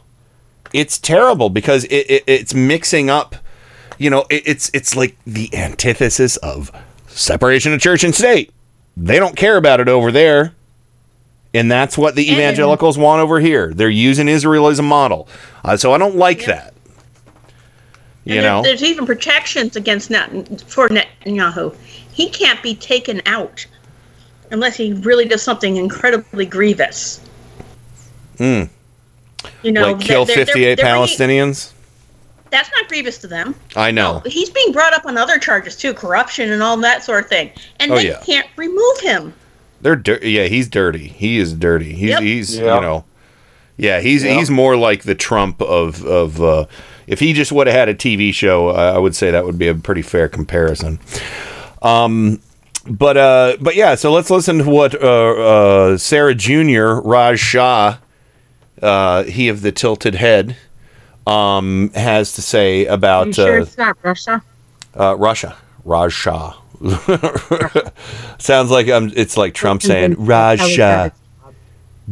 It's terrible because it, it it's mixing up. You know, it, it's it's like the antithesis of separation of church and state. They don't care about it over there. And that's what the evangelicals want over here. They're using Israel as a model. Uh, so I don't like that. You And know? there's even protections against Net- for Netanyahu. He can't be taken out unless he really does something incredibly grievous. Mm. You know, like kill they're- they're- 58 they're bringing- Palestinians? That's not grievous to them. I know. He's being brought up on other charges too, corruption and all that sort of thing, and Oh, they yeah. can't remove him. They're dirty. Yeah, he's dirty. He is dirty. He's Yep. he's Yeah. you know, yeah, he's Yeah. he's more like the Trump of of. Uh, if he just would have had a TV show, uh, I would say that would be a pretty fair comparison. Um, but uh, but yeah, so let's listen to what uh, uh, Sarah Junior Raj Shah, uh, he of the tilted head, um, has to say about you sure uh, it's not Russia? uh, Russia. Raj Shah. <laughs> Sounds like um, it's like Trump saying Russia,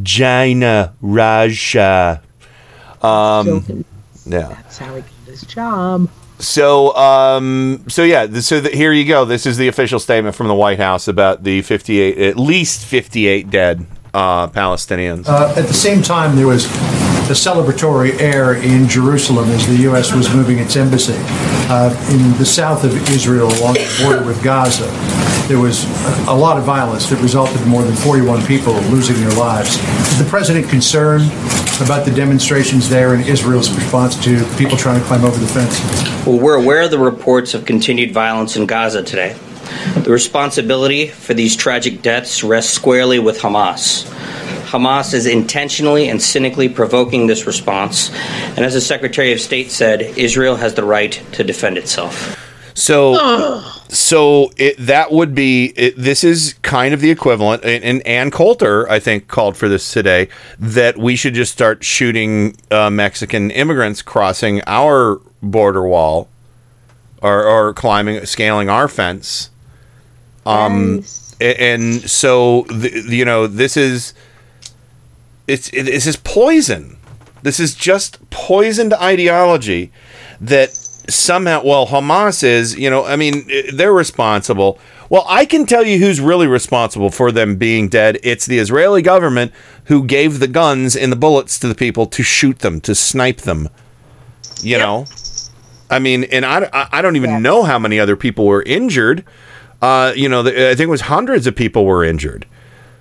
China, Russia. Um, yeah. That's how he got his job. So, um, so yeah. So th- here you go. This is the official statement from the White House about the fifty-eight, at least fifty-eight dead uh, Palestinians. Uh, at the same time, there was a celebratory air in Jerusalem as the U.S. was moving its embassy. Uh, in the south of Israel, along the border with Gaza, there was a, a lot of violence that resulted in more than 41 people losing their lives. Is the president concerned about the demonstrations there and Israel's response to people trying to climb over the fence? Well, we're aware of the reports of continued violence in Gaza today. The responsibility for these tragic deaths rests squarely with Hamas. Hamas is intentionally and cynically provoking this response, and as the Secretary of State said, Israel has the right to defend itself. So, so it that would be it, this is kind of the equivalent and, and Ann Coulter I think called for this today that we should just start shooting uh, Mexican immigrants crossing our border wall or, or climbing scaling our fence um a- and so you know this is it's it, this is poison. This is just poisoned ideology that somehow well hamas is you know i mean they're responsible. Well i can tell you who's really responsible for them being dead. It's the israeli government who gave the guns and the bullets to the people to shoot them to snipe them you know? I mean and i, I- I don't even know how many other people were injured uh, you know the, i think it was hundreds of people were injured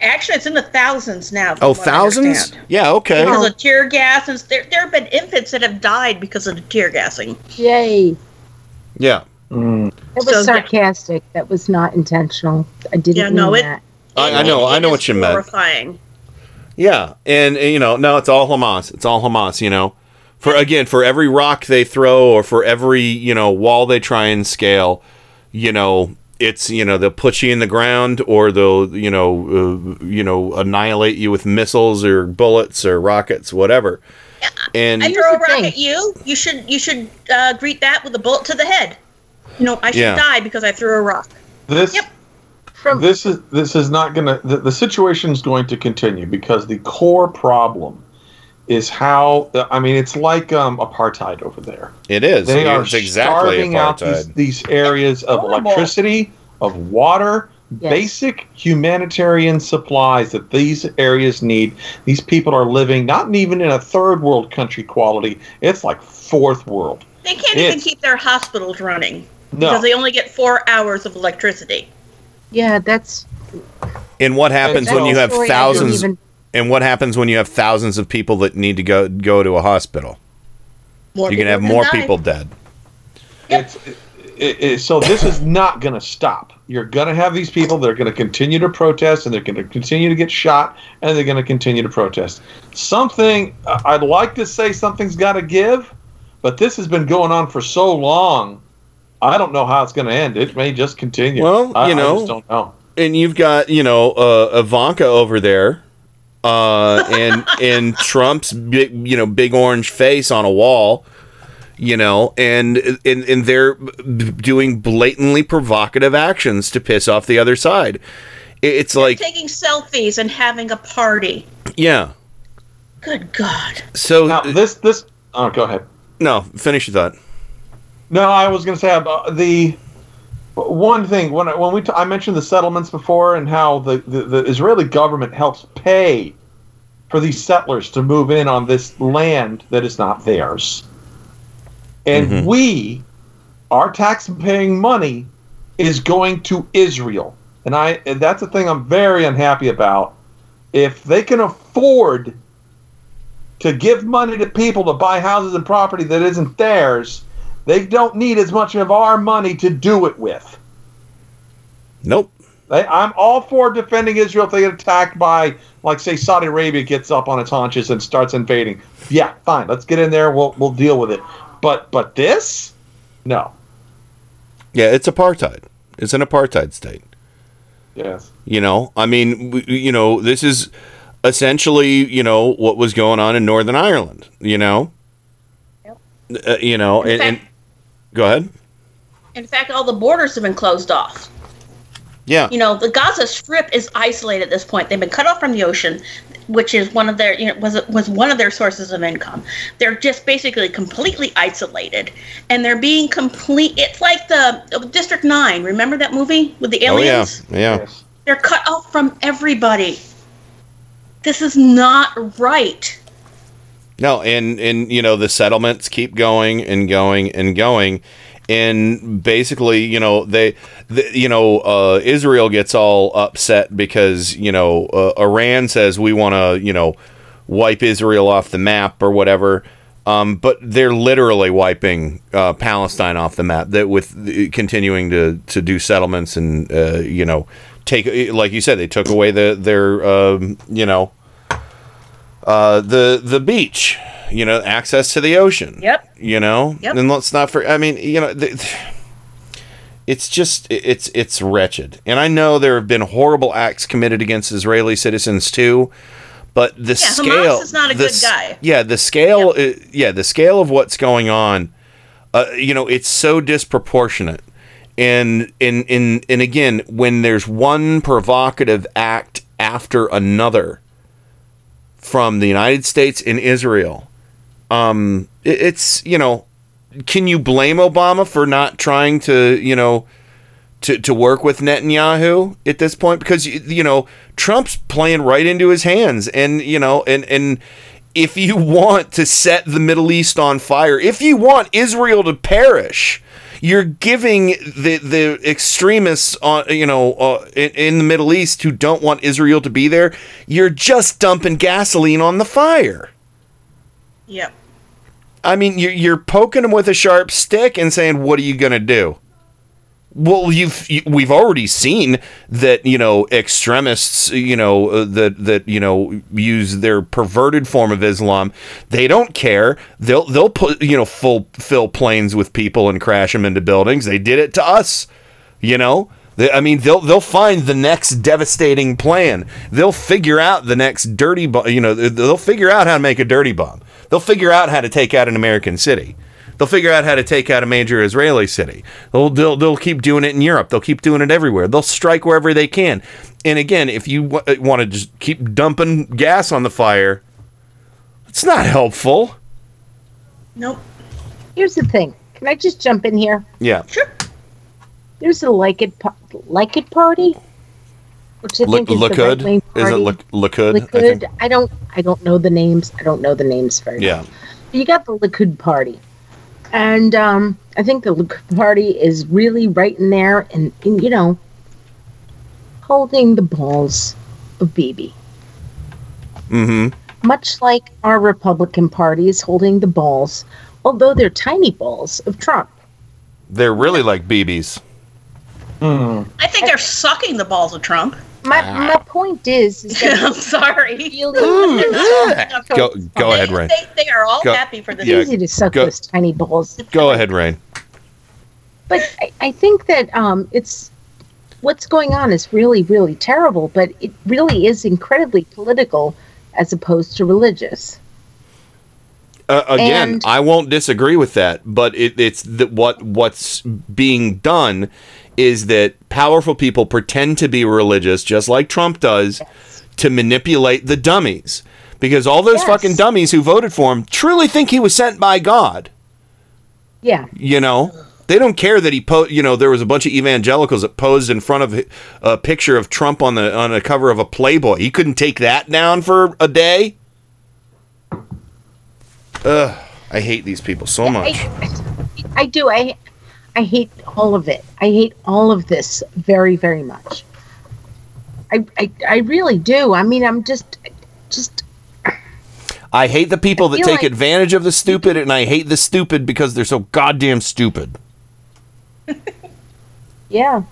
Actually, it's in the thousands now. oh thousands yeah okay Because of tear gas, and there, there have been infants that have died because of the tear gassing. Yay. yeah It was So, sarcastic. That was not intentional. I didn't know. Yeah, mean no, it- that. I, I know i know what you meant Horrifying. Yeah, and, and, you know, no, it's all Hamas. It's all Hamas. You know, for again, for every rock they throw, or for every you know wall they try and scale, you know, it's you know they'll put you in the ground, or they'll you know uh, you know annihilate you with missiles or bullets or rockets, whatever. Yeah. And I throw a rock at you. You should you should uh, greet that with a bullet to the head. You know, I should Yeah. die because I threw a rock. This yep. this is this is not going to the, the situation is going to continue because the core problem is how I mean it's like um, apartheid over there. it is. They are it's exactly starving out these, these areas of electricity, of water, basic humanitarian supplies that these areas need. These people are living not even in a third world country quality. It's like fourth world. They can't even keep their hospitals running No. because they only get four hours of electricity. Yeah, that's And what happens That's when you have story I didn't thousands? Even- And what happens when you have thousands of people that need to go go to a hospital? More you can have more die. people dead. It's it, it, so this is not going to stop. You're going to have these people that are going to continue to protest, and they're going to continue to get shot, and they're going to continue to protest. Something I'd like to say something's got to give, but this has been going on for so long. I don't know how it's going to end. It may just continue. Well, you I know, just don't know. and you've got you know uh, Ivanka over there, uh, and and Trump's big you know big orange face on a wall, you know, and and and they're doing blatantly provocative actions to piss off the other side. It- It's like Taking selfies and having a party. yeah. Good God. So now this this oh go ahead. No, finish your thought. No, I was going to say about the one thing when I, when we t- I mentioned the settlements before and how the, the, the Israeli government helps pay for these settlers to move in on this land that is not theirs, and mm-hmm. we, our tax-paying money, is going to Israel, and I and that's the thing I'm very unhappy about. If they can afford to give money to people to buy houses and property that isn't theirs, they don't need as much of our money to do it with. Nope. They, I'm all for defending Israel if they get attacked by, like, say, Saudi Arabia gets up on its haunches and starts invading. Yeah, fine. Let's get in there. We'll we'll deal with it. But but this, no. Yeah, it's apartheid. It's an apartheid state. Yes. You know, I mean, w- you know, this is essentially, you know, what was going on in Northern Ireland. You know, uh, you know, and, and fact- go ahead. In fact, all the borders have been closed off. Yeah, You know, the Gaza Strip is isolated at this point. They've been cut off from the ocean, which is one of their, you know, was was one of their sources of income. They're just basically completely isolated, and they're being complete. It's like the uh, District Nine. Remember that movie with the aliens? Oh yeah, yeah. They're cut off from everybody. This is not right. No, and and you know the settlements keep going and going and going, and basically, you know they, the, you know, uh, Israel gets all upset because you know uh, Iran says we want to, you know, wipe Israel off the map or whatever. Um, but they're literally wiping uh, Palestine off the map. That with uh, continuing to to do settlements and uh, you know take like you said they took away the their um, you know uh, the the beach, you know, access to the ocean. Yep. You know, Yep. and let's not for. I mean, you know, the, it, it's just it's it's wretched. And I know there have been horrible acts committed against Israeli citizens too, but the Yeah, scale Hamas is not a the good guy. Yeah, the scale uh, yeah, the scale of what's going on uh, you know, it's so disproportionate. And and and and again, when there's one provocative act after another from the United States and Israel, um, it- it's you know, can you blame Obama for not trying to you know to to work with Netanyahu at this point? Because you, you know Trump's playing right into his hands. And you know and and if you <laughs> want to set the Middle East on fire, if you want Israel to perish, you're giving the the extremists on you know uh, in, in the Middle East who don't want Israel to be there, you're just dumping gasoline on the fire. Yep. I mean, you're, you're poking them with a sharp stick and saying, "What are you gonna do?" Well, you've you, we've already seen that you know extremists, you know uh, that that you know use their perverted form of Islam. They don't care. They'll they'll put you know full fill planes with people and crash them into buildings. They did it to us. You know. They, I mean, they'll they'll find the next devastating plan. They'll figure out the next dirty bomb. You know, they'll figure out how to make a dirty bomb. They'll figure out how to take out an American city. They'll figure out how to take out a major Israeli city. They'll, they'll, they'll keep doing it in Europe. They'll keep doing it everywhere. They'll strike wherever they can. And again, if you w- uh, want to just keep dumping gas on the fire, it's not helpful. Nope. Here's the thing. Can I just jump in here? Yeah. There's a like it pa- like it party, which I Lik- think is the Likud? Is it. Lik- Likud, I Likud. think? I don't. I don't know the names. I don't know the names very Yeah. well. But you got the Likud party, and um, I think the party is really right in there, and, and you know, holding the balls of Bibi, Mm-hmm. much like our Republican Party is holding the balls, although they're tiny balls of Trump. They're really like BBs. I think they're sucking the balls of Trump. My my point is, is that <laughs> I'm sorry. Go go ahead, Rain. They, they are all Go- happy for this. yeah, easy to suck go- those tiny balls. Go ahead, Rain. But I, I think that um, it's what's going on is really, really terrible. But it really is incredibly political as opposed to religious. Uh, again, And- I won't disagree with that, but it, it's the, what what's being done is that powerful people pretend to be religious, just like Trump does, to manipulate the dummies. Because all those Yes. fucking dummies who voted for him truly think he was sent by God. Yeah. You know, they don't care that he po. You know, there was a bunch of evangelicals that posed in front of a picture of Trump on the on a cover of a Playboy. He couldn't take that down for a day. Ugh, I hate these people so much. I do. I I hate all of it. I hate all of this very, very much. I I, I really do. I mean, I'm just just I hate the people that take like- advantage of the stupid, and I hate the stupid because they're so goddamn stupid. <laughs> yeah.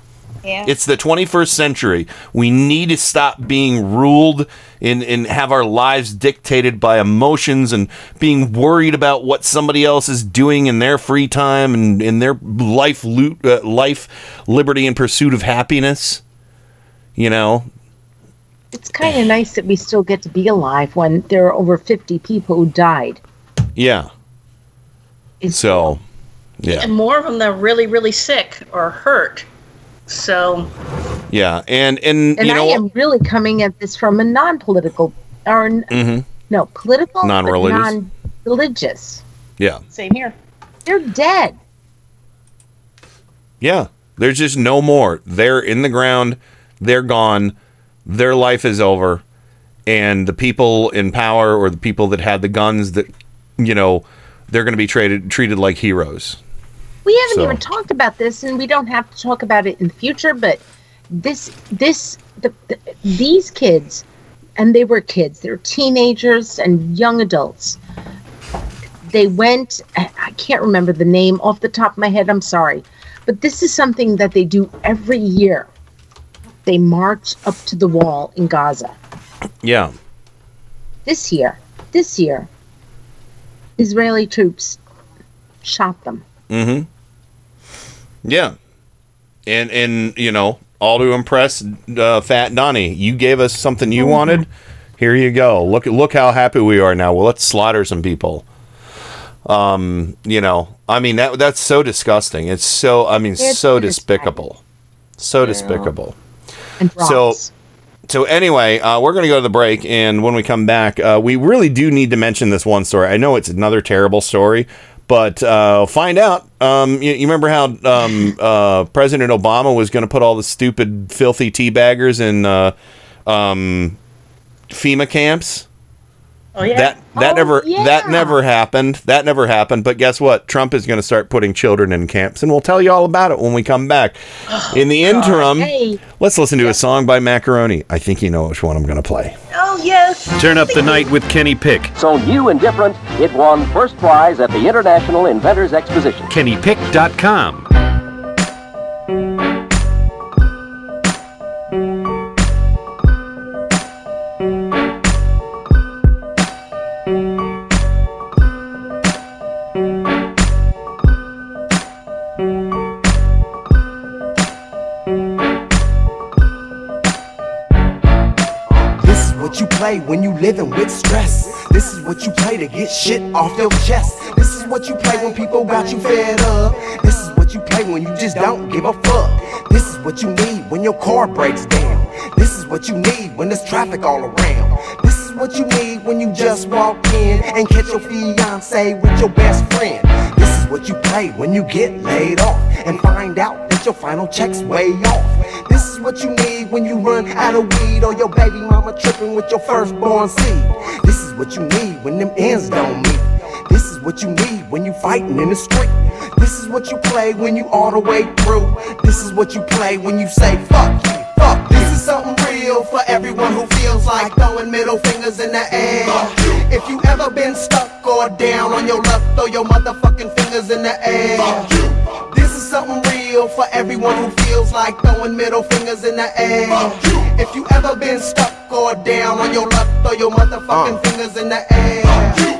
Yeah. It's the 21st century. We need to stop being ruled and, and have our lives dictated by emotions and being worried about what somebody else is doing in their free time and in their life, loot, uh, life, liberty, and pursuit of happiness. You know, It's kind of nice that we still get to be alive when there are over 50 people who died. yeah. So, yeah. And more of them that are really, really sick or hurt. So, Yeah. And, and, And you know I am really coming at this from a non-political or n- hmm no political, Non-religious? non-religious. Yeah. same here. They're dead. Yeah. There's just no more. They're in the ground. They're gone. Their life is over. And the people in power or the people that had the guns that, you know, they're going to be treated treated like heroes. We haven't So- even talked about this, and we don't have to talk about it in the future. But this, this, the, the, these kids, and they were kids. They're teenagers and young adults. They went. I I can't remember the name off the top of my head. I'm sorry, but this is something that they do every year. They march up to the wall in Gaza. Yeah. This year, this year, Israeli troops shot them. Mm-hmm. Yeah. and and you know, all to impress uh, Fat Donnie. You gave us something you wanted. Here you go. Look look how happy we are now. Well, let's slaughter some people. Um, you know, I mean that that's so disgusting. It's so I mean It's so despicable. So Yeah. despicable. And So, so anyway, uh, we're going to go to the break, and when we come back, uh, we really do need to mention this one story. I know it's another terrible story, but uh, find out. Um, you, you remember how um, uh, President Obama was going to put all the stupid, filthy teabaggers in uh, um, FEMA camps? Oh yeah. That that Oh, never yeah. that never happened. That never happened. But guess what? Trump is going to start putting children in camps, and we'll tell you all about it when we come back. Oh, in the interim, Hey. let's listen to a song by Macaroni. I think you know which one I'm going to play. Oh yes. Turn up the night with Kenny Pick. So new and different, it won first prize at the International Inventors Exposition. KennyPick.com. play when you living with stress. This is what you play to get shit off your chest. This is what you play when people got you fed up. This is what you play when you just don't give a fuck. This is what you need when your car breaks down. This is what you need when there's traffic all around. This is what you need when you just walk in and catch your fiance with your best friend. This is what you play when you get laid off and find out that your final check's way off. This is what you need when you run out of weed or your baby mama tripping with your firstborn seed. This is what you need when them ends don't meet. This is what you need when you fighting in the street. This is what you play when you all the way through. This is what you play when you say fuck you, fuck. Is something real for everyone who feels like throwing middle fingers in the air. If you ever been stuck or down on your luck, throw your motherfucking fingers in the air. This is something real for everyone who feels like throwing middle fingers in the air. If you ever been stuck or down on your luck, throw your motherfucking uh. fingers in the air.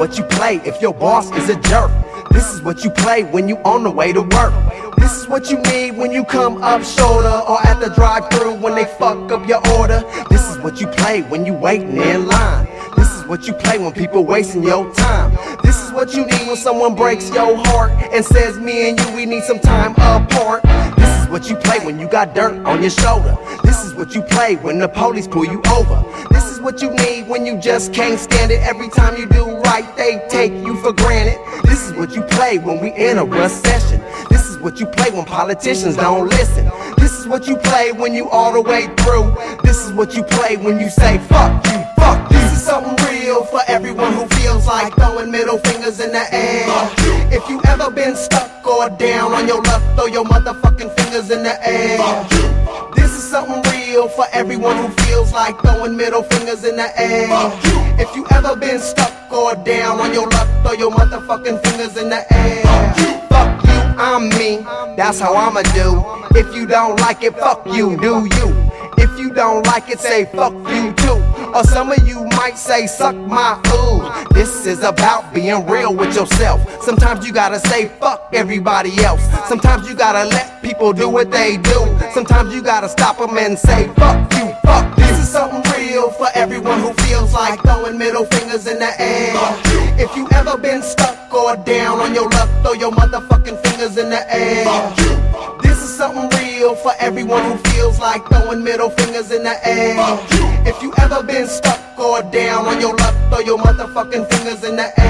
What you play if your boss is a jerk. This is what you play when you on the way to work. This is what you need when you come up shoulder or at the drive-through when they fuck up your order. This is what you play when you waiting in line. This is what you play when people wasting your time. This is what you need when someone breaks your heart and says me and you we need some time apart. What you play when you got dirt on your shoulder. This is what you play when the police pull you over. This is what you need when you just can't stand it. Every time you do right, they take you for granted. This is what you play when we in a recession. This is what you play when politicians don't listen. This is what you play when you all the way through. This is what you play when you say fuck you. This is something real for everyone who feels like throwing middle fingers in the air. If you ever been stuck or down on your luck, throw your motherfucking fingers in the air. This is something real for everyone who feels like throwing middle fingers in the air. If you ever been stuck or down on your luck, throw your motherfucking fingers in the air. Fuck you, I'm me. That's how I'ma do. If you don't like it, fuck you, do you? You don't like it, say fuck you too. Or some of you might say suck my ooh. This is about being real with yourself. Sometimes you gotta say fuck everybody else. Sometimes you gotta let people do what they do. Sometimes you gotta stop them and say fuck you, fuck. you. This is something real for everyone who feels like throwing middle fingers in the air. If you ever been stuck or down on your luck, throw your motherfucking fingers in the air. Something real for everyone who feels like throwing middle fingers in the air. If you ever been stuck or down on your luck, throw your motherfucking fingers in the air.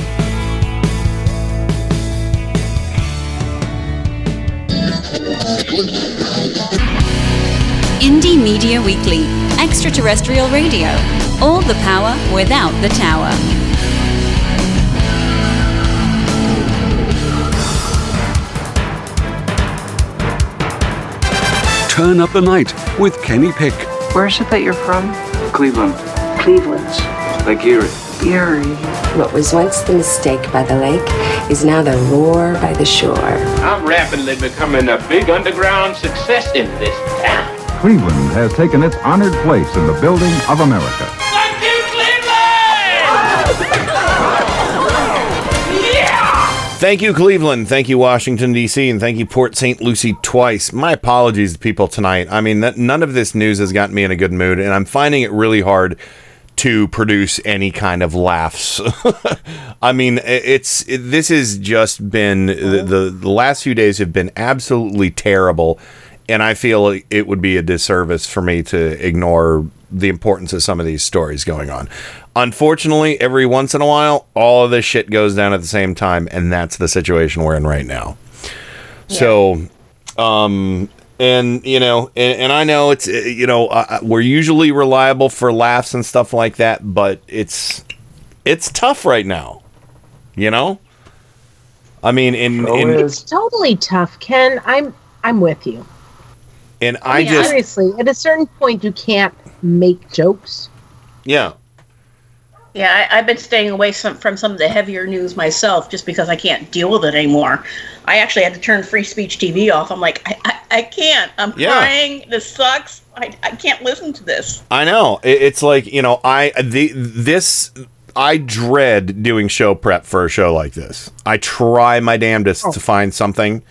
Media Weekly, extraterrestrial radio. All the power without the tower. Turn Up the Night with Kenny Pick. Where is it that you're from? Cleveland. Cleveland. Lake Erie. Erie. What was once the mistake by the lake is now the roar by the shore. I'm rapidly becoming a big underground success in this town. Cleveland has taken its honored place in the building of America. Thank you, Cleveland. yeah! Thank you, Cleveland. Thank you, Washington, D.C., and thank you, Port St. Lucie, twice. My apologies to people tonight. I mean, that, none of this news has gotten me in a good mood, and I'm finding it really hard to produce any kind of laughs. <laughs> I mean, it's it, this has just been the, the the last few days have been absolutely terrible, and I feel it would be a disservice for me to ignore the importance of some of these stories going on. Unfortunately, every once in a while, all of this shit goes down at the same time, and that's the situation we're in right now. So, um, and you know, and, and I know it's you know uh, we're usually reliable for laughs and stuff like that, but it's it's tough right now. You know, I mean, in in It's totally tough, Ken. I'm I'm with you. And I mean, just seriously, at a certain point, you can't make jokes. yeah. Yeah, I, I've been staying away some, from some of the heavier news myself just because I can't deal with it anymore. I actually had to turn free speech TV off. I'm like, I, I, I can't. I'm Yeah. crying. This sucks. I, I can't listen to this. I know. It- It's like you know, I the this I dread doing show prep for a show like this. I try my damnedest oh. to find something,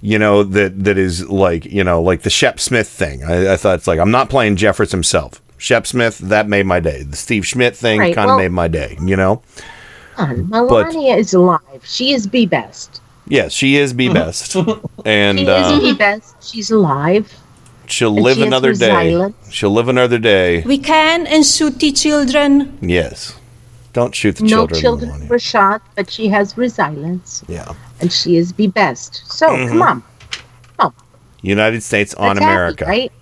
you know, that that is like you know, like the Shep Smith thing. I, I thought it's like I'm not playing Jeffress himself. Shep Smith that made my day. The Steve Schmidt thing Right, kind of well- made my day. You know. Come on, Melania is alive. She is be best. Yes, she is be <laughs> best, and she uh, is be best. She's alive. she'll and live she another day. resilience. She'll live another day. We can and should teach children. Yes. Don't shoot the no children. No children were shot, but she has resilience. Yeah. And she is be best. So Mhm. come on. United States on That's happy, America. right?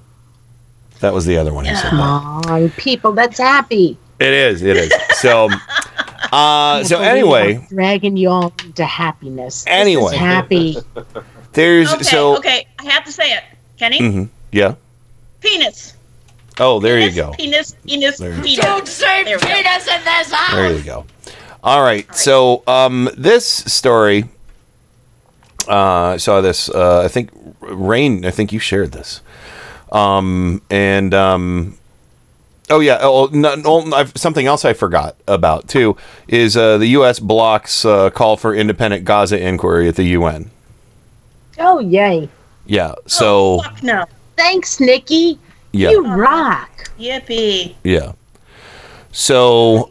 That was the other one. He said. Come on, people. That's happy. It is. It is. So, <laughs> uh, so anyway, dragging you all into happiness. This is Anyway. happy. there's Okay, so. okay. I have to say it. Kenny? Mm-hmm. Yeah. Penis. Oh, there you go. Penis, penis, There penis. Don't say penis in this house. There you go. All right. So, um, this story. Uh, I saw this. Uh, I think Rain. I think you shared this. Um, and um, oh yeah. Oh, no, no, I've, something else I forgot about too is uh, the U.S. blocks uh, call for independent Gaza inquiry at the UN. Oh, yay. Yeah. So Fuck no. Thanks, Nikki. Yeah. You rock. Yippee. Yeah. So,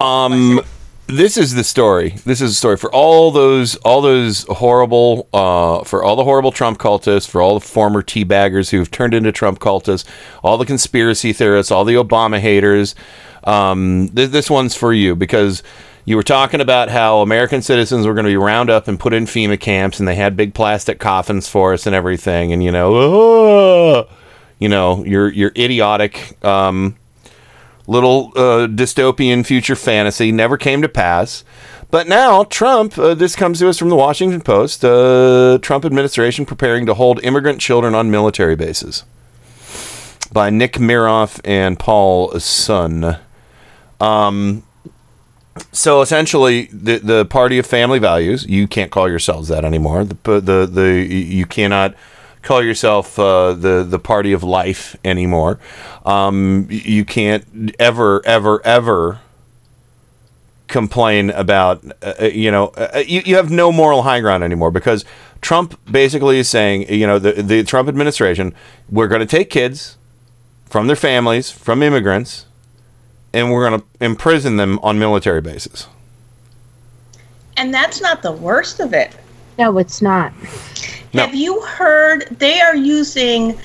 um, this is the story. This is the story for all those, all those horrible, uh, for all the horrible Trump cultists, for all the former teabaggers who've turned into Trump cultists, all the conspiracy theorists, all the Obama haters. Um, th- this one's for you because You were talking about how American citizens were going to be round up and put in FEMA camps, and they had big plastic coffins for us and everything. And you know, "Ah," you know, your your idiotic um, little uh, dystopian future fantasy never came to pass. But now Trump, uh, this comes to us from the Washington Post. Uh, Trump administration preparing to hold immigrant children on military bases by Nick Miroff and Paul Sonne. Um, so essentially, the the party of family values. You can't call yourselves that anymore. The the the you cannot call yourself uh, the the party of life anymore. Um, you can't ever ever ever complain about uh, you know uh, you, you have no moral high ground anymore because Trump basically is saying you know the the Trump administration we're going to take kids from their families from immigrants and we're going to imprison them on military bases. And that's not the worst of it. No, it's not. No. Have you heard they are using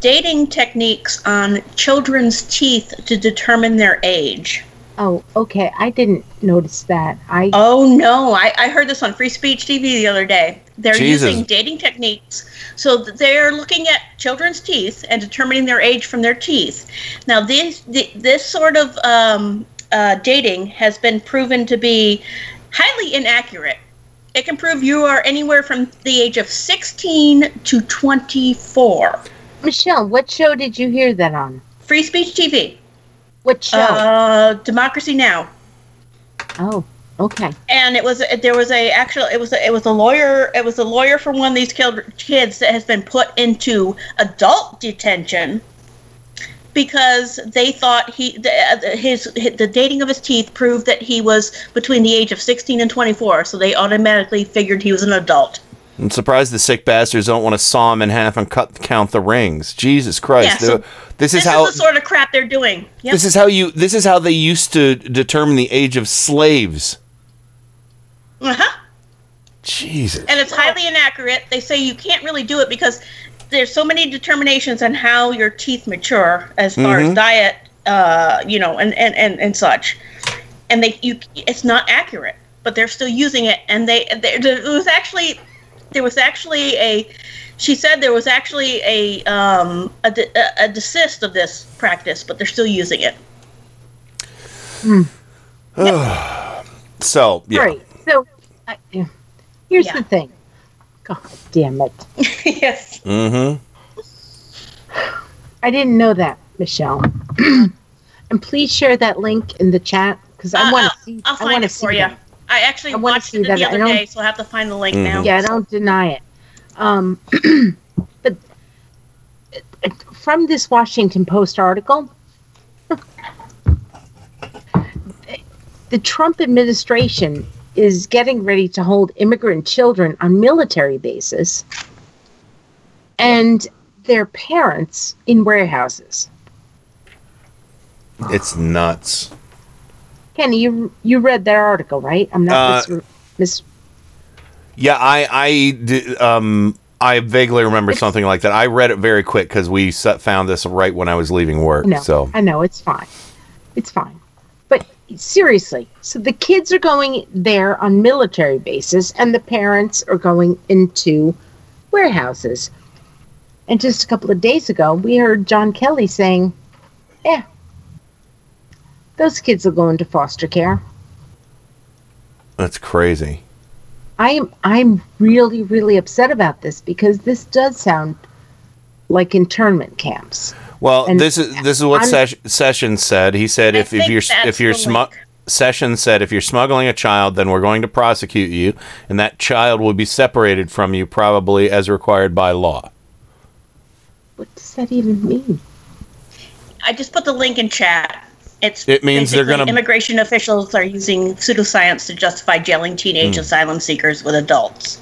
dating techniques on children's teeth to determine their age? Oh, okay. I didn't notice that. I Oh no, I, I heard this on Free Speech TV the other day. They're Jesus. using dating techniques. So they're looking at children's teeth and determining their age from their teeth. Now, this, the, this sort of um, uh, dating has been proven to be highly inaccurate. It can prove you are anywhere from the age of 16 to 24. Michelle, what show did you hear that on? Free Speech TV. What show? Uh, Democracy Now. oh, okay. and it was there was a actual it was a, it was a lawyer it was a lawyer for one of these killed kids that has been put into adult detention because they thought he the, uh, his, his the dating of his teeth proved that he was between the age of 16 and 24 so they automatically figured he was an adult I'm surprised the sick bastards don't want to saw him in half and cut count the rings. Jesus Christ! Yeah, so this is this how is the sort of crap they're doing yep. this is how you this is how they used to determine the age of slaves. uh-huh. Jesus. and it's highly inaccurate. They say you can't really do it because there's so many determinations on how your teeth mature as far as Mhm. diet, uh, you know, and, and, and, and such. And they you it's not accurate, but they're still using it. And they there there was actually there was actually a she said there was actually a um a, de- a, a desist of this practice, but they're still using it. <sighs> so yeah. All right. So, I, yeah. here's the thing. God damn it. <laughs> yes. Mm-hmm. I didn't know that, Michelle. <clears throat> and please share that link in the chat because I Uh, want to see. I'll I find want it for you. that. I actually I watched see it that. the I other day, so I'll have to find the link now. Yeah, I don't deny it. Um, <clears throat> but from this Washington Post article, the Trump administration is getting ready to hold immigrant children on military bases and their parents in warehouses. It's nuts. Kenny, you you read that article, right? I'm not Uh, mis- mis- Yeah, I I di- um I vaguely remember something like that. I read it very quick because we set, found this right when I was leaving work. No, So I know it's fine. It's fine. Seriously, so the kids are going there on military bases, and the parents are going into warehouses. And just a couple of days ago, we heard John Kelly saying, "Yeah, those kids will go into foster care." that's crazy. I am I'm really really upset about this because this does sound like internment camps. Well, And this is this is what I'm- Sessions said. He said if, if think you're if you're the smu- Sessions said if you're smuggling a child, then we're going to prosecute you, and that child will be separated from you probably as required by law. What does that even mean? I just put the link in chat. It's It means they're gonna- immigration officials are using pseudoscience to justify jailing teenage Hmm. asylum seekers with adults.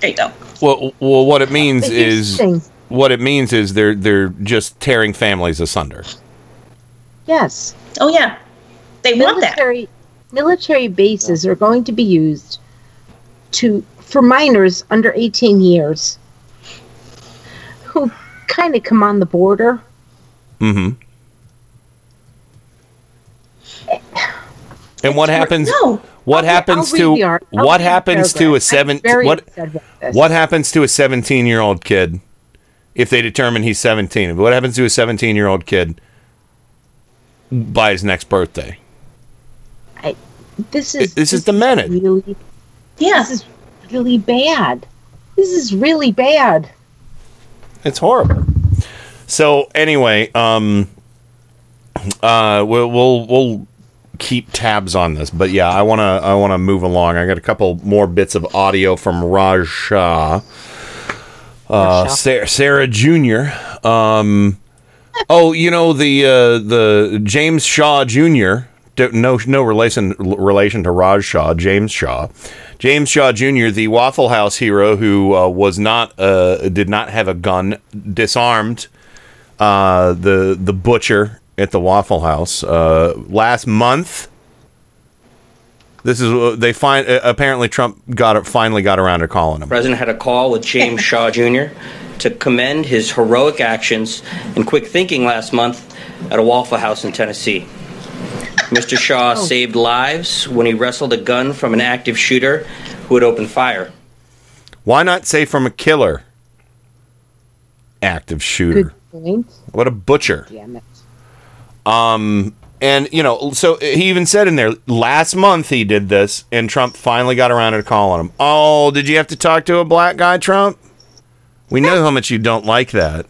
There you go. Well, well, what it means But here's the is thing. What it means is they're they're just tearing families asunder. Yes. Oh yeah. They want that. military, Military bases are going to be used to for minors under 18 years who kind of come on the border. Mm-hmm. <sighs> And what happens? no. What I'll- happens I'll to read the art- I'll what happens to paragraph. a I'm seven? What upset about this. what happens to a seventeen-year-old kid if they determine he's seventeen? What happens to a seventeen-year-old kid by his next birthday? This is This is demented. Really, yeah. This is really bad. This is really bad. It's horrible. So anyway, um, uh, we'll we'll we'll keep tabs on this, but yeah, I wanna I wanna move along. I got a couple more bits of audio from Raj Shah, uh, Sarah, Sarah Jr. Um, oh, you know the uh, the James Shaw Jr. No, no relation relation to Raj Shah. James Shaw, James Shaw Jr., the Waffle House hero who uh, was not uh, did not have a gun, disarmed uh, the the butcher at the Waffle House uh, last month. This is uh, they find uh, apparently Trump got it finally got around to calling him. President had a call with James Shaw Jr. to commend his heroic actions and quick thinking last month at a Waffle House in Tennessee. Mr. Shaw saved lives when he wrestled a gun from an active shooter who had opened fire. Why not say from a killer? Active shooter. Point. What a butcher. Damn it. Um, and you know, so he even said in there last month he did this, and Trump finally got around to calling him. Oh, did you have to talk to a black guy, Trump? We know how much you don't like that.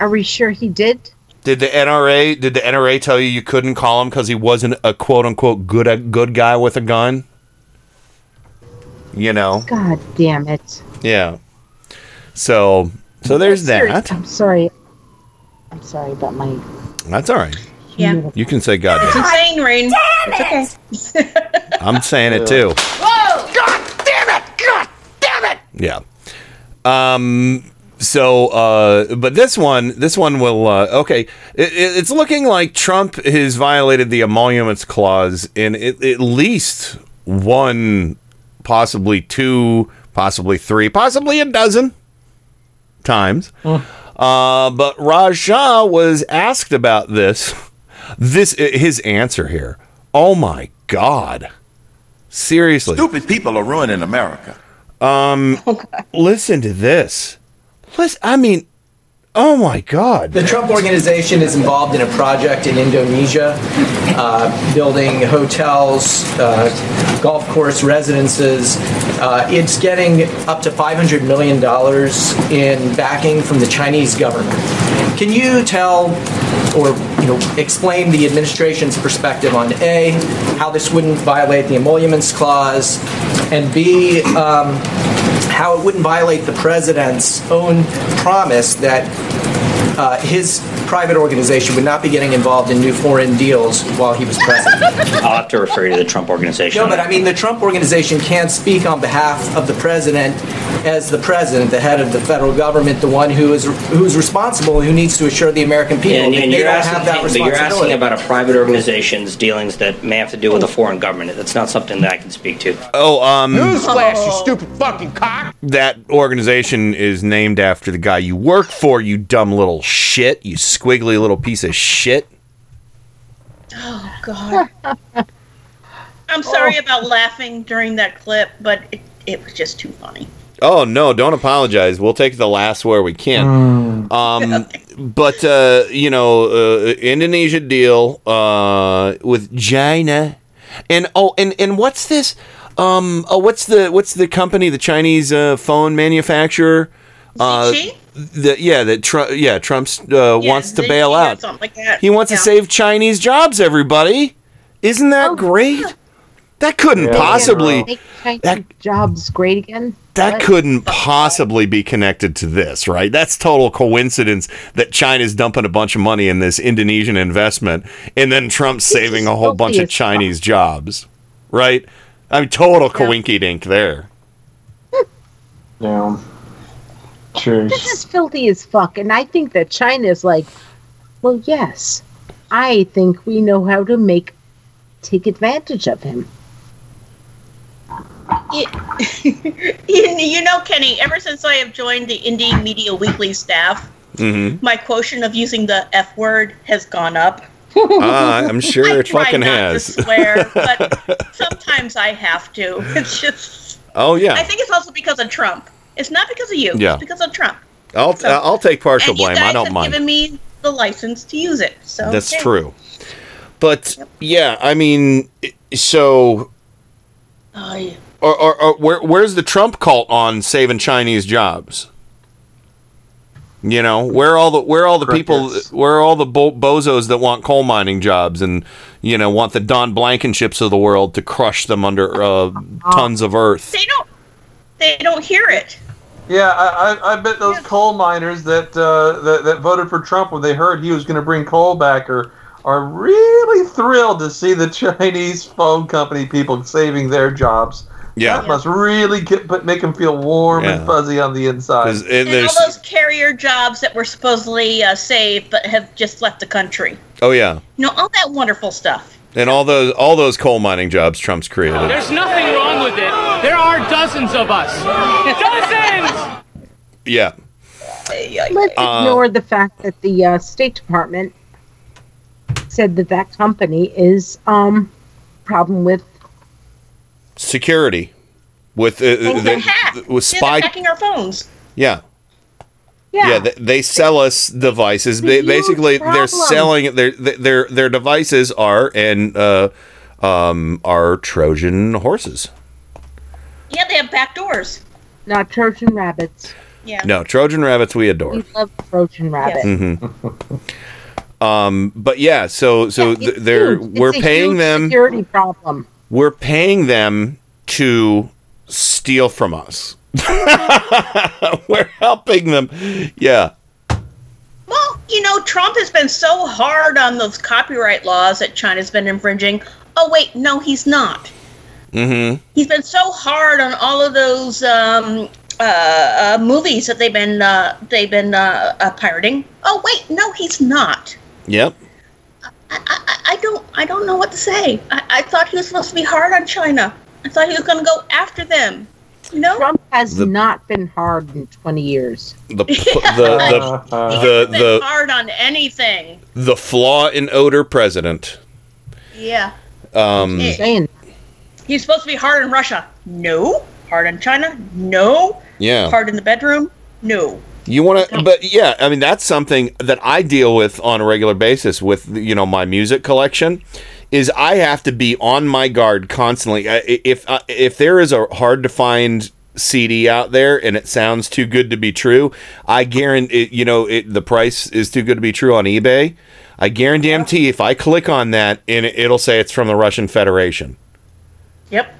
Are we sure he did? Did the NRA did the NRA tell you you couldn't call him because he wasn't a quote unquote good a good guy with a gun? You know, God damn it. yeah. So so there's that. I'm sorry. I'm sorry about my. That's all right. Yeah. You can say God. It's insane, Rain. It's okay. <laughs> I'm saying it too. Whoa! God damn it! God damn it! Yeah. Um. So, uh, but this one, this one will. Uh, okay, it, it- it's looking like Trump has violated the emoluments clause in at, at least one, possibly two, possibly three, possibly a dozen times. Uh, but Raj Shah was asked about this. This his answer here. Oh my God! Seriously, Stupid people are ruining America. um, <laughs> listen to this. Listen, I mean, oh my God. The Trump Organization is involved in a project in Indonesia, uh, building hotels, uh, golf course residences. Uh, it's getting up to $500 million in backing from the Chinese government. Can you tell or you know explain the administration's perspective on A, how this wouldn't violate the emoluments clause, and B, um, how it wouldn't violate the president's own promise that uh, his private organization would not be getting involved in new foreign deals while he was president. I'll have to refer you to the Trump Organization. No, but I mean, the Trump Organization can't speak on behalf of the president as the president, the head of the federal government, the one who is who's responsible, who needs to assure the American people and, that and they you're don't asking, have that but you're asking about a private organization's dealings that may have to do with a foreign government. That's not something that I can speak to. Oh, um, Newsflash, you stupid fucking cock! that organization is named after the guy you work for, you dumb little shit, you squiggly little piece of shit. Oh God. I'm sorry about laughing during that clip, but it, it was just too funny. Oh no, don't apologize. We'll take the last where we can. Um, <laughs> but uh, you know, uh, Indonesia deal uh, with China, and oh, and and what's this? Um, oh, what's the what's the company? The Chinese uh, phone manufacturer. Uh, the, yeah, that Trump. Yeah, Trump's uh, wants to bail out. something like that. He wants Yeah. to save Chinese jobs. Everybody, isn't that great? That couldn't possibly. Make Chinese jobs great again. That What? couldn't possibly be connected to this, right? That's total coincidence that China's dumping a bunch of money in this Indonesian investment and then Trump's saving a whole bunch of as fuck. Chinese jobs, right? I mean, total coinky dink there. <laughs> Yeah. Cheers. This is filthy as fuck, and I think that China's like, well, yes, I think we know how to make take advantage of him. You, <laughs> you know, Kenny, ever since I have joined the Indie Media Weekly staff, Mm-hmm. my quotient of using the F word has gone up. Ah, I'm <laughs> sure I it fucking not has. To swear, but <laughs> sometimes I have to. It's just. Oh yeah. I think it's also because of Trump. It's not because of you. Yeah. It's because of Trump. I'll I'll take partial and you blame. guys I don't have mind. given me the license to use it. So That's okay. true. But yeah, I mean, so Oh, yeah. Or, or, or where where's the Trump cult on saving Chinese jobs? You know, where are all the where are all the people where are all the bo- bozos that want coal mining jobs and you know want the Don Blankenships of the world to crush them under uh, tons of earth? They don't. They don't hear it. Yeah, I, I, I bet those coal miners that, uh, that that voted for Trump when they heard he was going to bring coal back are are really thrilled to see the Chinese phone company people saving their jobs. Yeah. that must really get, but make them feel warm Yeah. and fuzzy on the inside. And all those carrier jobs that were supposedly uh, saved but have just left the country. Oh yeah, You know, all that wonderful stuff. and all those all those coal mining jobs Trump's created. There's nothing wrong with it. There are dozens of us. <laughs> Dozens! Yeah. Let's Uh, ignore the fact that the uh, State Department said that that company is um problem with security with uh, Things the, hack. with Yeah, spy. hacking our phones. Yeah. Yeah. Yeah, they, they sell us devices. Ba- huge basically, they're selling their their their devices are and uh, um, are Trojan horses. Yeah, they have back doors. not Trojan rabbits. Yeah. No, Trojan rabbits we adore. We love Trojan rabbit. hmm um, but yeah, so so th- they're Huge. We're a paying huge them security problem. We're paying them to steal from us. <laughs> we're helping them. Yeah. Well, you know, Trump has been so hard on those copyright laws that China's been infringing. Oh, wait, no, he's not. Mm-hmm. He's been so hard on all of those um, uh, uh, movies that they've been uh, they've been uh, uh, pirating. Oh, wait, no, he's not. Yep. I, I don't I don't know what to say. I, I thought he was supposed to be hard on China. I thought he was going to go after them. You know, Trump has The- not been hard in 20 years. The <laughs> p- the the the the, hard on anything. the flaw in odor president. Yeah. Um, Hey. He's supposed to be hard on Russia. No. Hard on China. No. Yeah. Hard in the bedroom. No. You want to, but yeah, I mean that's something that I deal with on a regular basis with you know my music collection. Is I have to be on my guard constantly. If uh, if there is a hard to find CD out there and it sounds too good to be true, I guarantee you know it, the price is too good to be true on eBay. I guarantee if I click on that and it, it'll say it's from the Russian Federation. Yep.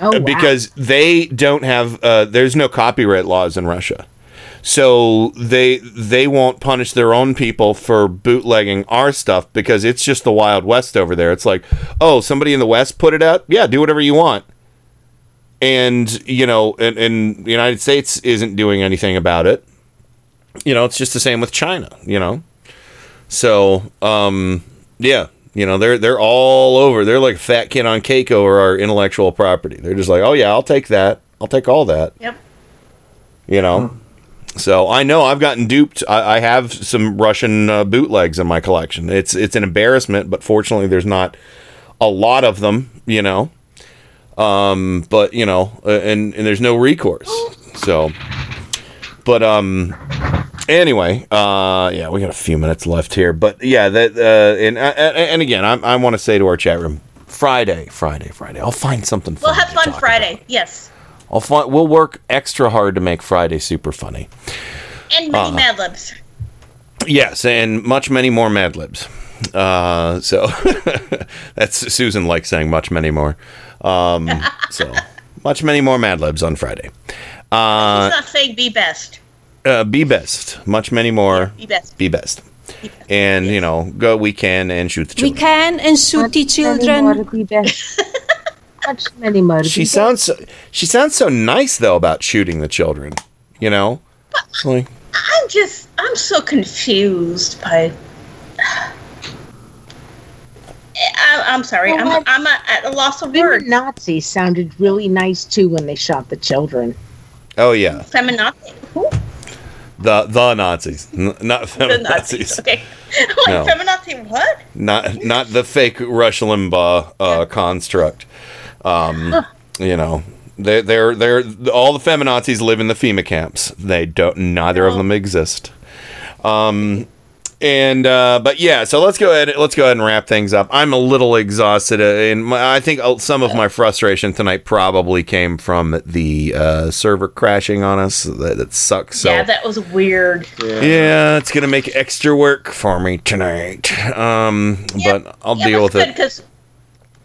Oh, because they don't have uh, there's no copyright laws in Russia. So they they won't punish their own people for bootlegging our stuff because it's just the wild west over there. It's like, oh, somebody in the west put it out, yeah, do whatever you want. And you know, and, and the United States isn't doing anything about it. You know, it's just the same with China. You know, so um, yeah, you know they're they're all over. They're like a fat kid on cake over our intellectual property. They're just like, oh yeah, I'll take that. I'll take all that. Yep. You know. So I know I've gotten duped. I, I have some Russian uh, bootlegs in my collection. It's it's an embarrassment, but fortunately, there's not a lot of them. You know. Um, but you know, and and there's no recourse. So, but um, anyway, uh, yeah, we got a few minutes left here. But yeah, that uh, and uh, and again, I, I want to say to our chat room, Friday, Friday, Friday. I'll find something. We'll Fun have fun Friday. Yes. I'll find. We'll work extra hard to make Friday super funny. And many Uh, Mad Libs. Yes, and much many more Mad Libs. Uh, so <laughs> that's Susan likes saying much many more. Um, <laughs> so much many more Mad Libs on Friday. Uh, He's not saying be best. uh, be best. Much many more. Be best. Be best. And you know, go we can and shoot the children. We can and shoot the children. <laughs> Much many more. She sounds so, she sounds so nice though about shooting the children. You know, It's like I'm just, I'm so confused by. <sighs> I, I'm sorry. Well, I'm, what- I'm a, at a loss of Women words. Nazis sounded really nice too when they shot the children. oh yeah, Feminazi. Who? The the Nazis, N- not The. Nazis. Okay. like No. <laughs> feminazi what? Not not the fake Rush Limbaugh uh, construct. Um, you know, they they're they're all the feminazis live in the FEMA camps. They don't. Neither of them exist. Um, and uh, but yeah, so let's go ahead. Let's go ahead and wrap things up. I'm a little exhausted, uh, and my, I think uh, some of my frustration tonight probably came from the uh, server crashing on us. That, that sucks. So Yeah, that was weird. yeah, it's gonna make extra work for me tonight. Um, but I'll yeah, deal with that's it.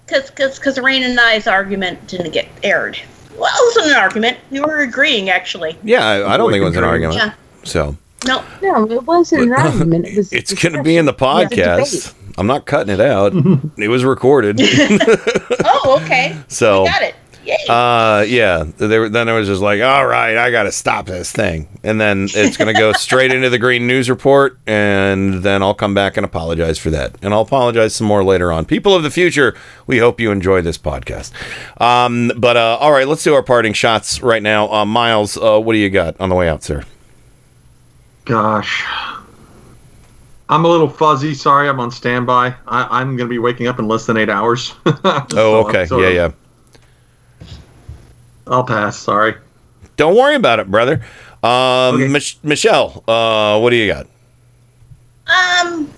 Because because because Rain and I's argument didn't get aired. Well, it wasn't an argument. We were agreeing, actually. Yeah, I, I don't think it was an argument. Yeah. So No. No, it wasn't an <laughs> argument. It was. it's gonna be in the Yeah, podcast. I'm not cutting it out. <laughs> it was recorded. <laughs> Oh, okay. So- We got it. Yay. Uh, yeah. There, then it was just like, all right, I got to stop this thing, and then it's going to go <laughs> straight into the Green News Report, and then I'll come back and apologize for that, and I'll apologize some more later on. People of the future, we hope you enjoy this podcast. Um, but uh, all right, let's do our parting shots right now. Uh, Miles, uh, what do you got on the way out, sir? Gosh. I'm a little fuzzy. Sorry, I'm on standby. I, I'm going to be waking up in less than eight hours. <laughs> Oh, okay, So, yeah, yeah. I'll pass. Sorry. Don't worry about it, brother. Um, Mich- Michelle, uh, what do you got? Um,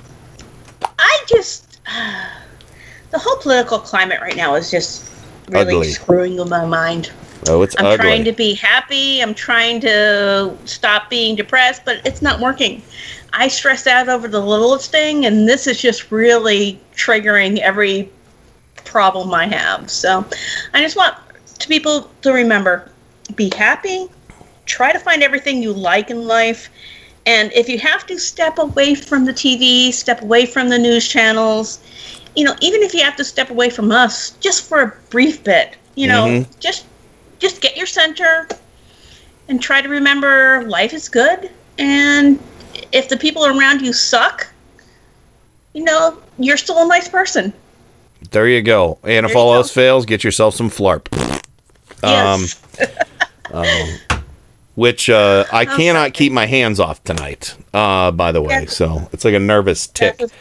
I just <sighs> the whole political climate right now is just really Ugly. screwing with my mind. Oh, it's I'm ugly. trying to be happy. I'm trying to stop being depressed, but it's not working. I stress out over the littlest thing, and this is just really triggering every problem I have. So I just want to people to remember be happy, try to find everything you like in life. And if you have to step away from the TV, step away from the news channels, you know, even if you have to step away from us just for a brief bit, you know, Mhm. just just get your center and try to remember life is good and if the people around you suck, you know, you're still a nice person. There you go. And if all else fails, get yourself some flarp. Yes. Um, <laughs> um, which uh, I cannot keep my hands off tonight. Uh, by the way, That's- so it's like a nervous tick. That's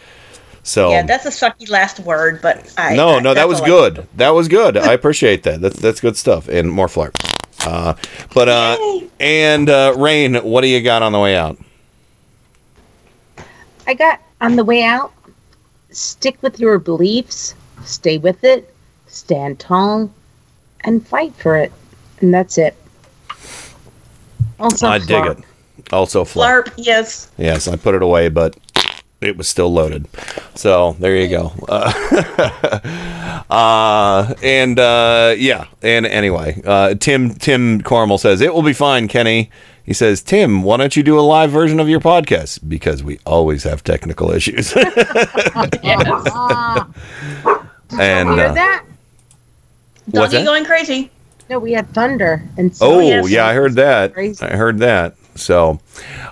So yeah, that's a sucky last word, but I no, I- no, that was all I- good. That was good. I <laughs> appreciate that. That's that's good stuff. And more flarp. Uh, but uh, and uh, Rain, what do you got on the way out? I got on the way out. Stick with your beliefs. Stay with it. Stand tall, and fight for it. And that's it. Also, I dig it. Also flarp. Flarp, yes. Yes, I put it away, but it was still loaded. So there you go. Uh, <laughs> uh, and uh, yeah, and anyway, uh, Tim Tim Cormel says it will be fine, Kenny. He says, Tim, why don't you do a live version of your podcast? Because we always have technical issues. <laughs> <laughs> and Hear uh, that? What's Doggy that? going crazy. No, we had thunder and so Oh, yeah, I heard that. I heard that. So,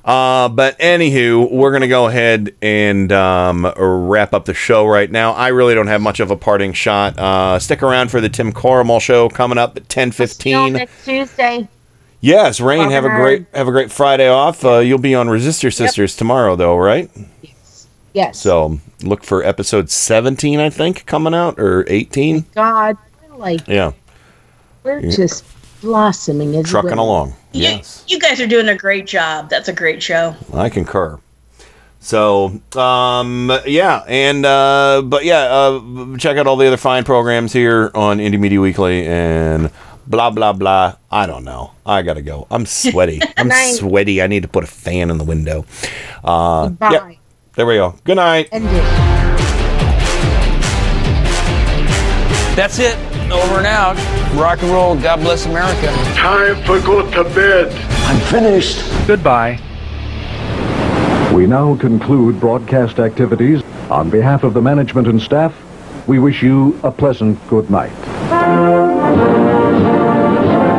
uh, but anywho, we're gonna go ahead and um, wrap up the show right now. I really don't have much of a parting shot. Uh, stick around for the Tim Corrimal show coming up at ten fifteen. next Tuesday. Yes, Rain. Have a Bye. great have a great Friday off. Uh, you'll be on Resistor Sisters tomorrow, though, right? Yes. Yes. So look for episode seventeen, I think, coming out or eighteen. God, we're like Yeah, we're Yeah. just blossoming as trucking women. along. You, Yes. you guys are doing a great job. That's a great show. I concur. So, um, yeah, and uh, but yeah, uh, check out all the other fine programs here on Indie Media Weekly and blah blah blah. I don't know. I gotta go. I'm <laughs> sweaty. I'm Night. sweaty. I need to put a fan in the window. Uh, Goodbye. yep. There we go. Good night. End it. That's it. Over and out. Rock and roll. God bless America. Time for go to bed. I'm finished. Goodbye. We now conclude broadcast activities. On behalf of the management and staff, we wish you a pleasant good night.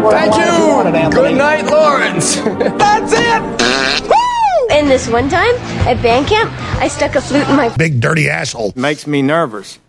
Thank you. Good night, Lawrence. <laughs> That's it. And this one time at band camp, I stuck a flute in my Big dirty asshole. Makes me nervous.